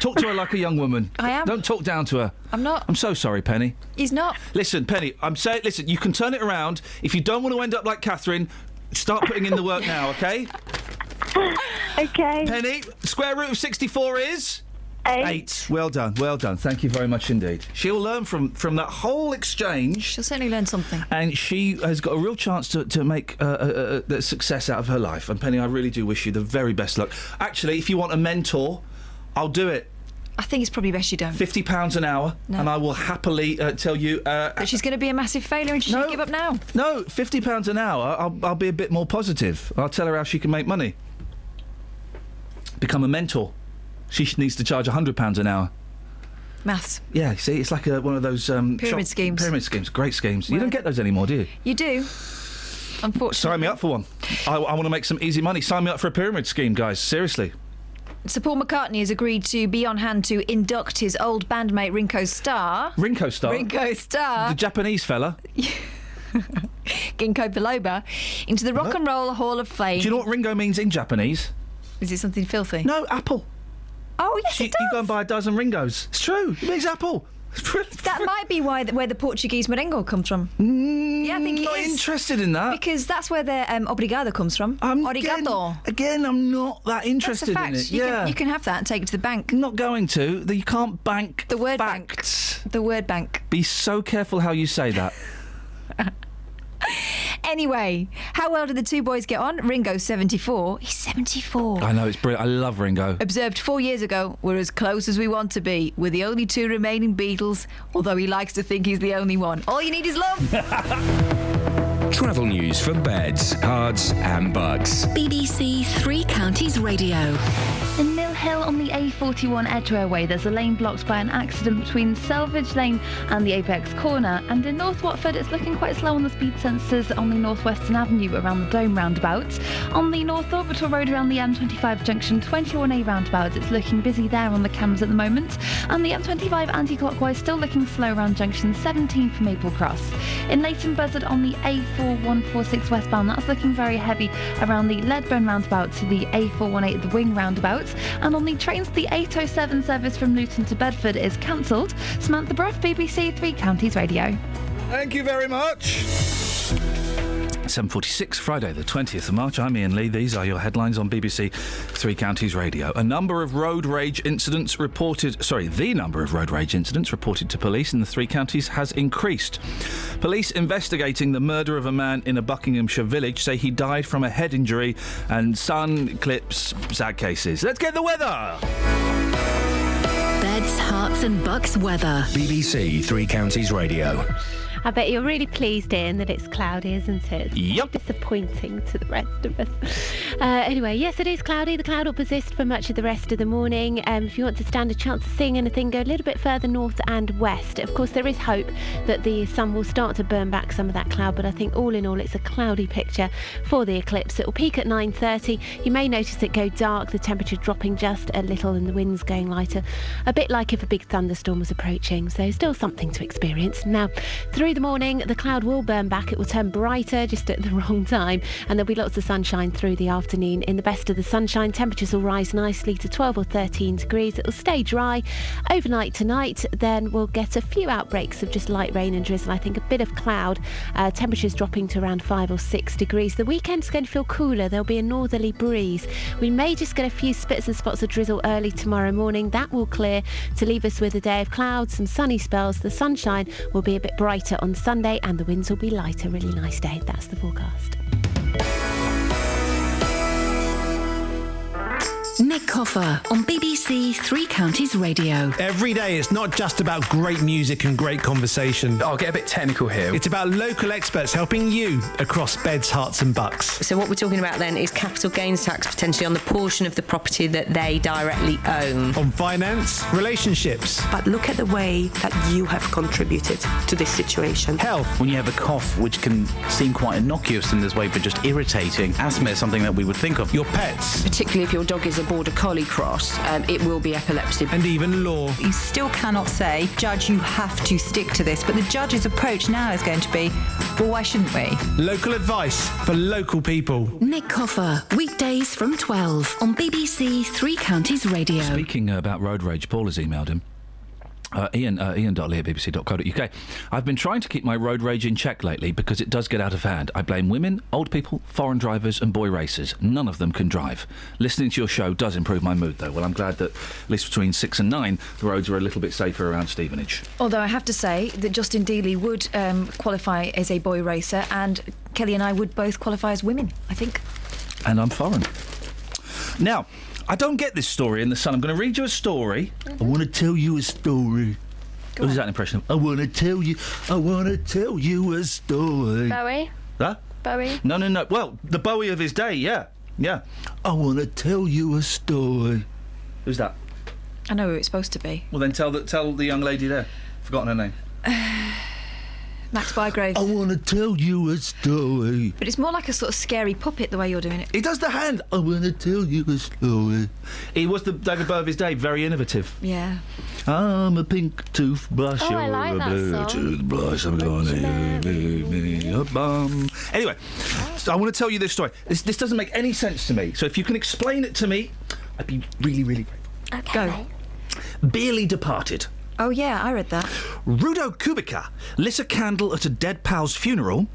Talk to her like a young woman. I am. Don't talk down to her. I'm not. I'm so sorry, Penny. He's not. Listen, Penny. I'm saying. Listen, you can turn it around. If you don't want to end up like Catherine, start putting in the work now. Okay. *laughs* Okay. Penny, square root of 64 is. Eight. Eight. Well done. Well done. Thank you very much indeed. She'll learn from from that whole exchange. She'll certainly learn something. And she has got a real chance to, to make uh, uh, uh, success out of her life. And Penny, I really do wish you the very best luck. Actually, if you want a mentor, I'll do it. I think it's probably best you don't. Fifty pounds an hour, No. and I will happily uh, tell you. Uh, But she's going to be a massive failure and she should give up now. no, fifty pounds an hour. I'll, I'll be a bit more positive. I'll tell her how she can make money. Become a mentor. She needs to charge hundred pounds an hour. Maths. Yeah, see, it's like a, one of those um, Pyramid schemes. Pyramid schemes, great schemes. you don't get those anymore, do you? You do. Unfortunately. Sign me up for one. I, I want to make some easy money. Sign me up for a pyramid scheme, guys. Seriously. Sir Paul McCartney has agreed to be on hand to induct his old bandmate Rinko Starr. Rinko Starr. Rinko Starr. The Japanese fella. *laughs* Ginkgo biloba into the Rock and Roll Hall of Fame. Do you know what Ringo means in Japanese? Is it something filthy? No, apple. Oh yes, you, it does. You go and buy a dozen Ringos. It's true. It means apple. *laughs* That might be why where the Portuguese merengue comes from. yeah, I think it not is. interested in that. Because that's where the um, obrigado comes from. Obrigado. Again, I'm not that interested in it. You, yeah. can, you can have that and take it to the bank. not going to. You can't bank The word facts. bank. The word bank. Be so careful how you say that. *laughs* Anyway, how well did the two boys get on? Ringo, 74. He's 74. I know it's brilliant. I love Ringo. Observed four years ago, we're as close as we want to be. We're the only two remaining Beatles, although he likes to think he's the only one. All you need is love. *laughs* Travel news for beds, cards, and bugs. BBC Three Counties Radio. Hill on the A41 Edgware Way, there's a lane blocked by an accident between Selvage Lane and the Apex Corner. And in North Watford, it's looking quite slow on the speed sensors on the Northwestern Avenue around the Dome roundabout. On the North Orbital Road around the M25 junction 21A roundabout, it's looking busy there on the cams at the moment. And the M25 anti-clockwise still looking slow around junction 17 for Maple Cross. In Leighton Buzzard on the A4146 westbound, that's looking very heavy around the Ledburn roundabout to the A418 the Wing roundabout. And And on the trains, the 807 service from Luton to Bedford is cancelled. Samantha Bruff, BBC Three Counties Radio. Thank you very much. 7.46, Friday, the 20th of March. I'm Iain Lee. These are your headlines on BBC Three Counties Radio. A number of road rage incidents reported, sorry, the number of road rage incidents reported to police in the three counties has increased. Police investigating the murder of a man in a Buckinghamshire village say he died from a head injury and Sun clips sad cases. Let's get the weather! Beds, Herts, and bucks weather. BBC Three Counties Radio. I bet you're really pleased, Iain, that it's cloudy, isn't it? Yep. Disappointing to the rest of us. *laughs* Uh, anyway, yes, it is cloudy. The cloud will persist for much of the rest of the morning. Um, if you want to stand a chance of seeing anything, go a little bit further north and west. Of course, there is hope that the sun will start to burn back some of that cloud, but I think all in all, it's a cloudy picture for the eclipse. It will peak at 9:30. You may notice it go dark. The temperature dropping just a little, and the winds going lighter, a bit like if a big thunderstorm was approaching. So still something to experience. Now, through the morning, the cloud will burn back. It will turn brighter just at the *laughs* wrong time, and there'll be lots of sunshine through the afternoon. In the best of the sunshine, temperatures will rise nicely to 12 or 13 degrees. It will stay dry overnight tonight. Then we'll get a few outbreaks of just light rain and drizzle. I think a bit of cloud. Uh, temperatures dropping to around 5 or 6 degrees. The weekend's going to feel cooler. There'll be a northerly breeze. We may just get a few spits and spots of drizzle early tomorrow morning. That will clear to leave us with a day of clouds, some sunny spells. The sunshine will be a bit brighter on Sunday and the winds will be lighter. Really nice day. That's the forecast. Nick Coffer on BBC Three Counties Radio. Every day, it's not just about great music and great conversation. I'll get a bit technical here. It's about local experts helping you across beds, Herts, and bucks. So what we're talking about then is capital gains tax potentially on the portion of the property that they directly own. On finance, relationships, But look at the way that you have contributed to this situation. health, When you have a cough, which can seem quite innocuous in this way, but just irritating, asthma is something that we would think of. your pets, Particularly if your dog is a border collie cross, um, it will be epilepsy. and even law. You still cannot say, Judge, you have to stick to this. But the judge's approach now is going to be, well, why shouldn't we? Local advice for local people. Nick Coffer, weekdays from 12 on BBC Three Counties Radio. Speaking about road rage, Paul has emailed him. Uh, Iain, uh, iain.lee at bbc.co.uk. I've been trying to keep my road rage in check lately because it does get out of hand. I blame women, old people, foreign drivers, and boy racers. None of them can drive. Listening to your show does improve my mood, though. Well, I'm glad that at least between six and nine, the roads are a little bit safer around Stevenage. Although I have to say that Justin Dealey would um, qualify as a boy racer, and Kelly and I would both qualify as women, I think. And I'm foreign. Now, I don't get this story in the Sun. I'm going to read you a story. I want to tell you a story. What is that an impression of? I want to tell you. I want to tell you a story. Bowie? Huh? Bowie? No, no, no. Well, the Bowie of his day, yeah. Yeah. I want to tell you a story. Who's that? I know who it's supposed to be. Well, then tell the, tell the young lady there. Forgotten her name. *sighs* *sighs* *sighs* Max Bygrave. I want to tell you a story. But it's more like a sort of scary puppet the way you're doing it. He does the hand. I want to tell you a story. He was the David Bowie of his day, very innovative. Yeah. I'm a pink toothbrush Oh, I or like a that blue song. toothbrush. I'm going to give me a bum. Anyway, so I want to tell you this story. This, this doesn't make any sense to me. So if you can explain it to me, I'd be really, really grateful. Okay. Go. Barely departed. Oh, yeah, I read that. Rudo Kubica lit a candle at a dead pal's funeral,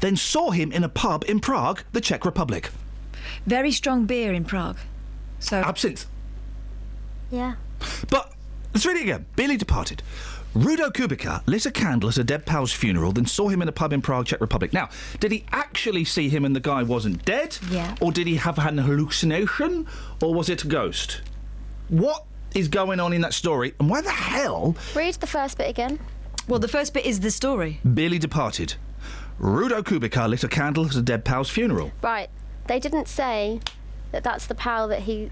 then saw him in a pub in Prague, the Czech Republic. Very strong beer in Prague. So. Absinthe. Yeah. But let's read it again. Billy departed. Rudo Kubica lit a candle at a dead pal's funeral, then saw him in a pub in Prague, Czech Republic. Now, did he actually see him and the guy wasn't dead? Yeah. Or did he have an hallucination? Or was it a ghost? What is going on in that story? And why the hell Read the first bit again. Well, the first bit is the story. Billy departed? Rudo Kubica lit a candle at a dead pal's funeral. Right. They didn't say that that's the pal that he.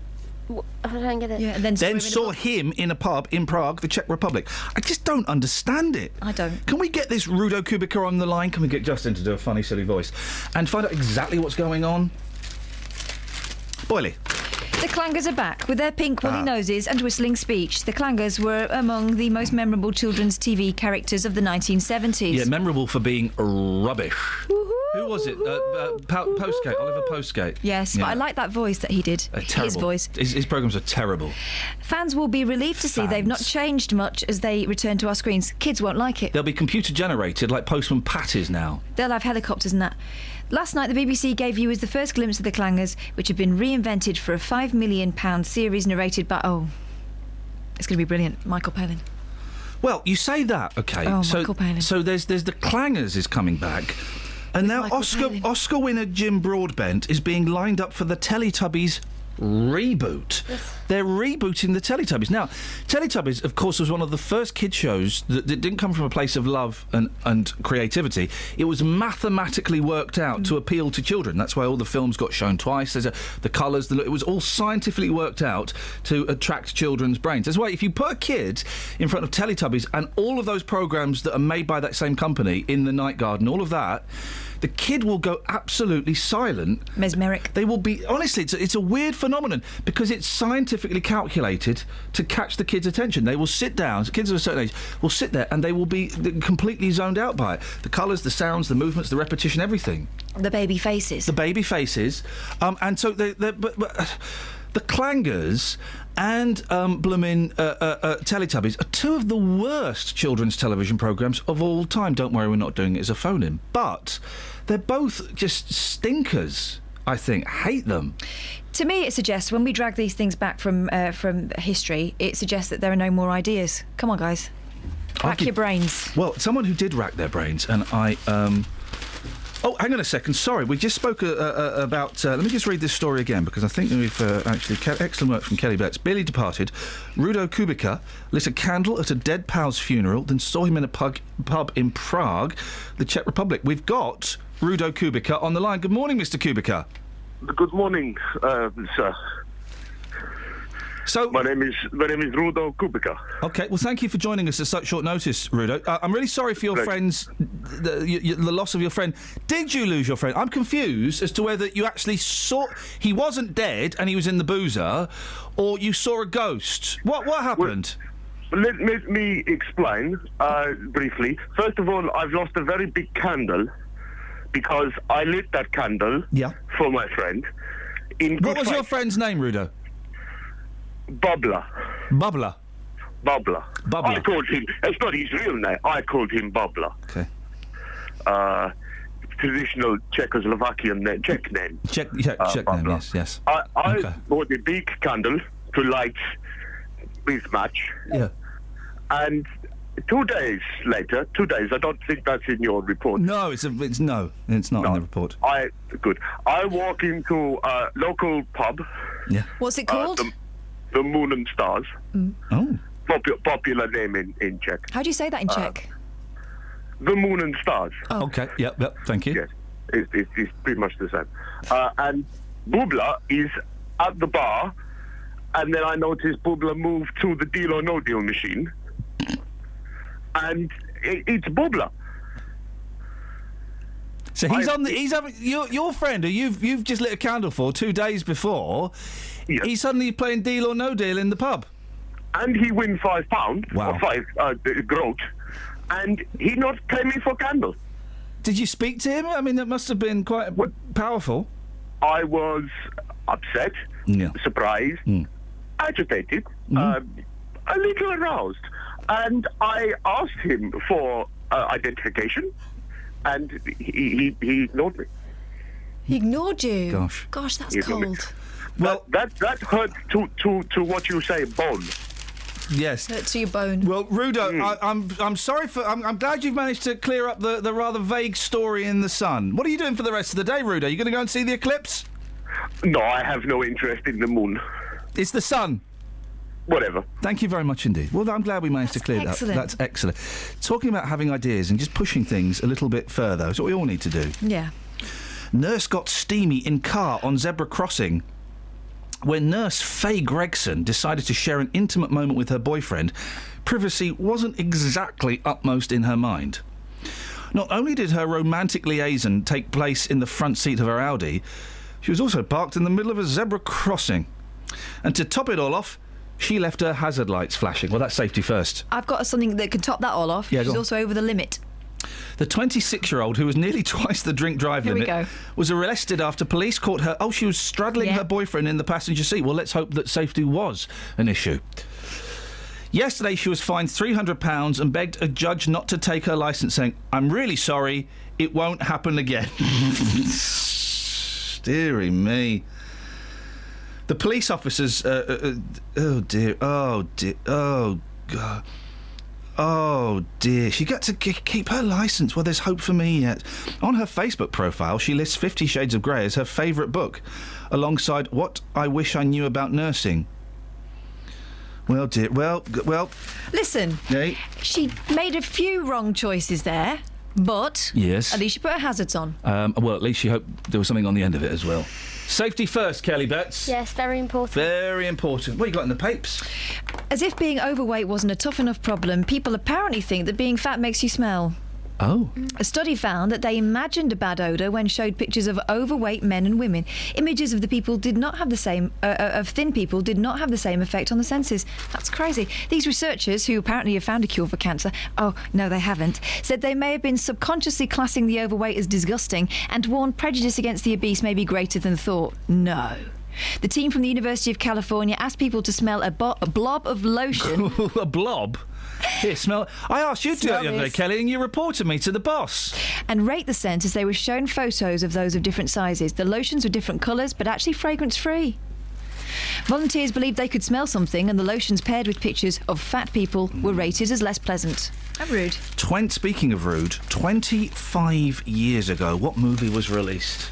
w- I don't get it. Yeah, and then, Then saw him in a pub in Prague, the Czech Republic. I just don't understand it. I don't. Can we get this Rudo Kubica on the line? Can we get Justin to do a funny, silly voice and find out exactly what's going on? Boyley. The Clangers are back with their pink woolly Ah. noses and whistling speech. The Clangers were among the most memorable children's TV characters of the 1970s. Yeah, memorable for being rubbish. Woohoo! Who was it? Uh, uh, po- Postgate, Oliver Postgate. Yes, but I like that voice that he did. Uh, His voice. His, his programs are terrible. Fans will be relieved to see they've not changed much as they return to our screens. Kids won't like it. They'll be computer generated like Postman Pat is now. They'll have helicopters and that. Last night, the BBC gave viewers the first glimpse of the Clangers, which have been reinvented for a £5 million series narrated by. Oh, it's going to be brilliant. Michael Palin. Well, you say that, okay? Oh, so, Michael Palin. so there's there's the Clangers is coming back, and now Michael Oscar Palin. Oscar winner Jim Broadbent is being lined up for the Teletubbies reboot. They're rebooting the Teletubbies. Now, Teletubbies, of course, was one of the first kid shows that, that didn't come from a place of love and, and creativity. It was mathematically worked out to mm. appeal to children. That's why all the films got shown twice. There's a, the colours, the, it was all scientifically worked out to attract children's brains. That's why if you put a kid in front of Teletubbies and all of those programs that are made by that same company in the Night Garden, all of that, the kid will go absolutely silent. Mesmeric. They will be honestly. It's a, it's a weird phenomenon because it's scientifically calculated to catch the kid's attention. They will sit down. Kids of a certain age will sit there and they will be completely zoned out by it. The colours, the sounds, the movements, the repetition, everything. The baby faces. The baby faces, um, and so the the but, but *sighs* the clangers and um, bloomin' uh, uh, uh, Teletubbies are two of the worst children's television programs of all time. Don't worry, we're not doing it as a phone-in, but they're both just stinkers. I think hate them. To me, it suggests when we drag these things back from uh, from history, it suggests that there are no more ideas. Come on, guys, rack your brains. Well, someone who did rack their brains, and I. Um, oh, hang on a second. Sorry, we just spoke uh, uh, about. Uh, let me just read this story again because I think we've uh, actually Ke- excellent work from Kelly Betts. Billy departed. Rudo Kubica lit a candle at a dead pal's funeral, then saw him in a pub, pub in Prague, the Czech Republic. We've got Rudo Kubica on the line. Good morning, Mr. Kubica. Good morning, uh, sir. So my name is my name is Rudo Kubica. Okay, well, thank you for joining us at such short notice, Rudo. Uh, I'm really sorry for your Pleasure. friend's the, y y the loss of your friend. Did you lose your friend? I'm confused as to whether you actually saw he wasn't dead and he was in the boozer, or you saw a ghost. What what happened? Let, let me explain uh, briefly. First of all, I've lost a very big candle because I lit that candle Yeah. for my friend. In What was your friend's name, Rudo? Bubbler. Bubbler. Bubbler. Bubbler. I called him. It's not his real name. I called him Bubbler. Okay. Uh, traditional Czechoslovakian name, Czech name. Check Uh, them. Bubbler. Yes yes. I, I Okay. bought a big candle to light this match. Yeah. And two days later, two days, I don't think that's in your report. No, it's a, it's no, it's not in the report. I good. I walk into a local pub. Yeah. What's it uh, called? the, the Moon and Stars. Oh. Popu- popular name in, in Czech. How do you say that in Uh, Czech? The Moon and Stars. Okay. Yep. Yep. Thank you. Yes. It, it, it's pretty much the same. Uh, and Bubla is at the bar, and then I noticed Bubla move to the deal or no deal machine, and it's Bubla. So he's on the. He's having your your friend who you've you've just lit a candle for two days before. He's suddenly playing deal or no deal in the pub. And he wins five pound Wow. or five uh, groat, and he not pay me for candle. Did you speak to him? I mean, that must have been quite powerful. I was upset, Yeah. surprised, agitated, Mm-hmm. um, a little aroused, and I asked him for uh, identification, and he, he, he ignored me. He ignored you. Gosh. Gosh, that's He me. cold. Well, that that hurt to to to what you say, bone. Yes. Hurt to your bone. Well, Rudo, Hmm. I, I'm I'm sorry for. I'm, I'm glad you've managed to clear up the, the rather vague story in the sun. What are you doing for the rest of the day, Rudo? Are you going to go and see the eclipse? No, I have no interest in the moon. It's the sun. Whatever. Thank you very much indeed. Well, I'm glad we managed to clear excellent. that. That's excellent. Talking about having ideas and just pushing things a little bit further is what we all need to do. Yeah. Nurse got steamy in car on zebra crossing. When nurse Faye Gregson decided to share an intimate moment with her boyfriend, privacy wasn't exactly upmost in her mind. Not only did her romantic liaison take place in the front seat of her Audi, she was also parked in the middle of a zebra crossing. And to top it all off, she left her hazard lights flashing. Well, that's safety first. I've got something that can top that all off. Yeah, She's also over the limit. The 26 year old, who was nearly *laughs* twice the drink drive Here limit, was arrested after police caught her. Oh, she was straddling Yeah. her boyfriend in the passenger seat. Well, let's hope that safety was an issue. Yesterday, she was fined £300 and begged a judge not to take her licence, saying, I'm really sorry, it won't happen again. *laughs* Deary me. The police officers. Uh, uh, uh, oh dear. Oh dear. Oh god. Oh dear. She got to keep her licence. Well, there's hope for me yet. On her Facebook profile, she lists Fifty Shades of Grey as her favourite book, alongside What I Wish I Knew About Nursing. Well, dear. Well, g- well. Listen, Hey. she made a few wrong choices there, but Yes. at least she put her hazards on. Um, well, at least she hoped there was something on the end of it as well. Safety first, Kelly Betts. Yes, very important. Very important. What you got in the papes? As if being overweight wasn't a tough enough problem, people apparently think that being fat makes you smell. Oh. A study found that they imagined a bad odour when showed pictures of overweight men and women. Images of the people did not have the same uh, uh, of thin people did not have the same effect on the senses. That's crazy. These researchers, who apparently have found a cure for cancer, oh no, they haven't, said they may have been subconsciously classing the overweight as disgusting and warned prejudice against the obese may be greater than thought. No. The team from the University of California asked people to smell a, bo- a blob of lotion. *laughs* a blob? Here, smell. I asked you to do Smell that the other day. Kelly, and you reported me to the boss. and rate the scent as they were shown photos of those of different sizes. The lotions were different colours, but actually fragrance free. Volunteers believed they could smell something, and the lotions paired with pictures of fat people were rated as less pleasant. How rude. Twen- speaking of rude, 25 years ago, what movie was released?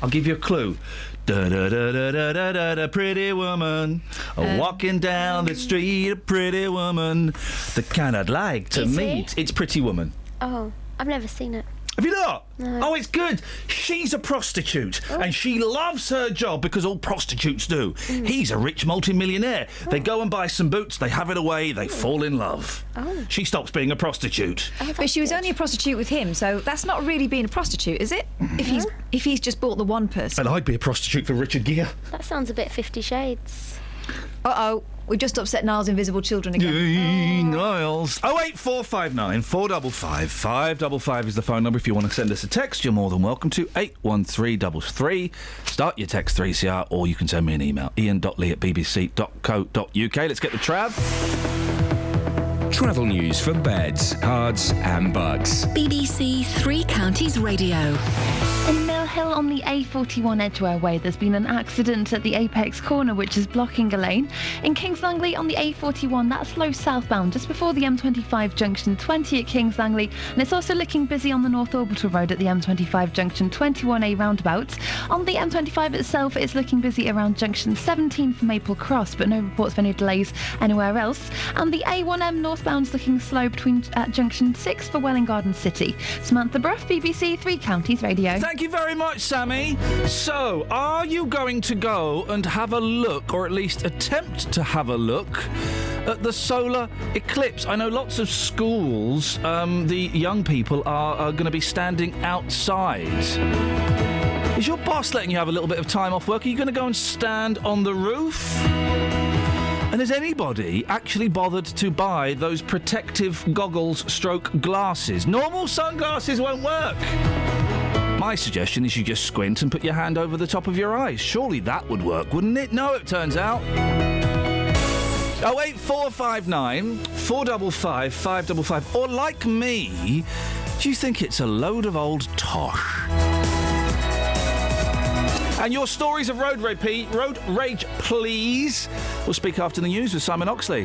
I'll give you a clue. Da da da da da da da da pretty woman Uh, walking down the street, a pretty woman, the kind I'd like to Is it? meet. It's Pretty Woman. Oh, I've never seen it. Have you not? No. Oh, it's good. She's a prostitute Oh. and she loves her job because all prostitutes do. Mm. He's a rich multimillionaire. They go and buy some boots, they have it away, they fall in love. Oh. She stops being a prostitute. but she was only a prostitute with him, so that's not really being a prostitute, is it? If he's if he's just bought the one person. And I'd be a prostitute for Richard Gere. That sounds a bit Fifty Shades. Uh oh, we just upset Niles' invisible children again. Yay, Niles. 08459 455 555 is the phone number. If you want to send us a text, you're more than welcome to 81333. Start your text 3CR or you can send me an email iain.lee at bbc.co.uk. Let's get the trav. Travel news for beds, cards, and bugs. BBC Three Counties Radio. Hill on the A41 Edgware Way, there's been an accident at the Apex corner, which is blocking a lane. In Kings Langley on the A41, that's slow southbound, just before the M25 junction 20 at Kings Langley. And it's also looking busy on the North Orbital Road at the M25 junction 21A roundabout. On the M25 itself, it's looking busy around junction 17 for Maple Cross, but no reports of any delays anywhere else. And the A1M northbound's looking slow between at junction 6 for Welwyn Garden City. Samantha Bruff, BBC Three Counties Radio. Thank you very much, Sammy. So, are you going to go and have a look, or at least attempt to have a look, at the solar eclipse? I know lots of schools, um, the young people are, are going to be standing outside. Is your boss letting you have a little bit of time off work? Are you going to go and stand on the roof? And has anybody actually bothered to buy those protective goggles stroke glasses? Normal sunglasses won't work. My suggestion is you just squint and put your hand over the top of your eyes. Surely that would work, wouldn't it? No, it turns out. Oh eight four five nine four double five five double five. Or like me, do you think it's a load of old tosh? And your stories of road rage, road rage, please. We'll speak after the news with Simon Oxley.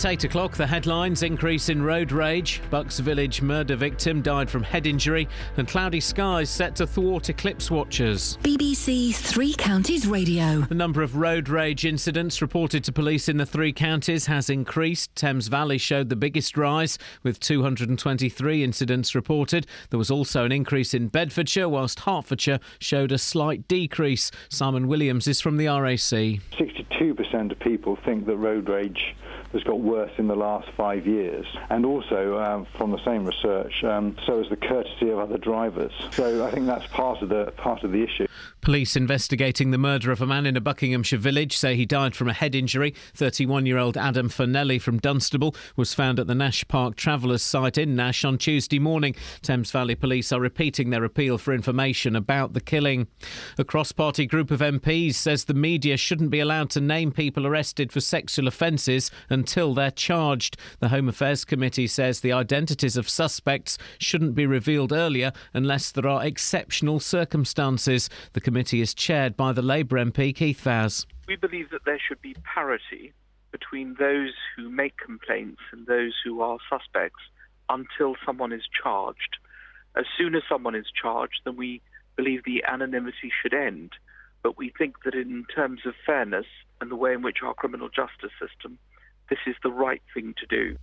It's 8 o'clock. The headlines increase in road rage. Bucks Village murder victim died from head injury. And cloudy skies set to thwart eclipse watchers. BBC Three Counties Radio. The number of road rage incidents reported to police in the three counties has increased. Thames Valley showed the biggest rise, with 223 incidents reported. There was also an increase in Bedfordshire, whilst Hertfordshire showed a slight decrease. Simon Williams is from the RAC. 62% of people think that road rage has got worse in the last five years. And also, um, from the same research, um, so is the courtesy of other drivers. So I think that's part of the part of the issue. Police investigating the murder of a man in a Buckinghamshire village say he died from a head injury. 31 year old Adam Fernelli from Dunstable was found at the Nash Park Travellers site in Nash on Tuesday morning. Thames Valley Police are repeating their appeal for information about the killing. A cross party group of MPs says the media shouldn't be allowed to name people arrested for sexual offences until they're charged. The Home Affairs Committee says the identities of suspects shouldn't be revealed earlier unless there are exceptional circumstances. The committee is chaired by the Labour MP Keith Vaz. We believe that there should be parity between those who make complaints and those who are suspects until someone is charged. As soon as someone is charged, then we believe the anonymity should end. But we think that in terms of fairness and the way in which our criminal justice system, this is the right thing to do.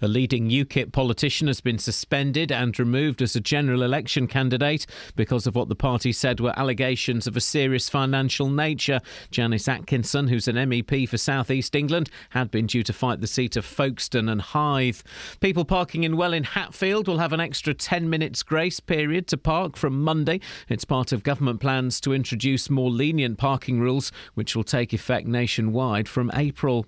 A leading UKIP politician has been suspended and removed as a general election candidate because of what the party said were allegations of a serious financial nature. Janice Atkinson, who's an MEP for South East England, had been due to fight the seat of Folkestone and Hythe. People parking in Welwyn Hatfield will have an extra 10 minutes grace period to park from Monday. It's part of government plans to introduce more lenient parking rules, which will take effect nationwide from April.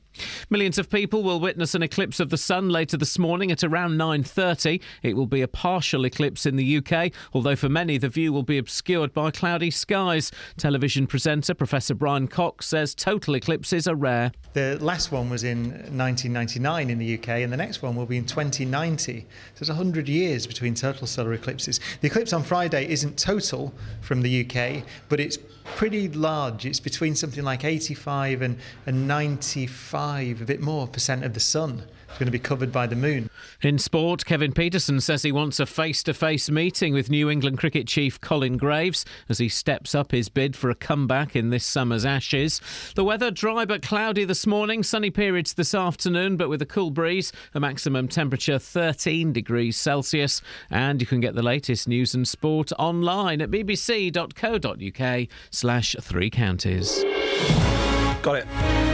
Millions of people will witness an eclipse of the sun later this morning at around 9:30. It will be a partial eclipse in the UK, although for many the view will be obscured by cloudy skies. Television presenter Professor Brian Cox says total eclipses are rare. The last one was in 1999 in the UK, and the next one will be in 2090. So it's 100 years between total solar eclipses. The eclipse on Friday isn't total from the UK, but it's pretty large. It's between something like 85 and, and 95, a bit more, percent of the sun going to be covered by the moon. In sport, Kevin Pietersen says he wants a face to face meeting with New England cricket chief Colin Graves as he steps up his bid for a comeback in this summer's Ashes. The weather dry but cloudy this morning, sunny periods this afternoon, but with a cool breeze, a maximum temperature 13 degrees Celsius. And you can get the latest news and sport online at bbc.co.uk slash three counties. Got it.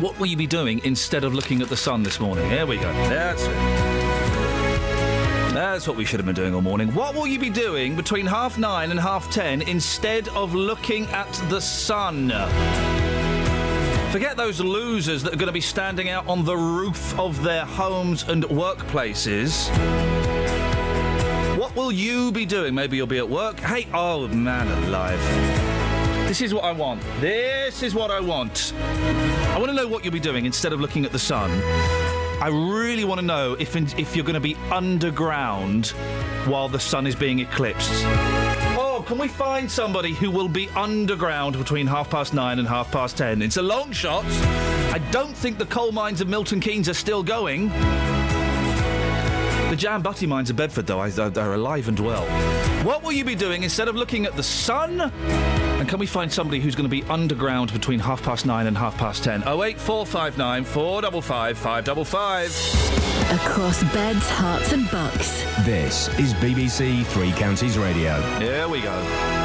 What will you be doing instead of looking at the sun this morning? There we go. That's it. That's what we should have been doing all morning. What will you be doing between half nine and half ten instead of looking at the sun? Forget those losers that are going to be standing out on the roof of their homes and workplaces. What will you be doing? Maybe you'll be at work. Hey, oh man alive. This is what I want. This is what I want. I want to know what you'll be doing instead of looking at the sun. I really want to know if if you're going to be underground while the sun is being eclipsed. Oh, can we find somebody who will be underground between half past nine and half past ten? It's a long shot. I don't think the coal mines of Milton Keynes are still going. The Jan Butty mines of Bedford, though, they're alive and well. What will you be doing instead of looking at the sun? And can we find somebody who's going to be underground between half past nine and half past ten? Oh eight four five nine four double five five double five. Across beds, Herts, and bucks. This is BBC Three Counties Radio. There we go.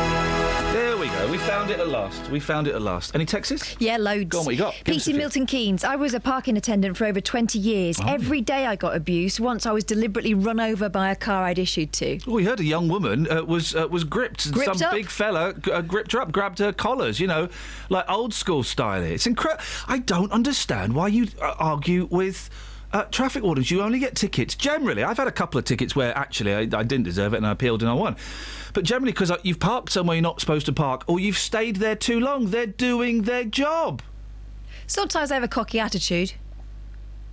We go. We found it at last. We found it at last. Any texts? Yeah, loads. Go on, what you got? Few. Milton Keynes. I was a parking attendant for over 20 years. Oh. Every day I got abuse. Once I was deliberately run over by a car I'd issued to. Oh, we heard a young woman uh, was uh, was gripped. Gripped Some up? big fella g- uh, gripped her up, grabbed her collars. You know, like old school style. It's incredible. I don't understand why you uh, argue with. Uh, traffic wardens, you only get tickets. Generally, I've had a couple of tickets where actually I, I didn't deserve it and I appealed and I won. But generally, because uh, you've parked somewhere you're not supposed to park or you've stayed there too long, they're doing their job. Sometimes I have a cocky attitude.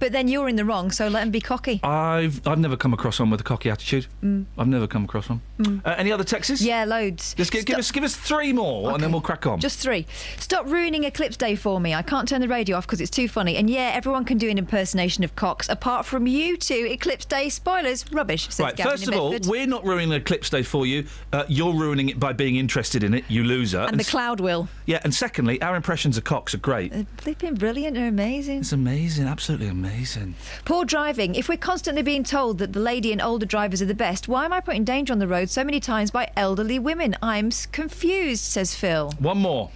But then you're in the wrong, so let them be cocky. I've I've never come across one with a cocky attitude. Mm. I've never come across one. Mm. Uh, any other texts? Yeah, loads. Just give, give us give us three more and then we'll crack on. Just three. Stop ruining Eclipse Day for me. I can't turn the radio off because it's too funny. And yeah, everyone can do an impersonation of Cox, apart from you two. Eclipse Day spoilers, rubbish. Says Right, Gavin first of all, we're not ruining Eclipse Day for you. Uh, you're ruining it by being interested in it, you loser. and the s- cloud will. yeah, and secondly, our impressions of Cox are great. they've been brilliant. They're amazing. It's amazing, absolutely amazing. Poor driving. If we're constantly being told that the lady and older drivers are the best, why am I put in danger on the road so many times by elderly women? I'm confused, says Phil. One more.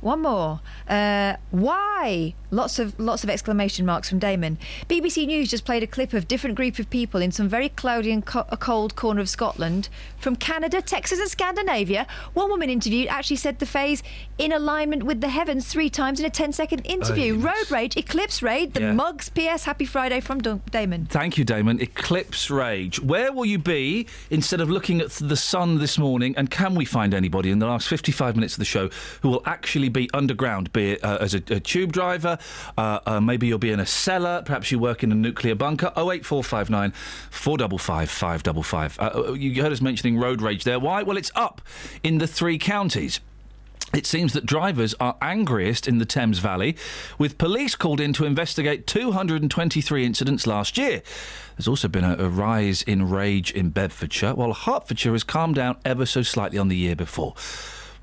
One more. Uh, why? Lots of lots of exclamation marks from Damon. BBC News just played a clip of different group of people in some very cloudy and co- cold corner of Scotland, from Canada, Texas, and Scandinavia. One woman interviewed actually said the phrase "in alignment with the heavens" three times in a 10-second interview. Oh, Road rage, eclipse raid, the Yeah. mugs. P.S. Happy Friday from Dun- Damon. Thank you, Damon. Eclipse Rage. Where will you be instead of looking at the sun this morning? And can we find anybody in the last 55 minutes of the show who will actually be underground, be it uh, as a, a tube driver? Uh, uh, maybe you'll be in a cellar. Perhaps you work in a nuclear bunker. 08459 455 555. Uh, You heard us mentioning road rage there. Why? Well, it's up in the three counties. It seems that drivers are angriest in the Thames Valley, with police called in to investigate 223 incidents last year. There's also been a, a rise in rage in Bedfordshire, while Hertfordshire has calmed down ever so slightly on the year before.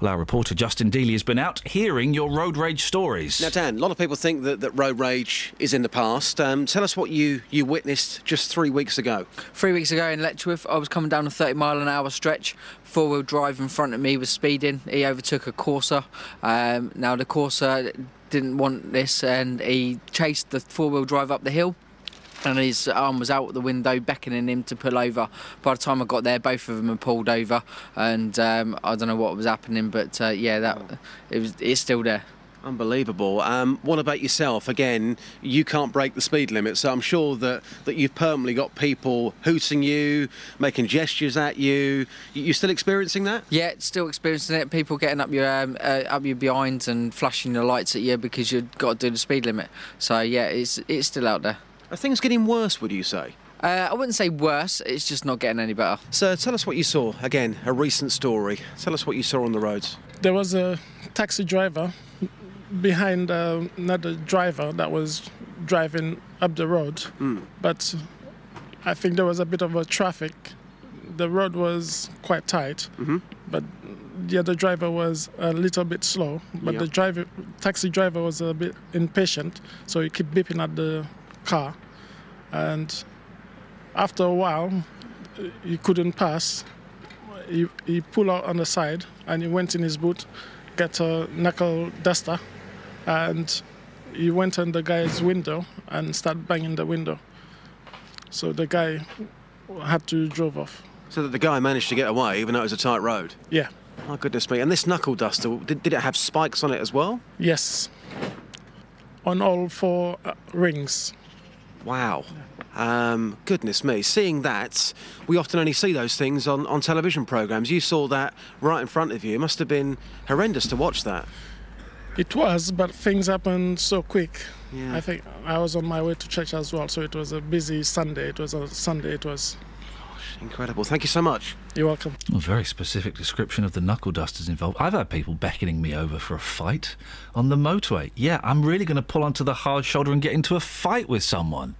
Well, our reporter Justin Dealey has been out hearing your road rage stories. Now, Dan, a lot of people think that, that road rage is in the past. Um, tell us what you, you witnessed just three weeks ago. Three weeks ago in Letchworth, I was coming down a 30 mile an hour stretch. Four wheel drive in front of me was speeding. He overtook a Corsa. Um, now, the Corsa didn't want this and he chased the four wheel drive up the hill. And his arm was out the window, beckoning him to pull over. By the time I got there, both of them had pulled over, and um, I don't know what was happening, but uh, yeah, that it was. It's still there. Unbelievable. Um, what about yourself? Again, you can't break the speed limit, so I'm sure that, that you've permanently got people hooting you, making gestures at you. You're still experiencing that? Yeah, still experiencing it. People getting up your um, uh, up your behinds and flashing the lights at you because you've got to do the speed limit. So yeah, it's it's still out there. Are things getting worse? Would you say? Uh, I wouldn't say worse. It's just not getting any better. So tell us what you saw. Again, a recent story. Tell us what you saw on the roads. There was a taxi driver behind uh, another driver that was driving up the road, but I think there was a bit of a traffic. The road was quite tight, but the other driver was a little bit slow. But Yeah. the driver, taxi driver, was a bit impatient, so he kept beeping at the car, and after a while, he couldn't pass. He, he pulled out on the side and he went in his boot, got a knuckle duster, and he went on the guy's window and started banging the window. So the guy had to drove off. So that the guy managed to get away, even though it was a tight road. Yeah. My goodness me. And this knuckle duster, did, did it have spikes on it as well? Yes. On all four uh, rings. Wow. Um, goodness me. Seeing that, we often only see those things on, on television programmes. You saw that right in front of you. It must have been horrendous to watch that. It was, but things happened so quick. Yeah. I think I was on my way to church as well, so it was a busy Sunday. It was a Sunday. It was. Incredible. Thank you so much. You're welcome. A very specific description of the knuckle dusters involved. I've had people beckoning me over for a fight on the motorway. Yeah, I'm really going to pull onto the hard shoulder and get into a fight with someone.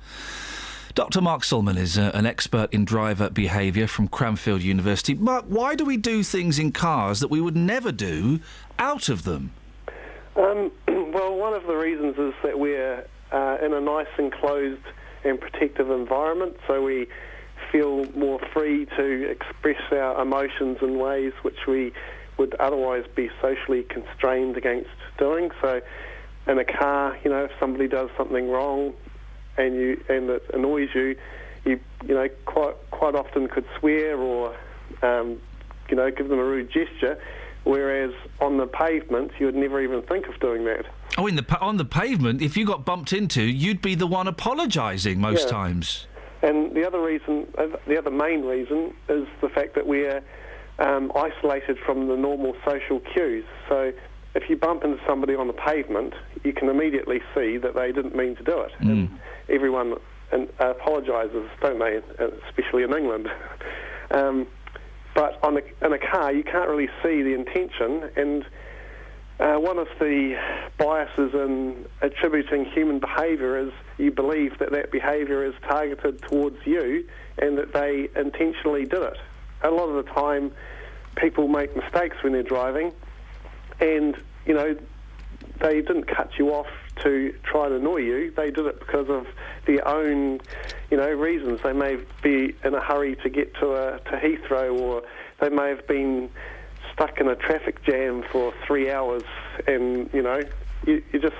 Dr. Mark Sullman is uh, an expert in driver behaviour from Cranfield University. Mark, why do we do things in cars that we would never do out of them? Um, *clears throat* well, one of the reasons is that we're uh, in a nice enclosed and protective environment, so we feel more free to express our emotions in ways which we would otherwise be socially constrained against doing. So, in a car, you know, if somebody does something wrong and you and it annoys you, you you know quite quite often could swear or um, you know give them a rude gesture. Whereas on the pavement, you would never even think of doing that. Oh, in the on the pavement, if you got bumped into, you'd be the one apologising most Yeah. times. And the other reason, uh, the other main reason, is the fact that we're um, isolated from the normal social cues. So if you bump into somebody on the pavement, you can immediately see that they didn't mean to do it. And everyone and, uh, apologises, don't they? uh, Especially in England. *laughs* um, but on a, in a car, you can't really see the intention, and uh, one of the biases in attributing human behaviour is you believe that that behaviour is targeted towards you and that they intentionally did it. A lot of the time, people make mistakes when they're driving, and you know they didn't cut you off to try and annoy you. They did it because of their own, you know, reasons. They may be in a hurry to get to a, to Heathrow, or they may have been stuck in a traffic jam for three hours, and you know, you, you just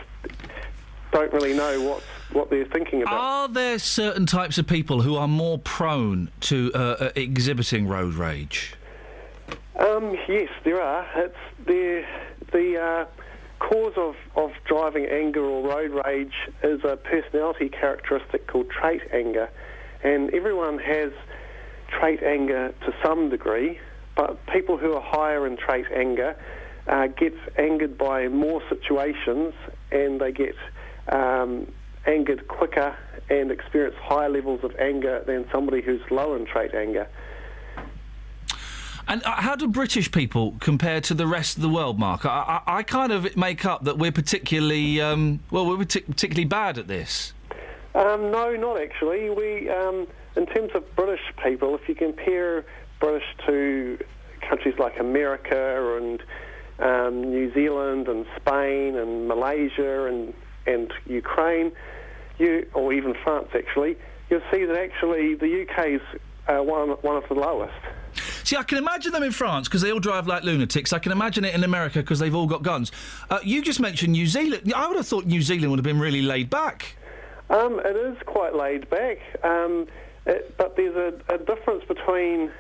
don't really know what what they're thinking about. Are there certain types of people who are more prone to uh, uh, exhibiting road rage? Um, yes, there are. It's the the uh, cause of, of driving anger or road rage is a personality characteristic called trait anger, and everyone has trait anger to some degree. But people who are higher in trait anger uh, get angered by more situations, and they get um, angered quicker and experience higher levels of anger than somebody who's low in trait anger. And uh, how do British people compare to the rest of the world, Mark? I, I, I kind of make up that we're particularly, um, well, we're partic- particularly bad at this. Um, no, not actually. We, um, in terms of British people, if you compare British to countries like America and um, New Zealand and Spain and Malaysia and and Ukraine, you or even France actually, you'll see that actually the UK is uh, one one of the lowest. See, I can imagine them in France because they all drive like lunatics. I can imagine it in America because they've all got guns. Uh, you just mentioned New Zealand. I would have thought New Zealand would have been really laid back. Um, it is quite laid back, um, it, but there's a, a difference between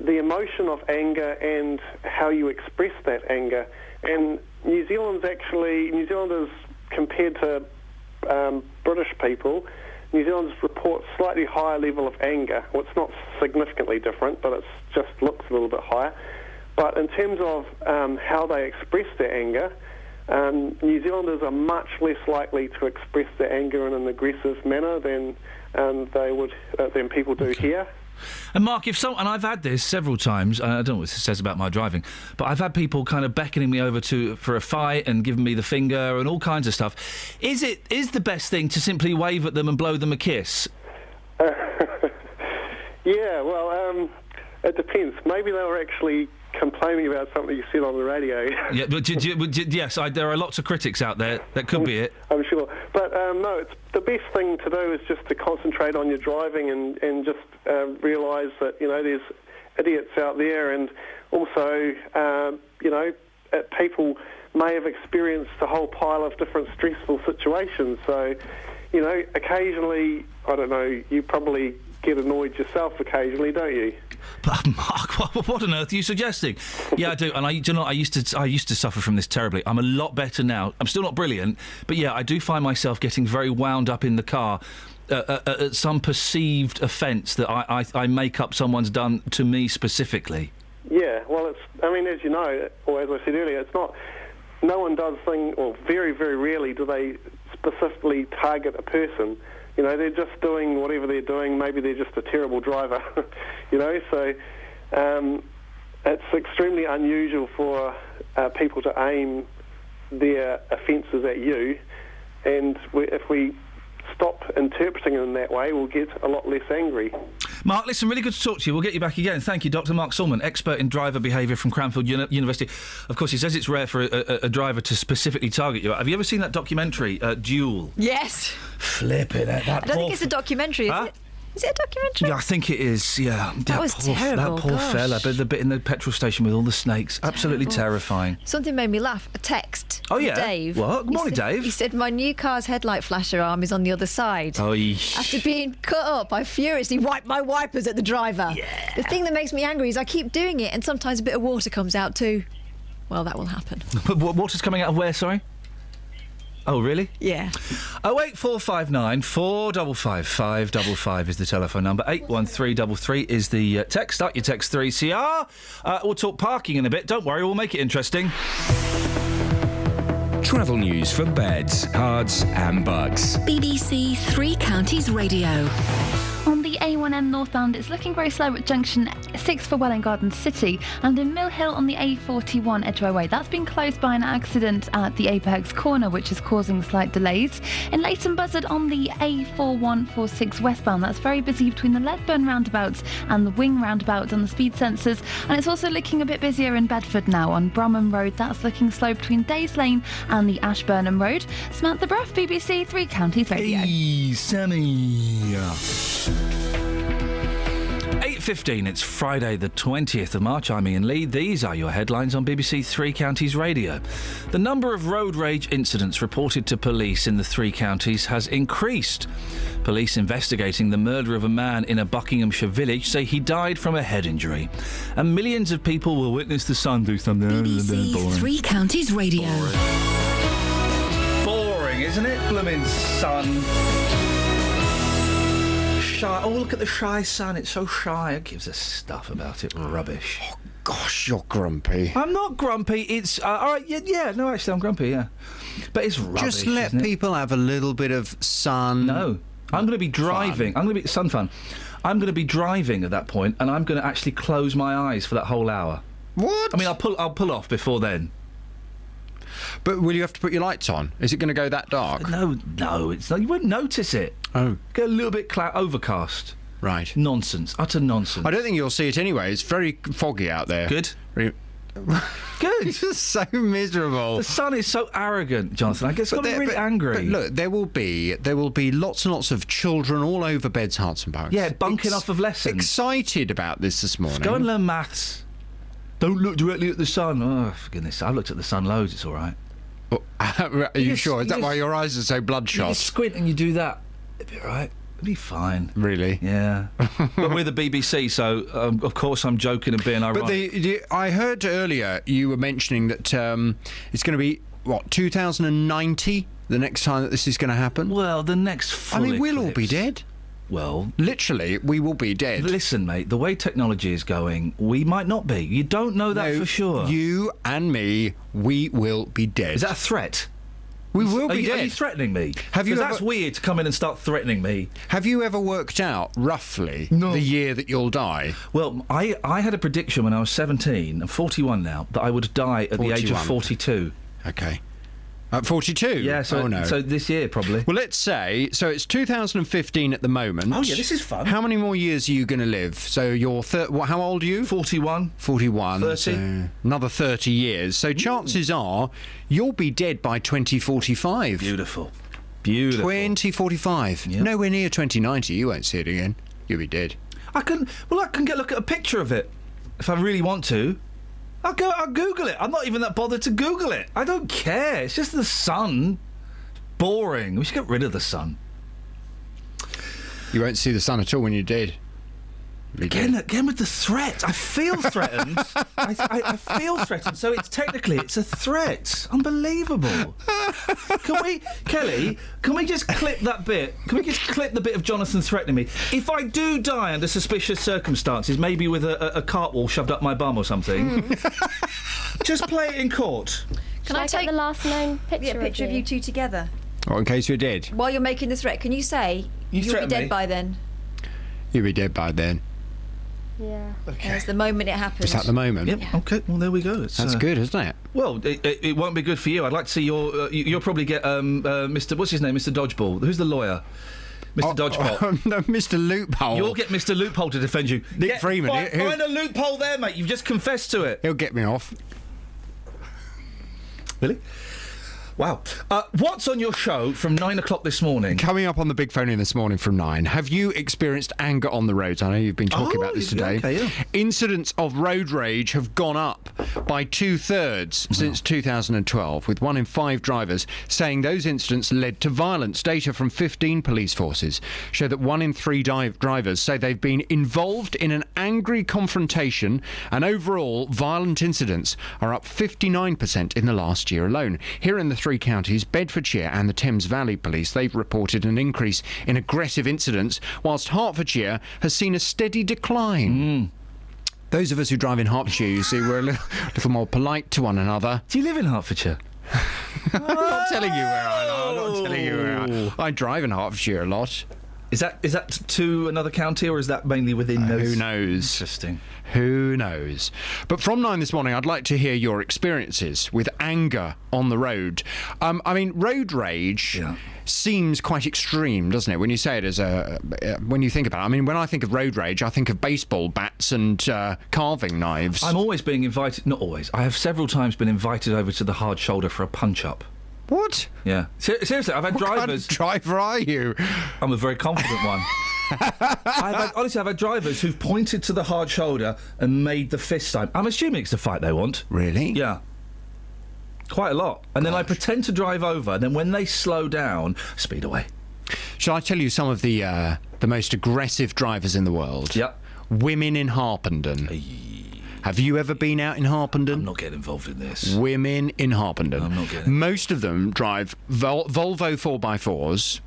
the emotion of anger and how you express that anger. And New Zealand's actually New Zealanders compared to um, British people, New Zealanders report slightly higher level of anger. Well, it's not significantly different, but it just looks a little bit higher. But in terms of um, how they express their anger, um, New Zealanders are much less likely to express their anger in an aggressive manner than um, they would uh, than people do here. And Mark, if so, and I've had this several times. I don't know what this says about my driving, but I've had people kind of beckoning me over to for a fight and giving me the finger and all kinds of stuff. Is it is the best thing to simply wave at them and blow them a kiss? *laughs* Yeah, well, um, it depends. Maybe they were actually complaining about something you said on the radio. yeah, but, d- d- but d- yes, I, there are lots of critics out there. That could be it. I'm sure. But um, no, it's, the best thing to do is just to concentrate on your driving and, and just uh, realise that, you know, there's idiots out there and also, um, you know, uh, people may have experienced a whole pile of different stressful situations. So, you know, occasionally, I don't know, you probably get annoyed yourself occasionally, don't you? But *laughs* Mark, what, what on earth are you suggesting? Yeah, I do, and I, do you know, I used to, I used to suffer from this terribly. I'm a lot better now. I'm still not brilliant, but yeah, I do find myself getting very wound up in the car. Uh, uh, uh, at some perceived offence that I, I, I make up someone's done to me specifically. Yeah, well, it's. I mean, as you know, or as I said earlier, it's not. No one does thing, or very, very rarely do they specifically target a person. You know, they're just doing whatever they're doing. Maybe they're just a terrible driver. *laughs* you know, so um, it's extremely unusual for uh, people to aim their offences at you, and we, if we stop interpreting it in that way, we'll get a lot less angry. Mark, listen, really good to talk to you. We'll get you back again. Thank you, Dr. Mark Sullman, expert in driver behaviour from Cranfield Uni- University. Of course, he says it's rare for a, a, a driver to specifically target you. Have you ever seen that documentary, uh, Duel? Yes. Flipping it. That, that I don't think it's a documentary, is Huh? it? Is it a documentary? Yeah, I think it is. Yeah, that, was poor, terrible, That poor gosh. fella, but the bit in the petrol station with all the snakes, absolutely Terrible. terrifying. Something made me laugh. A text. Oh, yeah? Dave. What? Good He morning, said- Dave. He said, My new car's headlight flasher arm is on the other side. Oh, After being cut up, I furiously wiped my wipers at the driver. Yeah. The thing that makes me angry is I keep doing it, and sometimes a bit of water comes out too. Well, that will happen. *laughs* But water's coming out of where? Sorry. Oh, really? Yeah. Oh eight four five nine four double five five double five is the telephone number. Eight one three double three is the uh, text. Start your text three CR. Uh, we'll talk parking in a bit. Don't worry, we'll make it interesting. Travel news for beds, cards, and bugs. BBC Three Counties Radio. On the A1M northbound, it's looking very slow at junction 6 for Welwyn Garden City and in Mill Hill on the A41 Edgware Way. That's been closed by an accident at the Apex corner, which is causing slight delays. In Leighton Buzzard on the A4146 westbound, that's very busy between the Ledburn roundabouts and the Wing roundabout on the speed sensors. And it's also looking a bit busier in Bedford now on Bromham Road. That's looking slow between Days Lane and the Ashburnham Road. Samantha Bruff, BBC Three Counties Radio. Hey, Sammy. 8.15, it's Friday the 20th of March. I'm Iain Lee. These are your headlines on BBC Three Counties Radio. The number of road rage incidents reported to police in the three counties has increased. Police investigating the murder of a man in a Buckinghamshire village say he died from a head injury. And millions of people will witness the sun do something. BBC. Three Counties Radio. Boring, isn't it? Blooming sun. Shy. Oh, look at the shy sun. It's so shy. It gives us stuff about it. Rubbish. Oh, gosh, you're grumpy. I'm not grumpy. It's uh, all right. Yeah, yeah. No, actually, I'm grumpy. Yeah, but it's rubbish. Just let people have a little bit of sun. No, I'm going to be driving. I'm going to be sun fun. I'm going to be driving at that point, and I'm going to actually close my eyes for that whole hour. What? I mean, I'll pull. I'll pull off before then. But will you have to put your lights on? Is it going to go that dark? No, no, it's not. You won't notice it. Oh, get a little bit cloud overcast. Right. Nonsense. Utter nonsense. I don't think you'll see it anyway. It's very foggy out there. Good. Re- Good. *laughs* it's just so miserable. The sun is so arrogant, Jonathan. I guess I'm really but- angry. But look, there will be there will be lots and lots of children all over beds, Herts and bucks. Yeah, bunking off of lessons. Excited about this this morning. Go and learn maths. Don't look directly at the sun. Oh, for goodness. I've looked at the sun loads. It's all right. *laughs* Are you Yes, sure? Is that why your eyes are so You bloodshot? just squint and you do that. It'll be all right. It'll be fine. Really? Yeah. *laughs* but we're the BBC, so um, of course I'm joking and being ironic. But the, the, I heard earlier you were mentioning that um, it's going to be what 2090 the next time that this is going to happen. Well, the next. I full mean, we'll all be dead. Well, literally, we will be dead. Listen, mate, the way technology is going, we might not be. You don't know that No, for sure. You and me, we will be dead. Is that a threat? We will are be you, dead. Are you threatening me? Have you? ever- That's weird to come in and start threatening me. Have you ever worked out roughly the year that you'll die? Well, I, I had a prediction when I was 17, I'm 41 now, that I would die at the age of 42. Okay. At 42? Yeah, so, oh, no. so this year probably. Well, let's say, so it's 2015 at the moment. Oh, yeah, this is fun. How many more years are you going to live? So you're, thir- what, how old are you? 41. 41. 30. so another 30 years. So chances are you'll be dead by 2045. Beautiful. Beautiful. 2045. Nowhere near 2090. You won't see it again. You'll be dead. I can, well, I can get look at a picture of it if I really want to. I'll go, I'll Google it. I'm not even that bothered to Google it. I don't care. It's just the sun. Boring. We should get rid of the sun. You won't see the sun at all when you're dead. You'll be Again, dead. again with the threat. I feel threatened. I, I, I feel threatened. So it's technically it's a threat. Unbelievable. Can we, Kelly? Can we just clip that bit? Can we just clip the bit of Jonathan threatening me? If I do die under suspicious circumstances, maybe with a, a, a cart wall shoved up my bum or something, hmm. just play it in court. Can I, take the last known picture, Yeah, a picture of you two together. Or in case you're dead. While you're making the threat, can you say You will be dead me. by then? You'll be dead by then. Yeah. Okay. There's the moment it happens. Is that the moment? Yep. Okay. Well, there we go. It's, That's uh, good, isn't it? Well, it, it, it won't be good for you. I'd like to see your. Uh, you- you'll probably get um, uh, Mr. What's his name? Mr. Dodgeball. Who's the lawyer? Mr. *laughs* Dodgeball. no, Mr. Loophole. You'll get Mr. Loophole to defend you. Nick Get- Freeman, Find, he- he'll- find a loophole there, mate. You've just confessed to it. He'll get me off. Really? Wow. Uh, what's on your show from nine o'clock this morning? Coming up on the big phone in this morning from nine. Have you experienced anger on the roads? I know you've been talking Oh, about this today. okay, yeah. Incidents of road rage have gone up by two thirds since 2012, with one in five drivers saying those incidents led to violence. Data from 15 police forces show that one in three dive drivers say they've been involved in an angry confrontation, and overall, violent incidents are up 59% in the last year alone. Here in the three counties, Bedfordshire and the Thames Valley Police, they've reported an increase in aggressive incidents, whilst Hertfordshire has seen a steady decline. Hmm. Those of us who drive in Hertfordshire, you see, we're a little, *laughs* little more polite to one another. Do you live in Hertfordshire? *laughs* I'm not telling you where I am. I'm not telling you where I I drive in Hertfordshire a lot. Is that is that to another county or is that mainly within those? Who knows? Interesting. Who knows? But from nine this morning, I'd like to hear your experiences with anger on the road. Um, I mean, road rage seems quite extreme, doesn't it? When you say it as a, uh, when you think about it. I mean, when I think of road rage, I think of baseball bats and uh, carving knives. I'm always being invited. Not always. I have several times been invited over to the hard shoulder for a punch up. What? Yeah. Ser- seriously, I've had What kind of drivers. driver are you? I'm a very confident one. *laughs* I've had, honestly, I've had drivers who've pointed to the hard shoulder and made the fist sign. I'm assuming it's the fight they want. Really? Yeah. Quite a lot. And then I pretend to drive over, and then when they slow down, speed away. Shall I tell you some of the uh, the most aggressive drivers in the world? Yep. Women in Harpenden. Have you ever been out in Harpenden? I'm not getting involved in this. Women in Harpenden. I'm not getting- Most of them drive Vol- Volvo 4x4s.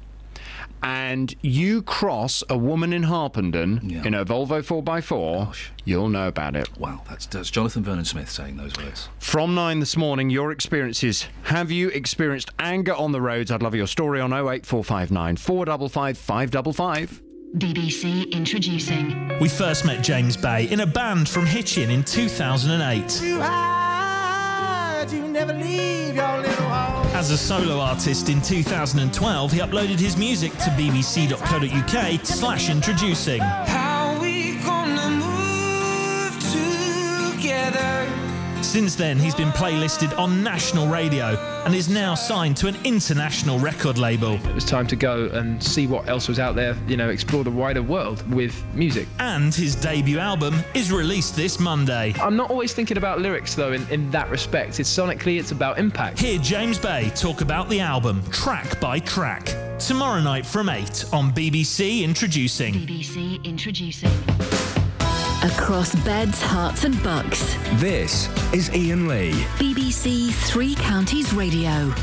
And you cross a woman in Harpenden in a Volvo 4x4, Gosh. you'll know about it. Wow, that's, that's Jonathan Vernon Smith saying those words. From nine this morning, your experiences. Have you experienced anger on the roads? I'd love your story on 08459 455 555. BBC introducing. We first met James Bay in a band from Hitchin in 2008. You hide, you never leave your little home. As a solo artist in 2012, he uploaded his music to bbc.co.uk slash introducing. How we gonna move together? Since then, he's been playlisted on national radio and is now signed to an international record label. It was time to go and see what else was out there, you know, explore the wider world with music. And his debut album is released this Monday. I'm not always thinking about lyrics though in, in that respect. It's sonically it's about impact. Hear James Bay talk about the album track by track. Tomorrow night from 8 on BBC Introducing. BBC introducing. Across beds, Herts, and bucks. This is Iain Lee. BBC Three Counties Radio.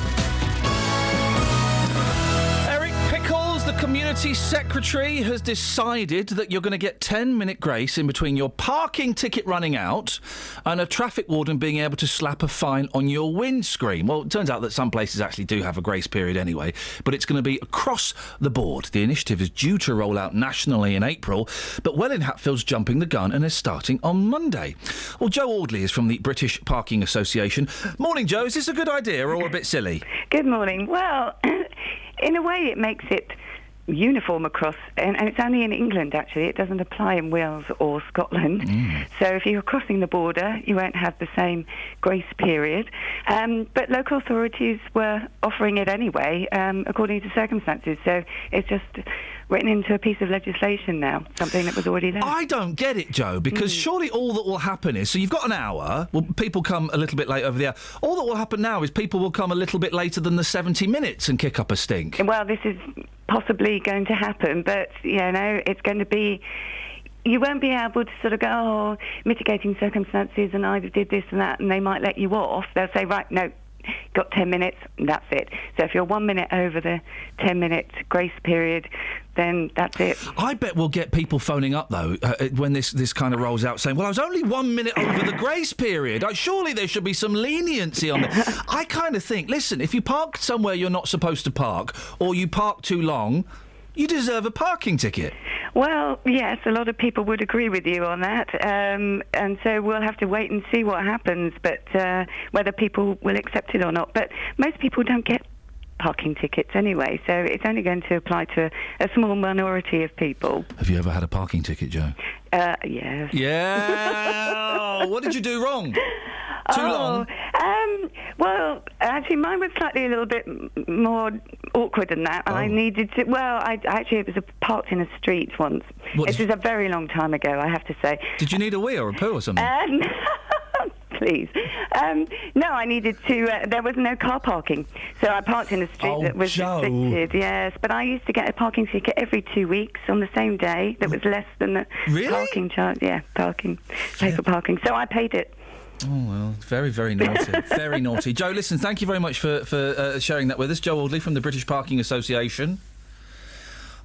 Community secretary, has decided that you're going to get 10 minute grace in between your parking ticket running out and a traffic warden being able to slap a fine on your windscreen. Well, it turns out that some places actually do have a grace period anyway, but it's going to be across the board. The initiative is due to roll out nationally in April, but Welwyn Hatfield's jumping the gun and is starting on Monday. Well, Joe Audley is from the British Parking Association. Morning, Joe. Is this a good idea or a bit silly? Good morning. Well, *clears throat* in a way, it makes it uniform across, and, and it's only in England actually. It doesn't apply in Wales or Scotland. So if you're crossing the border, you won't have the same grace period. Um, but local authorities were offering it anyway, um, according to circumstances. So it's just written into a piece of legislation now, something that was already there. I don't get it, Joe, because hmm. surely all that will happen is so you've got an hour. Well, people come a little bit late over the hour. All that will happen now is people will come a little bit later than the 70 minutes and kick up a stink. Well, this is possibly going to happen, but you know, it's going to be. You won't be able to sort of go, oh, mitigating circumstances, and I did this and that, and they might let you off. They'll say, right, no, got 10 minutes, that's it. So if you're one minute over the 10 minute grace period, then that's it. I bet we'll get people phoning up though uh, uh, when this this kind of rolls out, saying, "Well, I was only one minute over the grace period. Uh, surely there should be some leniency on it." *laughs* I kind of think, listen, if you park somewhere you're not supposed to park, or you park too long, you deserve a parking ticket. Well, yes, a lot of people would agree with you on that, um, and so we'll have to wait and see what happens, but uh, whether people will accept it or not. But most people don't get parking tickets anyway, so it's only going to apply to a, small minority of people. Have you ever had a parking ticket, Joe? Uh, yes. Yeah. *laughs* what did you do wrong? Too oh, long? Um, well, actually, mine was slightly a little bit more awkward than that. I needed to. Well, I actually it was a, parked in a street once. What this was a very long time ago, I have to say. Did you need a wee or a poo or something? *laughs* Um, please. Um, no, I needed to. Uh, there was no car parking, so I parked in a street Oh, that was Joe. restricted. Yes, but I used to get a parking ticket every two weeks on the same day. That was less than the Really? parking charge. Yeah, parking, pay for parking. So I paid it. Oh well, very very naughty, *laughs* very naughty. Joe, listen, thank you very much for for uh, sharing that with us. Joe Audley from the British Parking Association.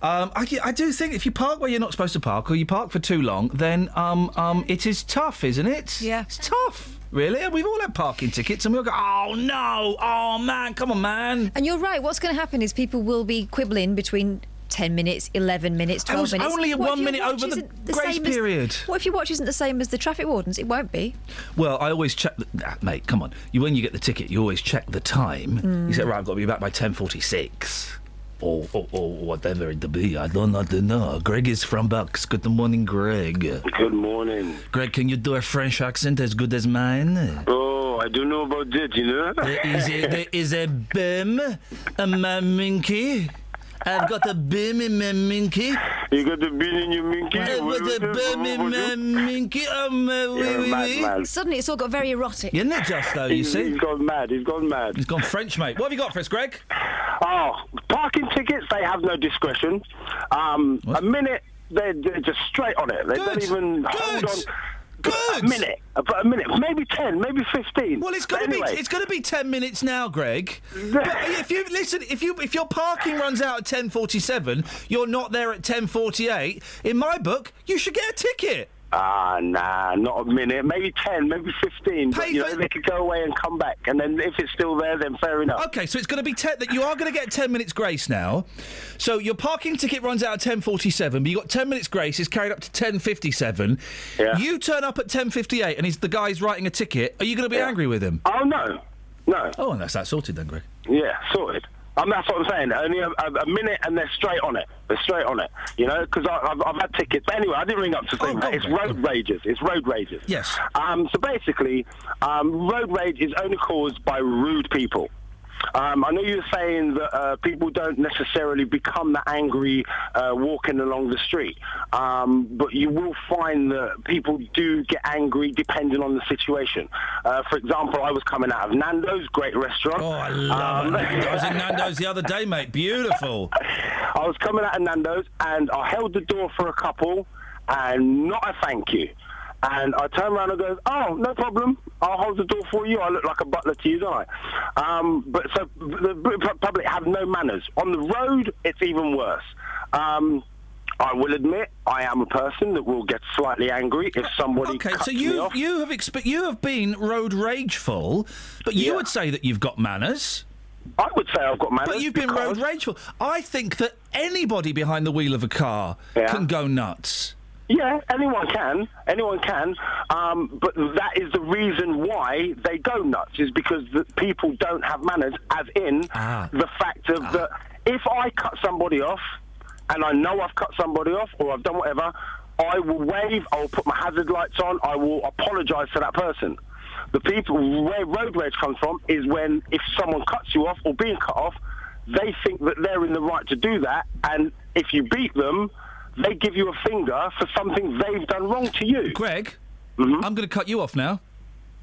Um, I, I do think if you park where you're not supposed to park, or you park for too long, then um, um, it is tough, isn't it? Yeah, it's tough. Really, we've all had parking tickets, and we'll go, "Oh no, oh man, come on, man." And you're right. What's going to happen is people will be quibbling between 10 minutes, 11 minutes, I 12 was minutes. only one minute over the the grace same as- period. what if your watch isn't the same as the traffic wardens? It won't be. Well, I always check, the, ah, mate. Come on, you when you get the ticket, you always check the time. Mm. You say, right, I've got to be back by ten forty-six. Or, or, or whatever it be. I don't know. Greg is from Bucks. Good morning, Greg. Good morning. Greg, can you do a French accent as good as mine? Oh, I don't know about that, you know. There is a, there is a bim, a minky. I've got a bim in my minky. You got the bean in your minky? What- what- what- minky, um, uh, You're a madman. Suddenly it's all got very erotic. Isn't it just though? You He's- see, he's gone mad. He's gone mad. He's gone French, mate. What have you got for us, Greg? Oh, parking tickets, they have no discretion. Um, a minute, they're, they're just straight on it. They don't Good. even hold on. Good. A minute, about a minute, maybe ten, maybe fifteen. Well, it's going to anyway, be it's going to be ten minutes now, Greg. *laughs* But if you listen, if you if your parking runs out at ten forty seven, you're not there at ten forty eight. In my book, you should get a ticket. Ah, nah, not a minute. Maybe ten, maybe fifteen. But, you know, they could go away and come back, and then if it's still there, then fair enough. Okay, so it's going to be ten. That you are going to get ten minutes grace now. So your parking ticket runs out at ten forty seven, but you got ten minutes grace. It's carried up to ten fifty seven. Yeah. You turn up at ten fifty eight, and he's the guy's writing a ticket. Are you going to be angry with him? Oh no, no. Oh, and that's that sorted then, Greg. Yeah, sorted. I mean, that's what I'm saying. Only a, a, a minute, and they're straight on it. They're straight on it. You know, because I've, I've had tickets. But anyway, I didn't ring up to say that. It's road rages. It's road rages. Yes. Um, so basically, um, road rage is only caused by rude people. Um, I know you were saying that uh, people don't necessarily become that angry uh, walking along the street, um, but you will find that people do get angry depending on the situation. Uh, for example, I was coming out of Nando's, great restaurant. Oh, I love Um, it. I was in *laughs* Nando's the other day, mate. Beautiful. I was coming out of Nando's and I held the door for a couple and not a thank you. And I turn around and goes, oh, no problem. I'll hold the door for you. I look like a butler to you, don't I? Um, but so the public have no manners. On the road, it's even worse. Um, I will admit, I am a person that will get slightly angry if somebody Okay, cuts so you you have expe- you have been road rageful, but you would say that you've got manners. I would say I've got manners. But you've been road rageful. I think that anybody behind the wheel of a car can go nuts. Yeah, anyone can. Anyone can. Um, but that is the reason why they go nuts, is because the people don't have manners, as in Ah. the fact of that if I cut somebody off, and I know I've cut somebody off, or I've done whatever, I will wave, I will put my hazard lights on, I will apologise to that person. The people, where road rage comes from, is when if someone cuts you off or being cut off, they think that they're in the right to do that, and if you beat them, they give you a finger for something they've done wrong to you. Greg, Mm-hmm. I'm going to cut you off now.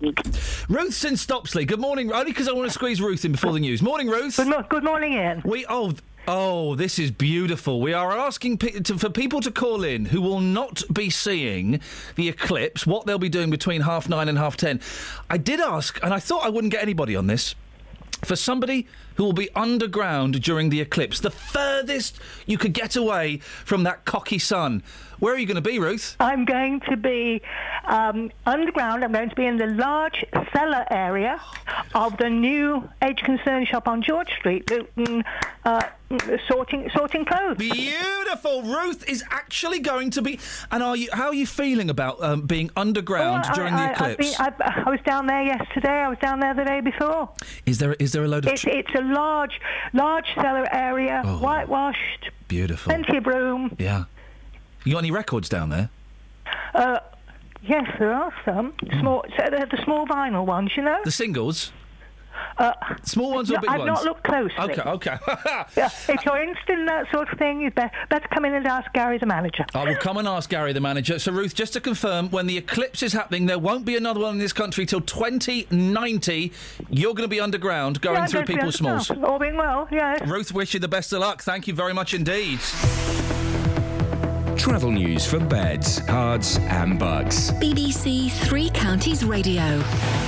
Ruth's in Stopsley. Good morning. Only because I want to squeeze Ruth in before the news. Morning, Ruth. Good, good morning, Iain. We oh oh this is beautiful. We are asking pe- to, for people to call in who will not be seeing the eclipse. What they'll be doing between half nine and half ten. I did ask, and I thought I wouldn't get anybody on this. For somebody who will be underground during the eclipse, the furthest you could get away from that cocky sun. Where are you going to be, Ruth? I'm going to be um, underground. I'm going to be in the large cellar area of the new Age Concern shop on George Street, Luton, uh, sorting sorting clothes. Beautiful. Ruth is actually going to be. And are you? How are you feeling about um, being underground during I, the eclipse? been- I've- I was down there yesterday. I was down there the day before. is there is there a load of It's, it's a large, large cellar area, Oh. whitewashed, beautiful? plenty of room. Yeah. You got any records down there? Uh, yes, there are some small, so they're the small vinyl ones, you know. The singles. Uh, Small ones or no, big I've ones? not looked closely. Okay, okay. *laughs* Yeah, if you're interested in that sort of thing, you'd be- better come in and ask Gary, the manager. I will come and ask Gary, the manager. So, Ruth, just to confirm, when the eclipse is happening, there won't be another one in this country till 2090. You're going to be underground, going Yeah, I'm through going to be people's underground. smalls. All being well, yes. Ruth, wish you the best of luck. Thank you very much indeed. Travel news for beds, cards, and bugs. BBC Three Counties Radio.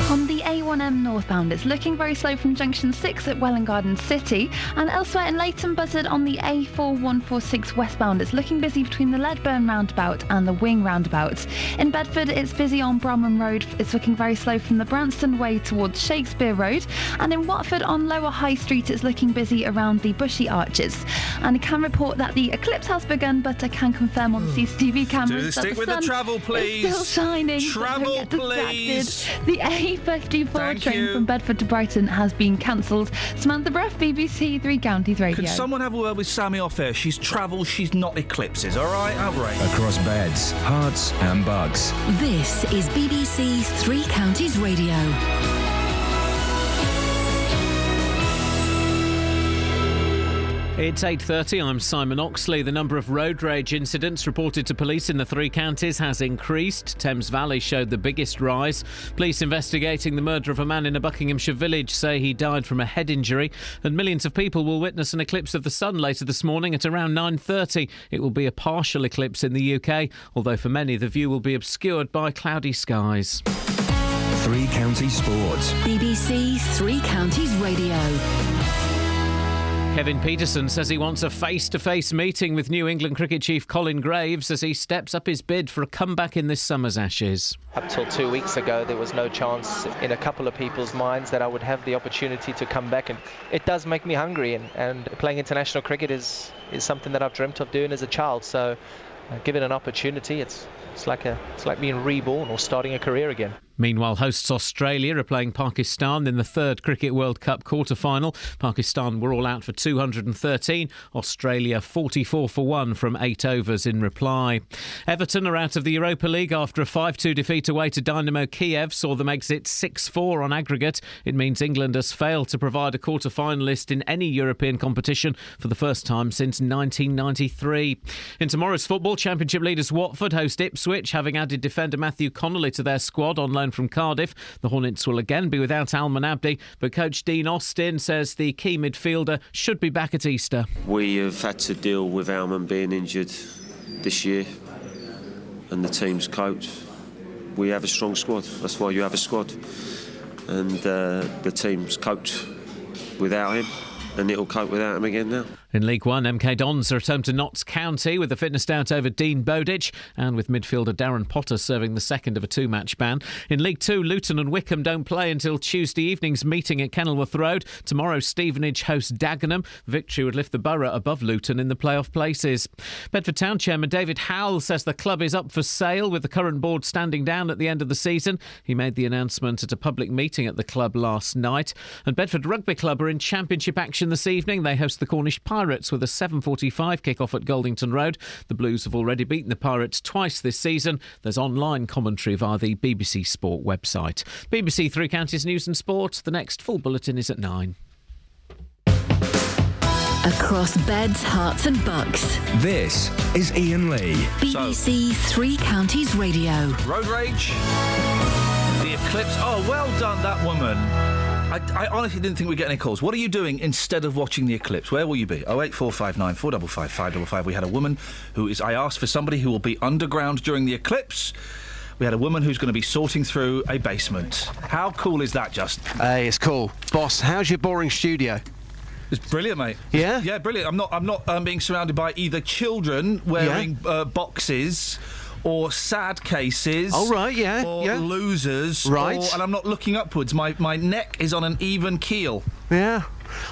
On the the A1M northbound, it's looking very slow from junction 6 at Welwyn Garden City, and elsewhere in Leighton Buzzard on the A4146 westbound, it's looking busy between the Ledburn roundabout and the Wing roundabout. In Bedford, it's busy on Bromham Road, it's looking very slow from the Branston Way towards Shakespeare Road, and in Watford on Lower High Street, it's looking busy around the Bushey Arches. And I can report that the eclipse has begun, but I can confirm on the hmm. CCTV cameras. Do that stick the with sun the travel, please. Is still shining. Travel, so please. The A for 54 train you. from Bedford to Brighton has been cancelled. Samantha Bruff, BBC Three Counties Radio. Can someone have a word with Sammy off air? She's travelled, she's not eclipses, all right? Outrage. Across beds, Herts, and Bucks. This is BBC Three Counties Radio. It's 8:30. I'm Simon Oxley. The number of road rage incidents reported to police in the three counties has increased. Thames Valley showed the biggest rise. Police investigating the murder of a man in a Buckinghamshire village say he died from a head injury, and millions of people will witness an eclipse of the sun later this morning at around 9:30. It will be a partial eclipse in the UK, although for many the view will be obscured by cloudy skies. Three Counties Sports. BBC Three Counties Radio. Kevin Pietersen says he wants a face to face meeting with New England cricket chief Colin Graves as he steps up his bid for a comeback in this summer's Ashes. Up till two weeks ago, there was no chance in a couple of people's minds that I would have the opportunity to come back, and it does make me hungry. And, and playing international cricket is, is something that I've dreamt of doing as a child. So, uh, given an opportunity, it's it's like a it's like being reborn or starting a career again. Meanwhile, hosts Australia are playing Pakistan in the third Cricket World Cup quarter final. Pakistan were all out for 213, Australia 44 for 1 from 8 overs in reply. Everton are out of the Europa League after a 5 2 defeat away to Dynamo Kiev saw them exit 6 4 on aggregate. It means England has failed to provide a quarter finalist in any European competition for the first time since 1993. In tomorrow's football, Championship leaders Watford host Ipswich, having added defender Matthew Connolly to their squad on loan from Cardiff. The Hornets will again be without Almen Abdi, but coach Dean Austin says the key midfielder should be back at Easter. We have had to deal with Alman being injured this year and the team's coach. We have a strong squad. That's why you have a squad. And uh, the team's coped without him, and it'll cope without him again now. In League One, MK Dons are at home to Notts County with a fitness doubt over Dean Bowditch and with midfielder Darren Potter serving the second of a two match ban. In League Two, Luton and Wycombe don't play until Tuesday evening's meeting at Kenilworth Road. Tomorrow, Stevenage hosts Dagenham. Victory would lift the borough above Luton in the playoff places. Bedford Town Chairman David Howell says the club is up for sale with the current board standing down at the end of the season. He made the announcement at a public meeting at the club last night. And Bedford Rugby Club are in championship action this evening. They host the Cornish Pirates with a 7.45 kick-off at Goldington Road. The Blues have already beaten the Pirates twice this season. There's online commentary via the BBC Sport website. BBC Three Counties News and Sport. The next full bulletin is at 9. Across beds, Herts, and bucks. This is Iain Lee. BBC Three Counties Radio. Road rage. The eclipse. Oh, well done, that woman. I, I, honestly didn't think we'd get any calls. What are you doing instead of watching the eclipse? Where will you be? Oh eight four five nine four double five five double five. We had a woman who is. I asked for somebody who will be underground during the eclipse. We had a woman who's going to be sorting through a basement. How cool is that, Just? Hey, it's cool, boss. How's your boring studio? It's brilliant, mate. Yeah, yeah, brilliant. I'm not. I'm not um, being surrounded by either children wearing yeah. uh, boxes or sad cases. Oh, right, yeah. Or yeah. losers. Right. Or, and I'm not looking upwards. My, my neck is on an even keel. Yeah.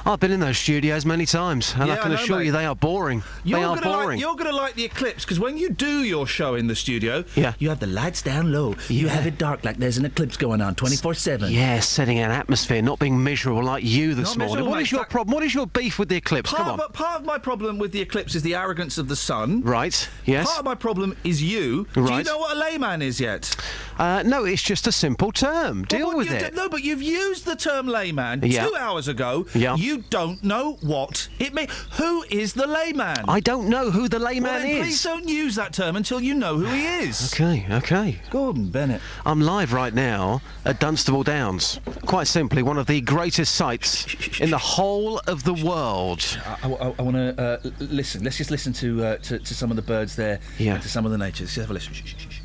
I've been in those studios many times, and yeah, I can I know, assure mate. you they are boring. You're they are gonna boring. Like, you're going to like the eclipse because when you do your show in the studio, yeah. you have the lights down low. You have it dark like there's an eclipse going on 24 7. Yeah, setting an atmosphere, not being miserable like you this Not morning. What mate. is your problem? What is your beef with the eclipse? Part, Come on. Of, part of my problem with the eclipse is the arrogance of the sun. Right. Yes. Part of my problem is you. Right. Do you know what a layman is yet? Uh, no, it's just a simple term. Deal with it. no, but you've used the term layman Yeah. two hours ago. Yeah. You don't know what it means. Who is the layman? I don't know who the layman well, then is. Please don't use that term until you know who he is. Okay, okay. Gordon Bennett. I'm live right now at Dunstable Downs. Quite simply, one of the greatest sights in the whole of the world. I, want to uh, listen. Let's just listen to, uh, to to some of the birds there. Yeah. And to some of the nature. Let's just have a listen. Shh, shh, shh, shh.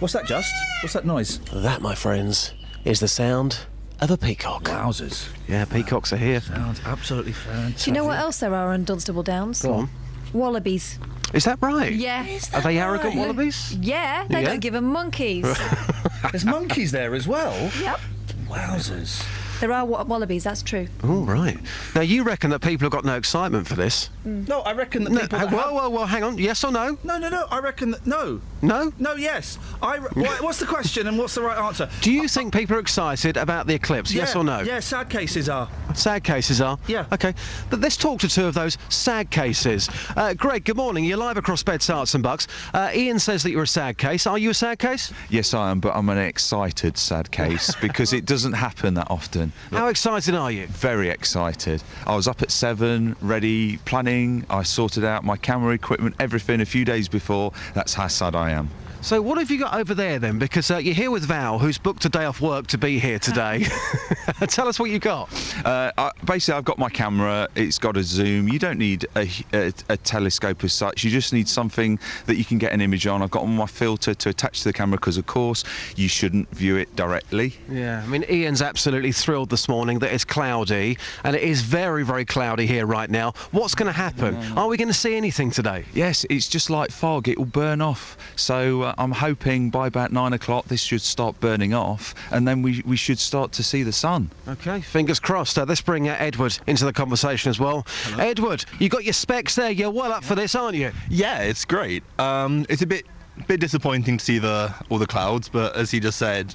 What's that, Just? What's that noise? That, my friends, is the sound of a peacock. Wowzers. Yeah, peacocks are here. Sounds absolutely fantastic. Do you know what else there are on Dunstable Downs? Go on. Wallabies. Is that right? Yeah. Are they arrogant wallabies? Yeah, they Yeah? don't give 'em monkeys. *laughs* There's monkeys there as well. Yep. Wowzers. There are wa- wallabies, that's true. All right. Now, you reckon that people have got no excitement for this? No, I reckon that No, people. uh, that whoa, have- whoa, whoa, hang on. Yes or no? No, no, no. I reckon that no. No? No, yes. I. Re- why- *laughs* what's the question and what's the right answer? Do you think people are excited about the eclipse? Yes Yeah, or no? Yeah, sad cases are. Sad cases are? Yeah. Okay. But let's talk to two of those sad cases. Uh, Greg, good morning. You're live across Beds, Herts and Bucks. Uh, Iain says that you're a sad case. Are you a sad case? Yes, I am, but I'm an excited sad case *laughs* because it doesn't happen that often. How excited are you? Very excited. I was up at seven, ready, planning. I sorted out my camera equipment, everything a few days before. That's how sad I am. So what have you got over there then? Because uh, you're here with Val, who's booked a day off work to be here today. *laughs* *laughs* Tell us what you got. Uh, I, basically, I've got my camera. It's got a zoom. You don't need a, a, a telescope as such. You just need something that you can get an image on. I've got my filter to attach to the camera because, of course, you shouldn't view it directly. Yeah, I mean, Iain's absolutely thrilled this morning that it's cloudy, and it is very, very cloudy here right now. What's going to happen? Are we going to see anything today? Yes, it's just like fog. It will burn off. So uh, I'm hoping by about nine o'clock this should start burning off, and then we, we should start to see the sun. Okay, fingers crossed. Uh, let's bring uh, Edward into the conversation as well. Edward, you got your specs there. You're well up for this, aren't you? Yeah, it's great. Um, it's a bit bit disappointing to see the all the clouds, but as he just said,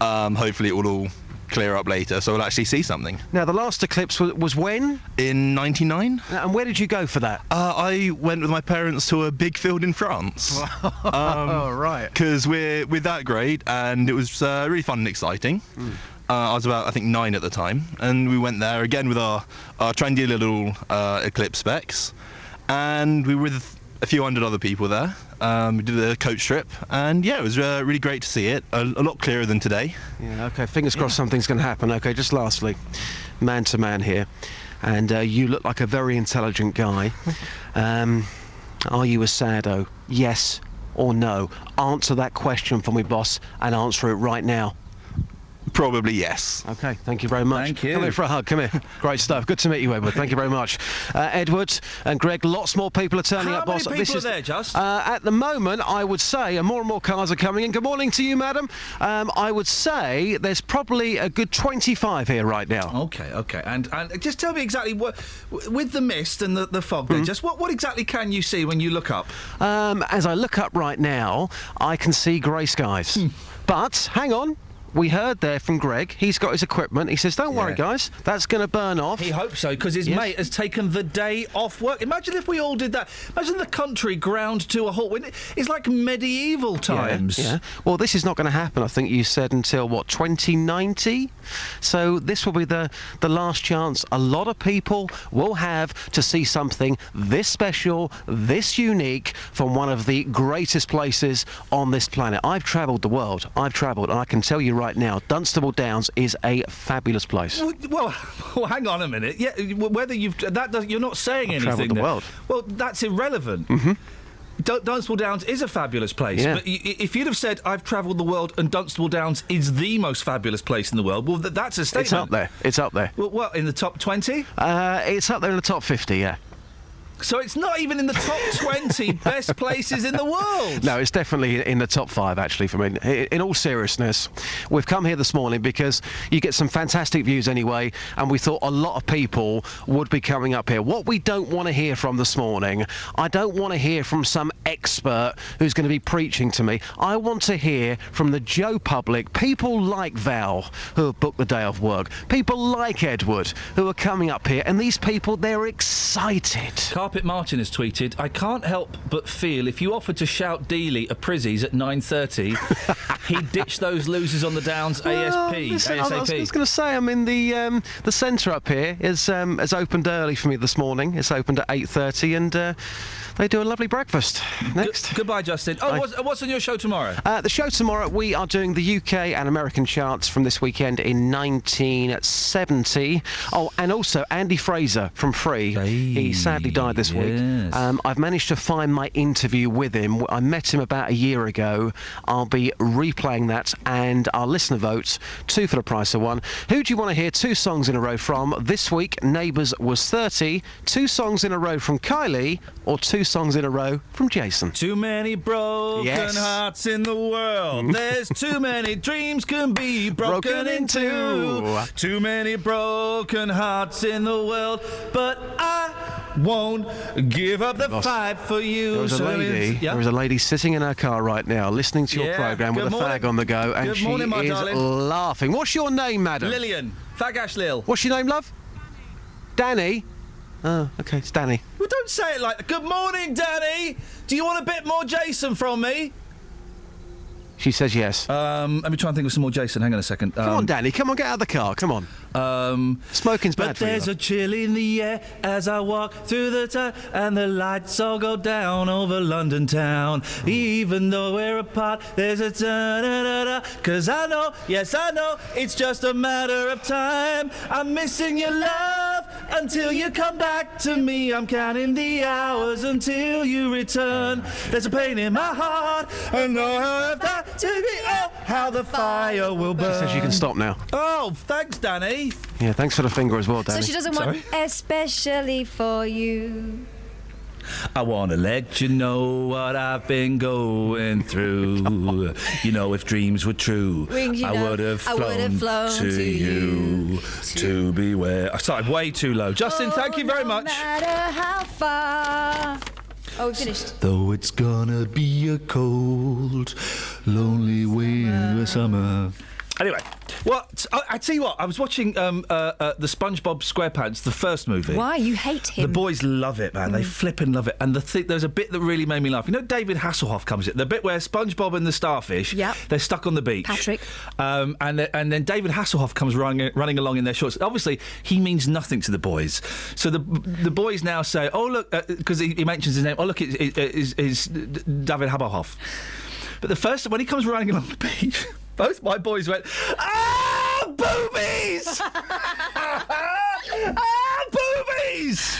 um, hopefully it will all clear up later, so we'll actually see something. Now, the last eclipse was, was when? In '99. And where did you go for that? Uh, I went with my parents to a big field in France. *laughs* Oh, right. Because we're we're that great, and it was uh, really fun and exciting. Hmm. Uh, I was about, I think, nine at the time, and we went there again with our, our trendy little uh, Eclipse specs, and we were with a few hundred other people there. Um, we did a coach trip, and yeah, it was uh, really great to see it. A, a lot clearer than today. Yeah, okay, fingers crossed something's going to happen. Okay, just lastly, man to man here, and uh, you look like a very intelligent guy. *laughs* Um, are you a sado? Yes or no? Answer that question for me, boss, and answer it right now. Probably yes. Okay, thank you very much. Thank you. Come in for a hug. Come here. *laughs* Great stuff. Good to meet you, Edward. Thank you very much. Uh, Edward and Greg, lots more people are turning How up, many boss. people this are is, there, Just? Uh, at the moment, I would say, and more and more cars are coming in. Good morning to you, madam. Um, I would say there's probably a good 25 here right now. Okay, okay. And and just tell me exactly what, with the mist and the, the fog, then, just what, what exactly can you see when you look up? Um, as I look up right now, I can see grey skies. But hang on. We heard there from Greg. He's got his equipment. He says, "Don't worry, guys. That's going to burn off." He hopes so because his Yes. mate has taken the day off work. Imagine if we all did that. Imagine the country ground to a halt. It's like medieval times. Yeah, yeah. Well, this is not going to happen. I think you said until what 2090. So this will be the the last chance a lot of people will have to see something this special, this unique from one of the greatest places on this planet. I've travelled the world. I've travelled, and I can tell you right now, Dunstable Downs is a fabulous place. Well, *laughs* well, hang on a minute. Yeah, whether you've that does, you're not saying I've anything. the there. world. Well, that's irrelevant. hmm Dun- Dunstable Downs is a fabulous place, Yeah. but y- if you'd have said I've travelled the world and Dunstable Downs is the most fabulous place in the world, well, th- that's a statement. It's up there. It's up there. Well, well, in the top twenty. Uh, it's up there in the top 50. Yeah. So it's not even in the top *laughs* 20 best places in the world. No, it's definitely in the top five, actually, for me. In all seriousness, we've come here this morning because you get some fantastic views anyway, and we thought a lot of people would be coming up here. What we don't want to hear from this morning, I don't want to hear from some expert who's going to be preaching to me. I want to hear from the Joe public, people like Val, who have booked the day off work, people like Edward, who are coming up here, and these people, they're excited. Carpet Martin has tweeted, I can't help but feel if you offered to shout Dealey at Prizzies at 9.30, *laughs* he'd ditch those losers on the downs Well, ASP, listen, I was, was going to say, I mean, the um, the centre up here is um, has opened early for me this morning. It's opened at eight thirty, and uh, they do a lovely breakfast. Next. Goodbye, Justin. Oh, what's, what's on your show tomorrow? Uh, the show tomorrow, we are doing the UK and American charts from this weekend in 1970. Oh, and also Andy Fraser from Free. he sadly died this week. Um, I've managed to find my interview with him. I met him about a year ago. I'll be replaying that and our listener votes, two for the price of one. Who do you want to hear two songs in a row from? This week, Neighbours was 30. Two songs in a row from Kylie, or two songs in a row from Jason? Too many broken Yes. hearts in the world. *laughs* There's too many dreams can be broken, Broken into. into. Too many broken hearts in the world, but I won't give up the fight for you. There was a lady. Yeah? There was a lady sitting in her car right now, listening to your Yeah, program with good a morning. fag on the go, and Good she morning, my is darling. laughing. What's your name, madam? Lillian. Fagash Lil. What's your name, love? Danny. Oh, okay, it's Danny. Well, don't say it like. that. Good morning, Danny. Do you want a bit more Jason from me? She says yes. Um, let me try and think of some more Jason. Hang on a second. Come on, Danny. Come on, get out of the car. Come on. Um, Smoking's bad but for you. there's a chill in the air as I walk through the town, and the lights all go down over London town. Even though we're apart, there's a da da da. Cause I know, yes, I know, it's just a matter of time. I'm missing your love until you come back to me. I'm counting the hours until you return. There's a pain in my heart, and I have that to be. Oh, how the fire will She burn. says you can stop now. Oh, thanks, Danny. Yeah, thanks for the finger as well, Danny. So she doesn't want especially for you. I want to let you know what I've been going through. *laughs* you know, if dreams were true, Rings, I would have flown, flown to, to you to be where. I oh, started way too low. Justin, thank you very oh, no much. matter how far. Oh, we finished. Though it's gonna be a cold, lonely winter summer. Anyway, what I, I tell you what, I was watching um, uh, uh, the SpongeBob SquarePants, the first movie. Why you hate him? The boys love it, man. They flip and love it. And the thi- there's a bit that really made me laugh. You know, David Hasselhoff comes in. The bit where SpongeBob and the starfish, Yep. they're stuck on the beach. Patrick. Um, and, the- and then David Hasselhoff comes running, running along in their shorts. Obviously, he means nothing to the boys. So the the boys now say, oh, look, because he, he mentions his name. Oh, look, it's, it's, it's David Hasselhoff. But the first, when he comes running along the beach, both my boys went, ah, boobies! *laughs* *laughs* ah, boobies!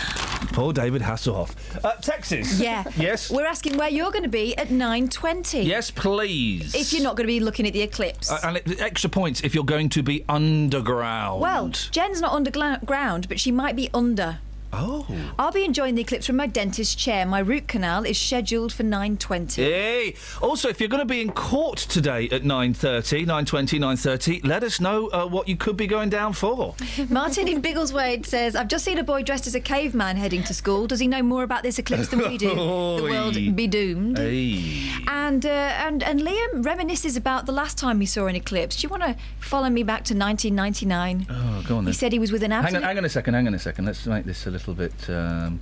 Poor David Hasselhoff. Uh, Texas. Yeah. Yes. We're asking where you're going to be at 9.20. Yes, please. If you're not going to be looking at the eclipse. Uh, and it, extra points if you're going to be underground. well, Jen's not underground, but she might be under. Oh. I'll be enjoying the eclipse from my dentist's chair. My root canal is scheduled for 9.20. Hey! Also, if you're going to be in court today at 9.30, 9.20, 9.30, let us know uh, what you could be going down for. *laughs* Martin in Biggleswade says, I've just seen a boy dressed as a caveman heading to school. Does he know more about this eclipse than we do? *laughs* the world be doomed. Hey. And, uh, and and Liam reminisces about the last time he saw an eclipse. Do you want to follow me back to 1999? Oh, go on then. He said he was with an Hang absolute... on, hang on a second, hang on a second. Let's make this a little bit. Um,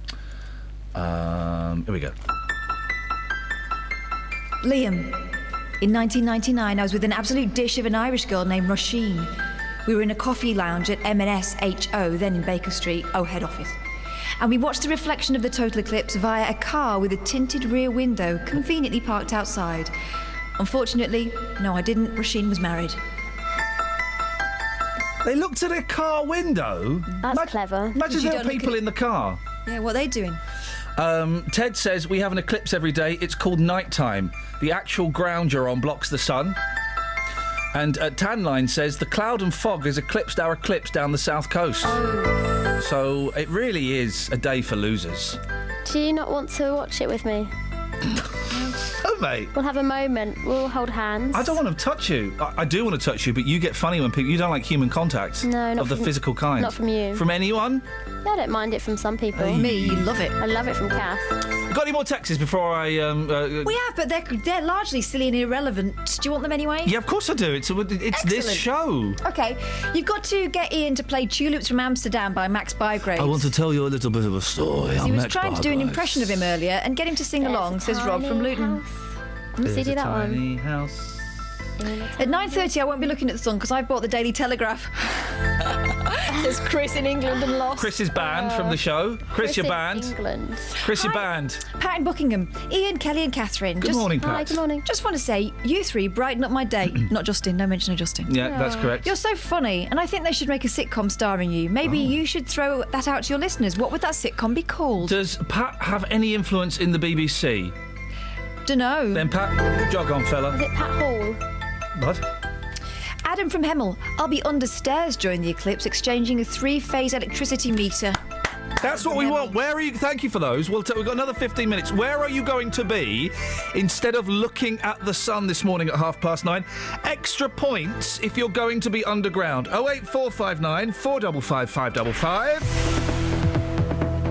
um, here we go. Liam, in 1999, I was with an absolute dish of an Irish girl named Roisin. We were in a coffee lounge at M&S HO, then in Baker Street, O head office. And we watched the reflection of the total eclipse via a car with a tinted rear window conveniently parked outside. Unfortunately, no, I didn't. Roisin was married. They looked at a car window. That's clever. Imagine You there are people at- in the car. Yeah, what are they doing? Um, Ted says we have an eclipse every day. It's called nighttime. The actual ground you're on blocks the sun. And uh, Tanline says the cloud and fog has eclipsed our eclipse down the south coast. So it really is a day for losers. Do you not want to watch it with me? *laughs* Mate. We'll have a moment. We'll hold hands. I don't want to touch you. I, I do want to touch you, but you get funny when people. You don't like human contact. No, not of the from- physical kind. not from you. From anyone. Yeah, I don't mind it from some people. Me, you love it. I love it from Kath. Got any more texts before I? Um, uh, We have, but they're, they're largely silly and irrelevant. Do you want them anyway? yeah, of course I do. It's it's this Excellent. show. Okay, you've got to get Iain to play Tulips from Amsterdam by Max Bygrave. I want to tell you a little bit of a story. he I'm was Max trying to do an impression of him earlier and get him to sing along, says Rob from Luton. Let's see, There's do that one. tiny house. At 9.30 I won't be looking at the sun because I've bought the Daily Telegraph. *laughs* says Chris in England and lost. Chris is banned from the show. Chris, you're in banned. England. Chris, you're banned. Pat in Buckingham, Iain, Kelly, and Catherine. Good morning, Pat. Hi, good morning. Just want to say, you three brighten up my day. *clears throat* Not Justin, no mention of Justin. Yeah, that's correct. You're so funny, and I think they should make a sitcom starring you. Maybe oh. you should throw that out to your listeners. What would that sitcom be called? Does Pat have any influence in the BBC? Dunno. Then Pat, jog on, fella. Is it Pat Hall? What? Adam from Hemel, I'll be understairs during the eclipse exchanging a three phase electricity meter. That's what we want. Where are you? Thank you for those. We'll t- we've got another 15 minutes. Where are you going to be instead of looking at the sun this morning at half past nine? Extra points if you're going to be underground. 08459 455 555.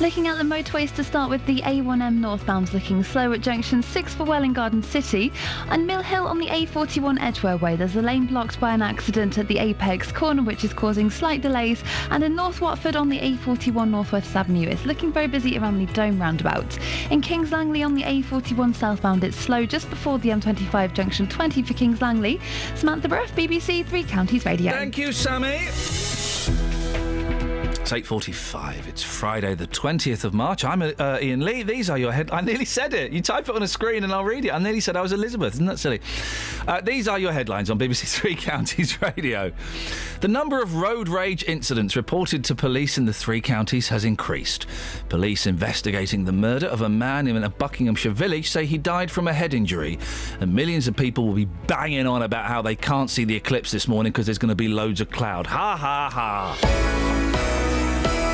Looking at the motorways to start with, the A1M northbound's looking slow at junction 6 for Welwyn Garden City. And Mill Hill on the A41 Edgware Way, there's a lane blocked by an accident at the Apex corner, which is causing slight delays. And in North Watford on the A41 Northwest Avenue, it's looking very busy around the Dome roundabout. In Kings Langley on the A41 southbound, it's slow just before the M25 junction 20 for Kings Langley. Samantha Bruff, BBC Three Counties Radio. Thank you, Sammy. It's 8.45. It's Friday, the 20th of March. I'm uh, Iain Lee. These are your head... I nearly said it. You type it on a screen and I'll read it. I nearly said I was Elizabeth. Isn't that silly? Uh, these are your headlines on BBC *laughs* Three Counties Radio. The number of road rage incidents reported to police in the three counties has increased. Police investigating the murder of a man in a Buckinghamshire village say he died from a head injury. And millions of people will be banging on about how they can't see the eclipse this morning because there's going to be loads of cloud. Ha ha ha.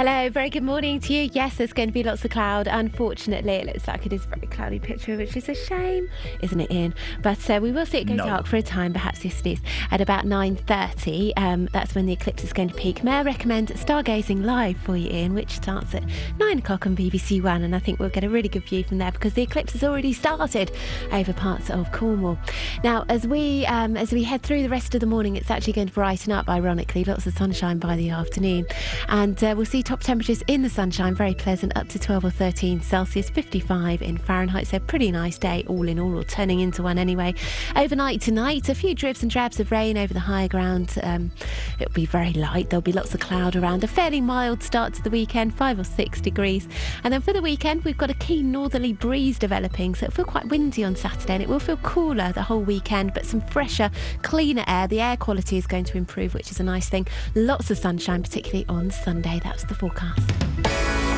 Hello, very good morning to you. Yes, there's going to be lots of cloud. Unfortunately, it looks like it is a very cloudy picture, which is a shame, isn't it, Iain? But uh, we will see it go No. dark for a time, perhaps this is, at about 9.30. Um, that's when the eclipse is going to peak. May I recommend Stargazing Live for you, Iain, which starts at 9 o'clock on BBC One, and I think we'll get a really good view from there because the eclipse has already started over parts of Cornwall. Now, as we um, as we head through the rest of the morning, it's actually going to brighten up, ironically. Lots of sunshine by the afternoon. And uh, we'll see top temperatures in the sunshine, very pleasant, up to 12 or 13 Celsius, 55 in Fahrenheit. So, pretty nice day, all in all, or turning into one anyway. Overnight tonight, a few drips and drabs of rain over the higher ground. Um, it'll be very light. There'll be lots of cloud around. A fairly mild start to the weekend, 5 or 6 degrees. And then for the weekend, we've got a keen northerly breeze developing. So, it'll feel quite windy on Saturday and it will feel cooler the whole weekend, but some fresher, cleaner air. The air quality is going to improve, which is a nice thing. Lots of sunshine, particularly on Sunday. That's the forecast.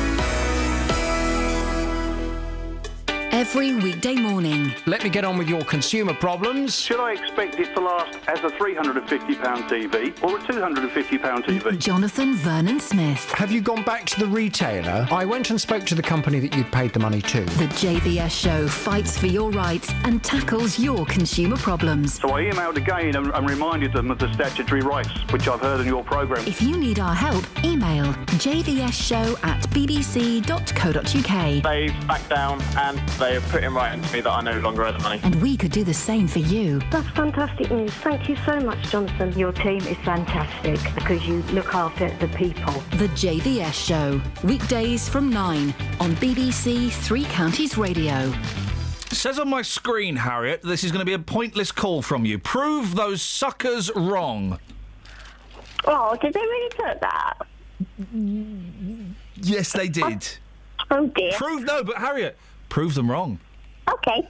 Every weekday morning. Let me get on with your consumer problems. Should I expect it to last as a £350 TV or a £250 TV? Jonathan Vernon Smith. Have you gone back to the retailer? I went and spoke to the company that you'd paid the money to. The JVS show fights for your rights and tackles your consumer problems. So I emailed again and, and reminded them of the statutory rights, which I've heard in your programme. If you need our help, email jvsshow at bbc.co.uk. They've backed down and they have put in writing to me that I no longer owe the money. And we could do the same for you. That's fantastic news. Thank you so much, Jonathan. Your team is fantastic because you look after the people. The JVS show. Weekdays from 9 on BBC Three Counties Radio. Says on my screen, Harriet, this is going to be a pointless call from you. Prove those suckers wrong. Oh, did they really put that? Yes, they did. Oh dear. Prove no, but Harriet, prove them wrong. Okay.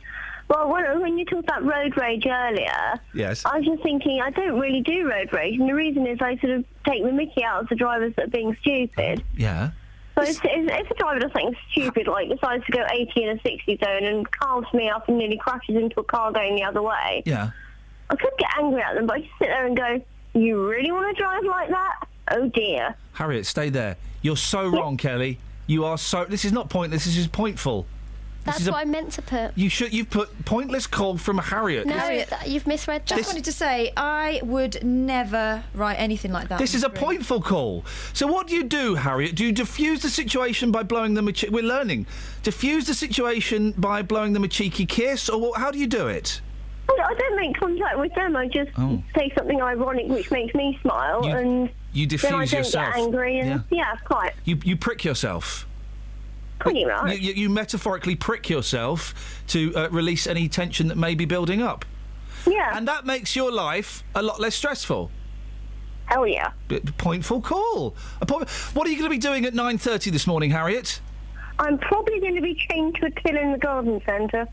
Well, when, when you talked about road rage earlier, Yes. I was just thinking I don't really do road rage, and the reason is I sort of take the mickey out of the drivers that are being stupid. Yeah. So if, if, if a driver does something stupid, like decides to go 80 in a 60 zone and calms me up and nearly crashes into a car going the other way, Yeah. I could get angry at them, but I just sit there and go, "You really want to drive like that? Oh dear." Harriet, stay there. You're so wrong, Kelly. You are so. This is not pointless. This is pointful. This That's is what I meant to put. You should. You've put pointless call from Harriet. No, This- that- you've misread that. Just wanted to say, I would never write anything like that. This is a pointful call. So what do you do, Harriet? Do you diffuse the situation by blowing them a che- We're learning. Diffuse the situation by blowing them a cheeky kiss, or what, how do you do it? I I don't make contact with them. I just Oh. say something ironic which makes me smile, You- and you then I don't yourself. get angry. And yeah, quite. You you prick yourself. Pretty much. You, you, metaphorically prick yourself to uh, release any tension that may be building up. Yeah. And that makes your life a lot less stressful. Hell yeah. B- Pointful call. A point, what are you going to be doing at 9.30 this morning, Harriet? I'm probably going to be chained to a till in the garden centre.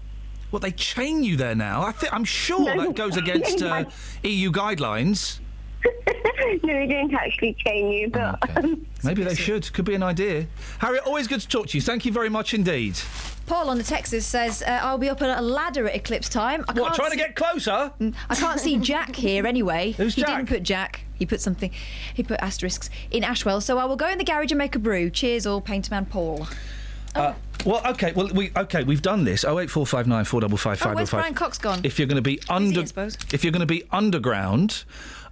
What, they chain you there now? I think I'm sure No. that goes against *laughs* uh, EU guidelines. No, they don't actually chain you, but um, Maybe they should. Could be an idea. Harriet, always good to talk to you. Thank you very much indeed. Paul on the Texas says, uh, I'll be up on a ladder at eclipse time. I What, can't trying to get closer? Mm, I can't see *laughs* Jack here anyway. Who's he Jack? didn't put Jack. He put something. He put asterisks in Ashwell. So I will go in the garage and make a brew. Cheers, all Painterman Paul. Uh, well, okay. Well, we okay. We've done this. Oh eight four five nine four double five Oh, five where's double Brian five. Cox gone? If you're going to be under, I suppose. if you're going to be underground,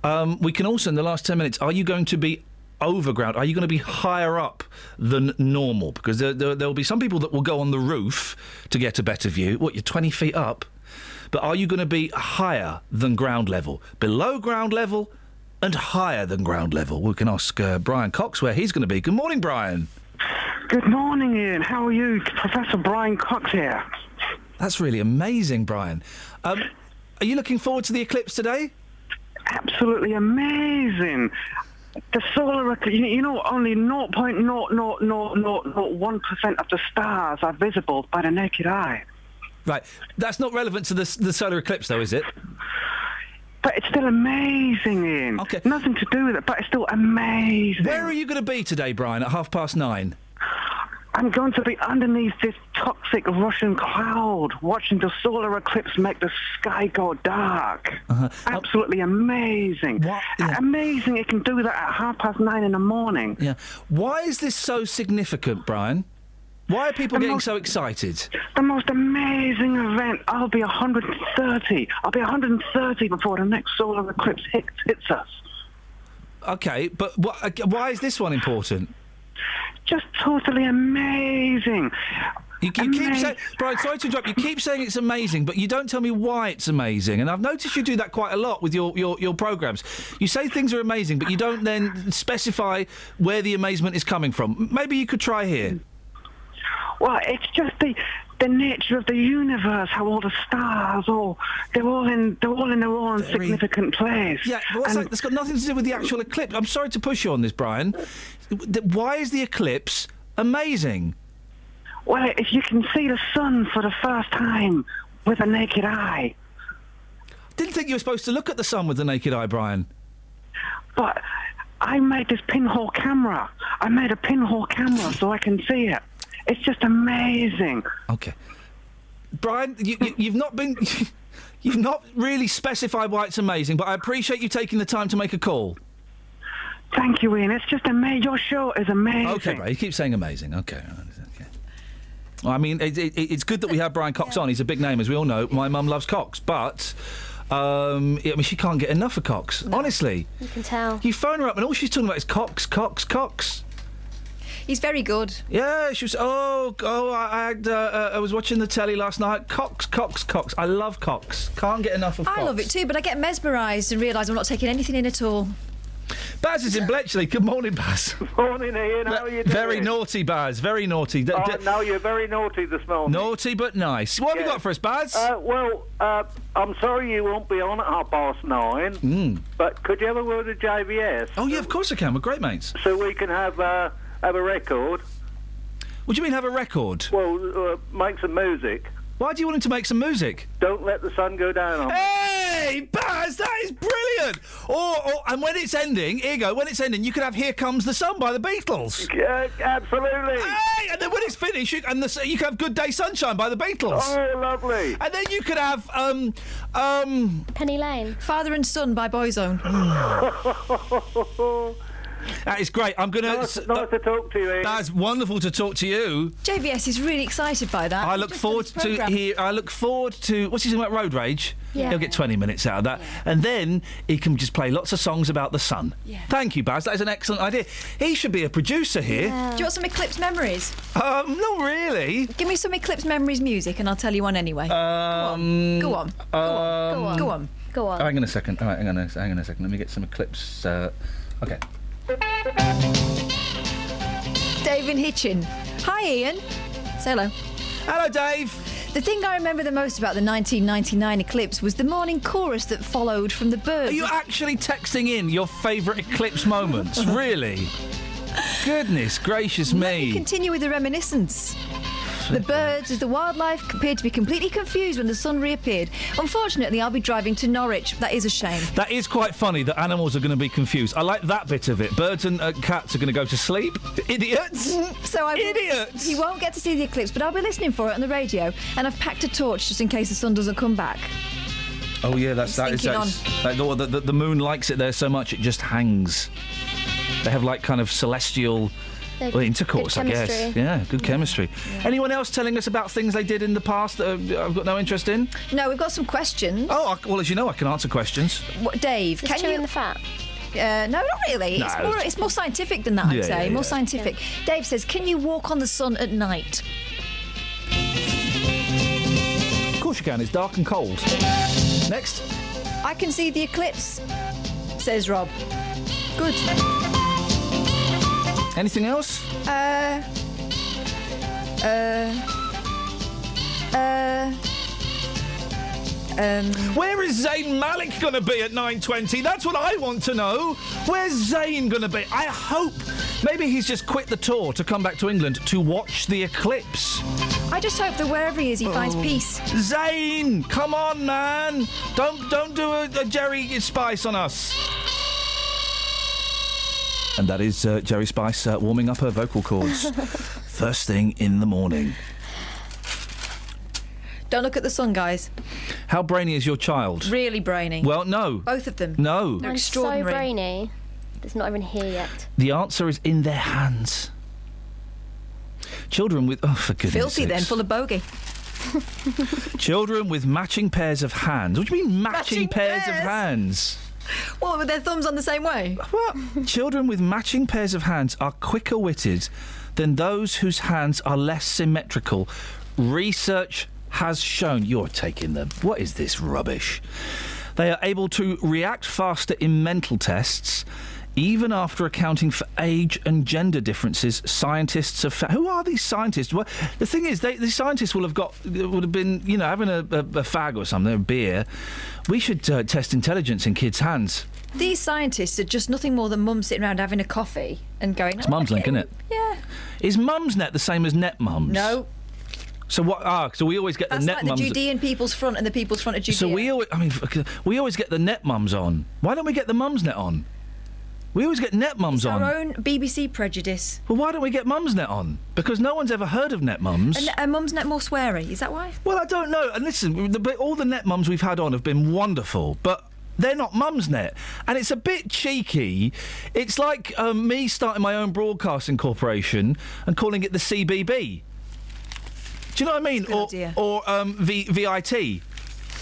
Um, we can also, in the last 10 minutes, are you going to be overground? Are you going to be higher up than normal? Because there, there, will be some people that will go on the roof to get a better view. What, you're 20 feet up? But are you going to be higher than ground level? Below ground level? And higher than ground level? We can ask uh, Brian Cox where he's going to be. Good morning, Brian. Good morning, Iain. How are you? Professor Brian Cox here. That's really amazing, Brian. Um, are you looking forward to the eclipse today? Absolutely amazing. The solar eclipse, you know, only 0.00001% of the stars are visible by the naked eye. Right. That's not relevant to the, the solar eclipse, though, is it? But it's still amazing, Iain. Okay. Nothing to do with it, but it's still amazing. Where are you going to be today, Brian, at half past nine? I'm going to be underneath this toxic Russian cloud, watching the solar eclipse make the sky go dark. Uh-huh. Absolutely amazing. Amazing it can do that at half past nine in the morning. Yeah. Why is this so significant, Brian? Why are people getting so excited? The most amazing event. I'll be 130. I'll be 130 before the next solar eclipse hits, hits us. Okay, but wh- why is this one important? Just totally amazing. You, you keep saying, Brian, sorry to interrupt. You keep saying it's amazing, but you don't tell me why it's amazing. And I've noticed you do that quite a lot with your, your, your programs. You say things are amazing, but you don't then specify where the amazement is coming from. Maybe you could try here. Well, it's just the the nature of the universe, how all the stars, all they're all in they're all in their own significant place. Yeah, but that's got nothing to do with the actual eclipse. I'm sorry to push you on this, Brian. Why is the eclipse amazing? Well, if you can see the sun for the first time with a naked eye, Didn't think you were supposed to look at the sun with the naked eye, Brian. but I made this pinhole camera. I made a pinhole camera so I can see it. It's just amazing. Okay. Brian, you, you, you've not been. *laughs* You've not really specified why it's amazing, but I appreciate you taking the time to make a call. Thank you, Iain. It's just amazing. Your show is amazing. Okay, Brian, you keep saying amazing. Okay. okay. Well, I mean, it, it, it's good that we have Brian Cox on. He's a big name, as we all know. My mum loves Cox, but um, I mean, she can't get enough of Cox. Honestly, You can tell. you phone her up, and all she's talking about is Cox, Cox, Cox. He's very good. Yeah, she was. Oh, oh! I, I, had, uh, uh, I was watching the telly last night. Cox, Cox, Cox. I love Cox. Can't get enough of. Cox. I love it too, but I get mesmerised and realise I'm not taking anything in at all. Baz is in Bletchley. Good morning, Baz. *laughs* Morning, Iain. How are you doing? Very naughty, Baz. Very naughty. D- Oh, d- no, you're very naughty this morning. naughty but nice. What have you got for us, Baz? Uh, well, uh, I'm sorry you won't be on at half past nine, Mm. but could you have a word with JVS? Oh yeah, of course I can. We're great mates. So we can have uh, have a record. What do you mean have a record? Well, uh, make some music. Why do you want him to make some music? Don't let the sun go down on me. Hey, Baz, that is brilliant. Or, or and when it's ending, here you go. When it's ending, you could have "Here Comes the Sun" by the Beatles. Yeah, absolutely. Hey, and then when it's finished, you, and the, you could have "Good Day Sunshine" by the Beatles. Oh, lovely. And then you could have um um Penny Lane. Father and Son by Boyzone. *laughs* *laughs* That is great. I'm gonna. Nice- nice to talk to you, Iain. Baz, wonderful to talk to you. JVS is really excited by that. I look just forward to programme. hear. I look forward to what's he talking about? Road rage. Yeah. He'll get 20 minutes out of that, and then he can just play lots of songs about the sun. Yeah. Thank you, Baz. That is an excellent idea. He should be a producer here. Do you want some Eclipse memories? Um, not really. Give me some Eclipse memories music and I'll tell you one anyway. Um, Go on. Go on. Go on. Go on. Go on. Hang on a second. All right, hang on, a, hang on a second. Let me get some Eclipse. Uh, okay. David Hitchin. Hi, Iain. Say hello. Hello, Dave. The thing I remember the most about the 1999 eclipse was the morning chorus that followed from the birds. Are you actually texting in your favourite Eclipse moments? *laughs* really? Goodness gracious me. Continue with the reminiscence. The birds, as the wildlife, appeared to be completely confused when the sun reappeared. Unfortunately, I'll be driving to Norwich. That is a shame. That is quite funny that animals are going to be confused. I like that bit of it. Birds and uh, cats are going to go to sleep. Idiots! *laughs* So I idiots. He won't get to see the eclipse, but I'll be listening for it on the radio, and I've packed a torch just in case the sun doesn't come back. Oh yeah, that's that is that's, like, the, the, the moon likes it there so much it just hangs. They have like kind of celestial They're Well, intercourse, I guess. Yeah, good chemistry. Anyone else telling us about things they did in the past that uh, I've got no interest in? No, we've got some questions. Oh, I, well, as you know, I can answer questions. What, Dave, Just can chewing you? the fat. Uh, no, not really. No, it's, it's more, it's more scientific than that, I'd Yeah, say. yeah, more yeah. scientific. Dave says, can you walk on the sun at night? Of course you can. It's dark and cold. Next. I can see the eclipse, says Rob. Good. Anything else? Uh. Uh. Uh. Um. Where is Zayn Malik going to be at 9.20? That's what I want to know. Where's Zayn going to be? I hope. Maybe he's just quit the tour to come back to England to watch the eclipse. I just hope that wherever he is, he finds Oh. peace. Zayn, come on, man. Don't don't do a, a Geri Spice on us. And that is uh, Geri Spice uh, warming up her vocal cords. *laughs* First thing in the morning. Don't look at the sun, guys. How brainy is your child? Really brainy. Well, no. Both of them. No. They're I'm so brainy. It's not even here yet. The answer is in their hands. Children with oh for goodness Filthy then, full of bogey. Children with matching pairs of hands. What do you mean matching, Matching pairs, of pairs? hands? What, with their thumbs on the same way? What? Children with matching pairs of hands are quicker witted than those whose hands are less symmetrical. Research has shown. You're taking them. What is this rubbish? They are able to react faster in mental tests. Even after accounting for age and gender differences, scientists have found. Who are these scientists? Well, the thing is, they, the scientists will have got would have been, you know, having a, a, a fag or something, a beer. We should uh, test intelligence in kids' hands. These scientists are just nothing more than mums sitting around having a coffee and going. It's mum's link, isn't it? Yeah. Is mum's net the same as net mums? No. So what? Ah, so we always get That's the net like the. Judean people's front and the people's front of Judea. so we always, I mean, we always get the net mums on. Why don't we get the mums net on? We always get net mums on. Our own BBC prejudice. Well, why don't we get mums net on? Because no one's ever heard of net mums. And, and mum's net more sweary. Is that why? Well, I don't know. And listen, the, all the net mums we've had on have been wonderful, but they're not Mumsnet, and it's a bit cheeky. It's like um, me starting my own broadcasting corporation and calling it the CBB. Do you know what I mean? or idea. or um, v, VIT.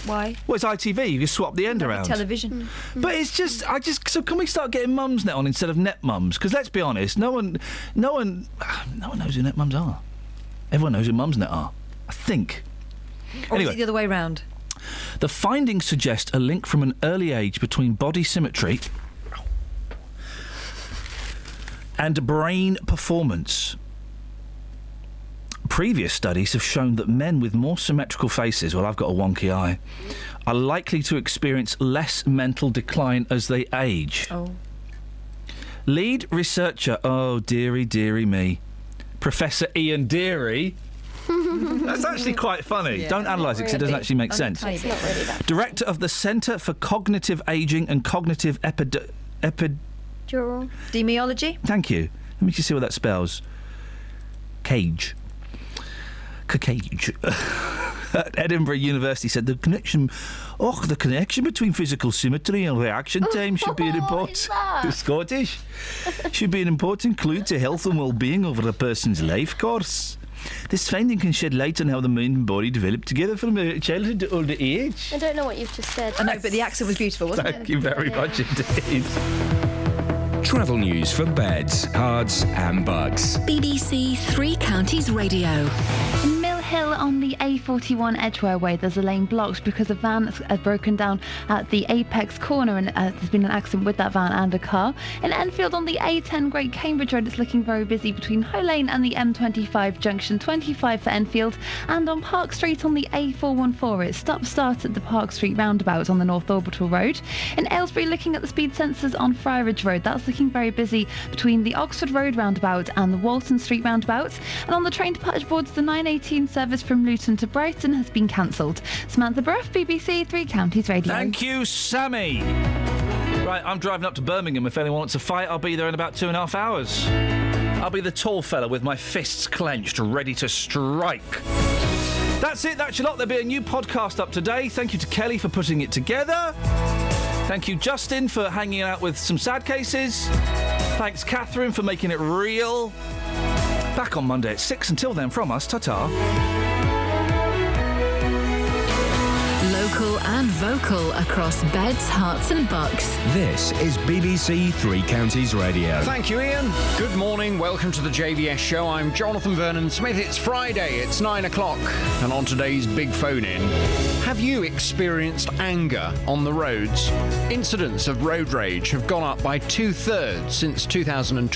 Why? Well, it's ITV. You just swap the end around. Television. Mm. But it's just, I just. So can we start getting Mumsnet on instead of net mums? Because let's be honest, no one, no one, *sighs* no one knows who net mums are. Everyone knows who Mumsnet are. I think. Or Anyway. is it the other way round? The findings suggest a link from an early age between body symmetry and brain performance. Previous studies have shown that men with more symmetrical faces, well, I've got a wonky eye, are likely to experience less mental decline as they age. Oh. Lead researcher, oh, dearie, dearie me, Professor Ian Deary. *laughs* That's actually quite funny. Yeah. Don't analyse it because it doesn't actually make Only sense. tiny bit. It's not really. Director of the Centre for Cognitive Aging and Cognitive Epid. Epid. Demiology? Thank you. Let me just see what that spells. Cage. Cage. At Edinburgh University said the connection, oh, the connection between physical symmetry and reaction *laughs* time should be an important. that? *laughs* Scottish should be an important clue to health and well-being over a person's life course. This finding can shed light on how the mind and body develop together from uh, childhood to older age. I don't know what you've just said. I know, but the accent was beautiful, wasn't Thank it? you very much indeed. Travel news for beds, cards, and Bucks. BBC Three Counties Radio. Hill on the A41 Edgware Way, there's a lane blocked because a van has broken down at the Apex corner and uh, there's been an accident with that van and a car. In Enfield on the A10 Great Cambridge Road, it's looking very busy between Hoe Lane and the M25 junction, 25 for Enfield. And on Park Street on the A414, it's stop start at the Park Street roundabout on the North Orbital Road. In Aylesbury, looking at the speed sensors on Friarage Road, that's looking very busy between the Oxford Road roundabout and the Walton Street roundabout. And on the train departure boards, the 918 service from Luton to Brighton has been cancelled. Samantha Bruff, BBC Three Counties Radio. Thank you, Sammy. Right, I'm driving up to Birmingham. If anyone wants a fight, I'll be there in about two and a half hours. I'll be the tall fella with my fists clenched, ready to strike. That's it, that's your lot. There'll be a new podcast up today. Thank you to Kelly for putting it together. Thank you, Justin, for hanging out with some sad cases. Thanks, Catherine, for making it real. Back on Monday at 6. Until then, from us, ta ta. Local and vocal across beds, Herts, and bucks. This is BBC Three Counties Radio. Thank you, Iain. Good morning. Welcome to the JVS show. I'm Jonathan Vernon Smith. It's Friday. It's nine o'clock. And on today's big phone in, have you experienced anger on the roads? Incidents of road rage have gone up by two thirds since 2012.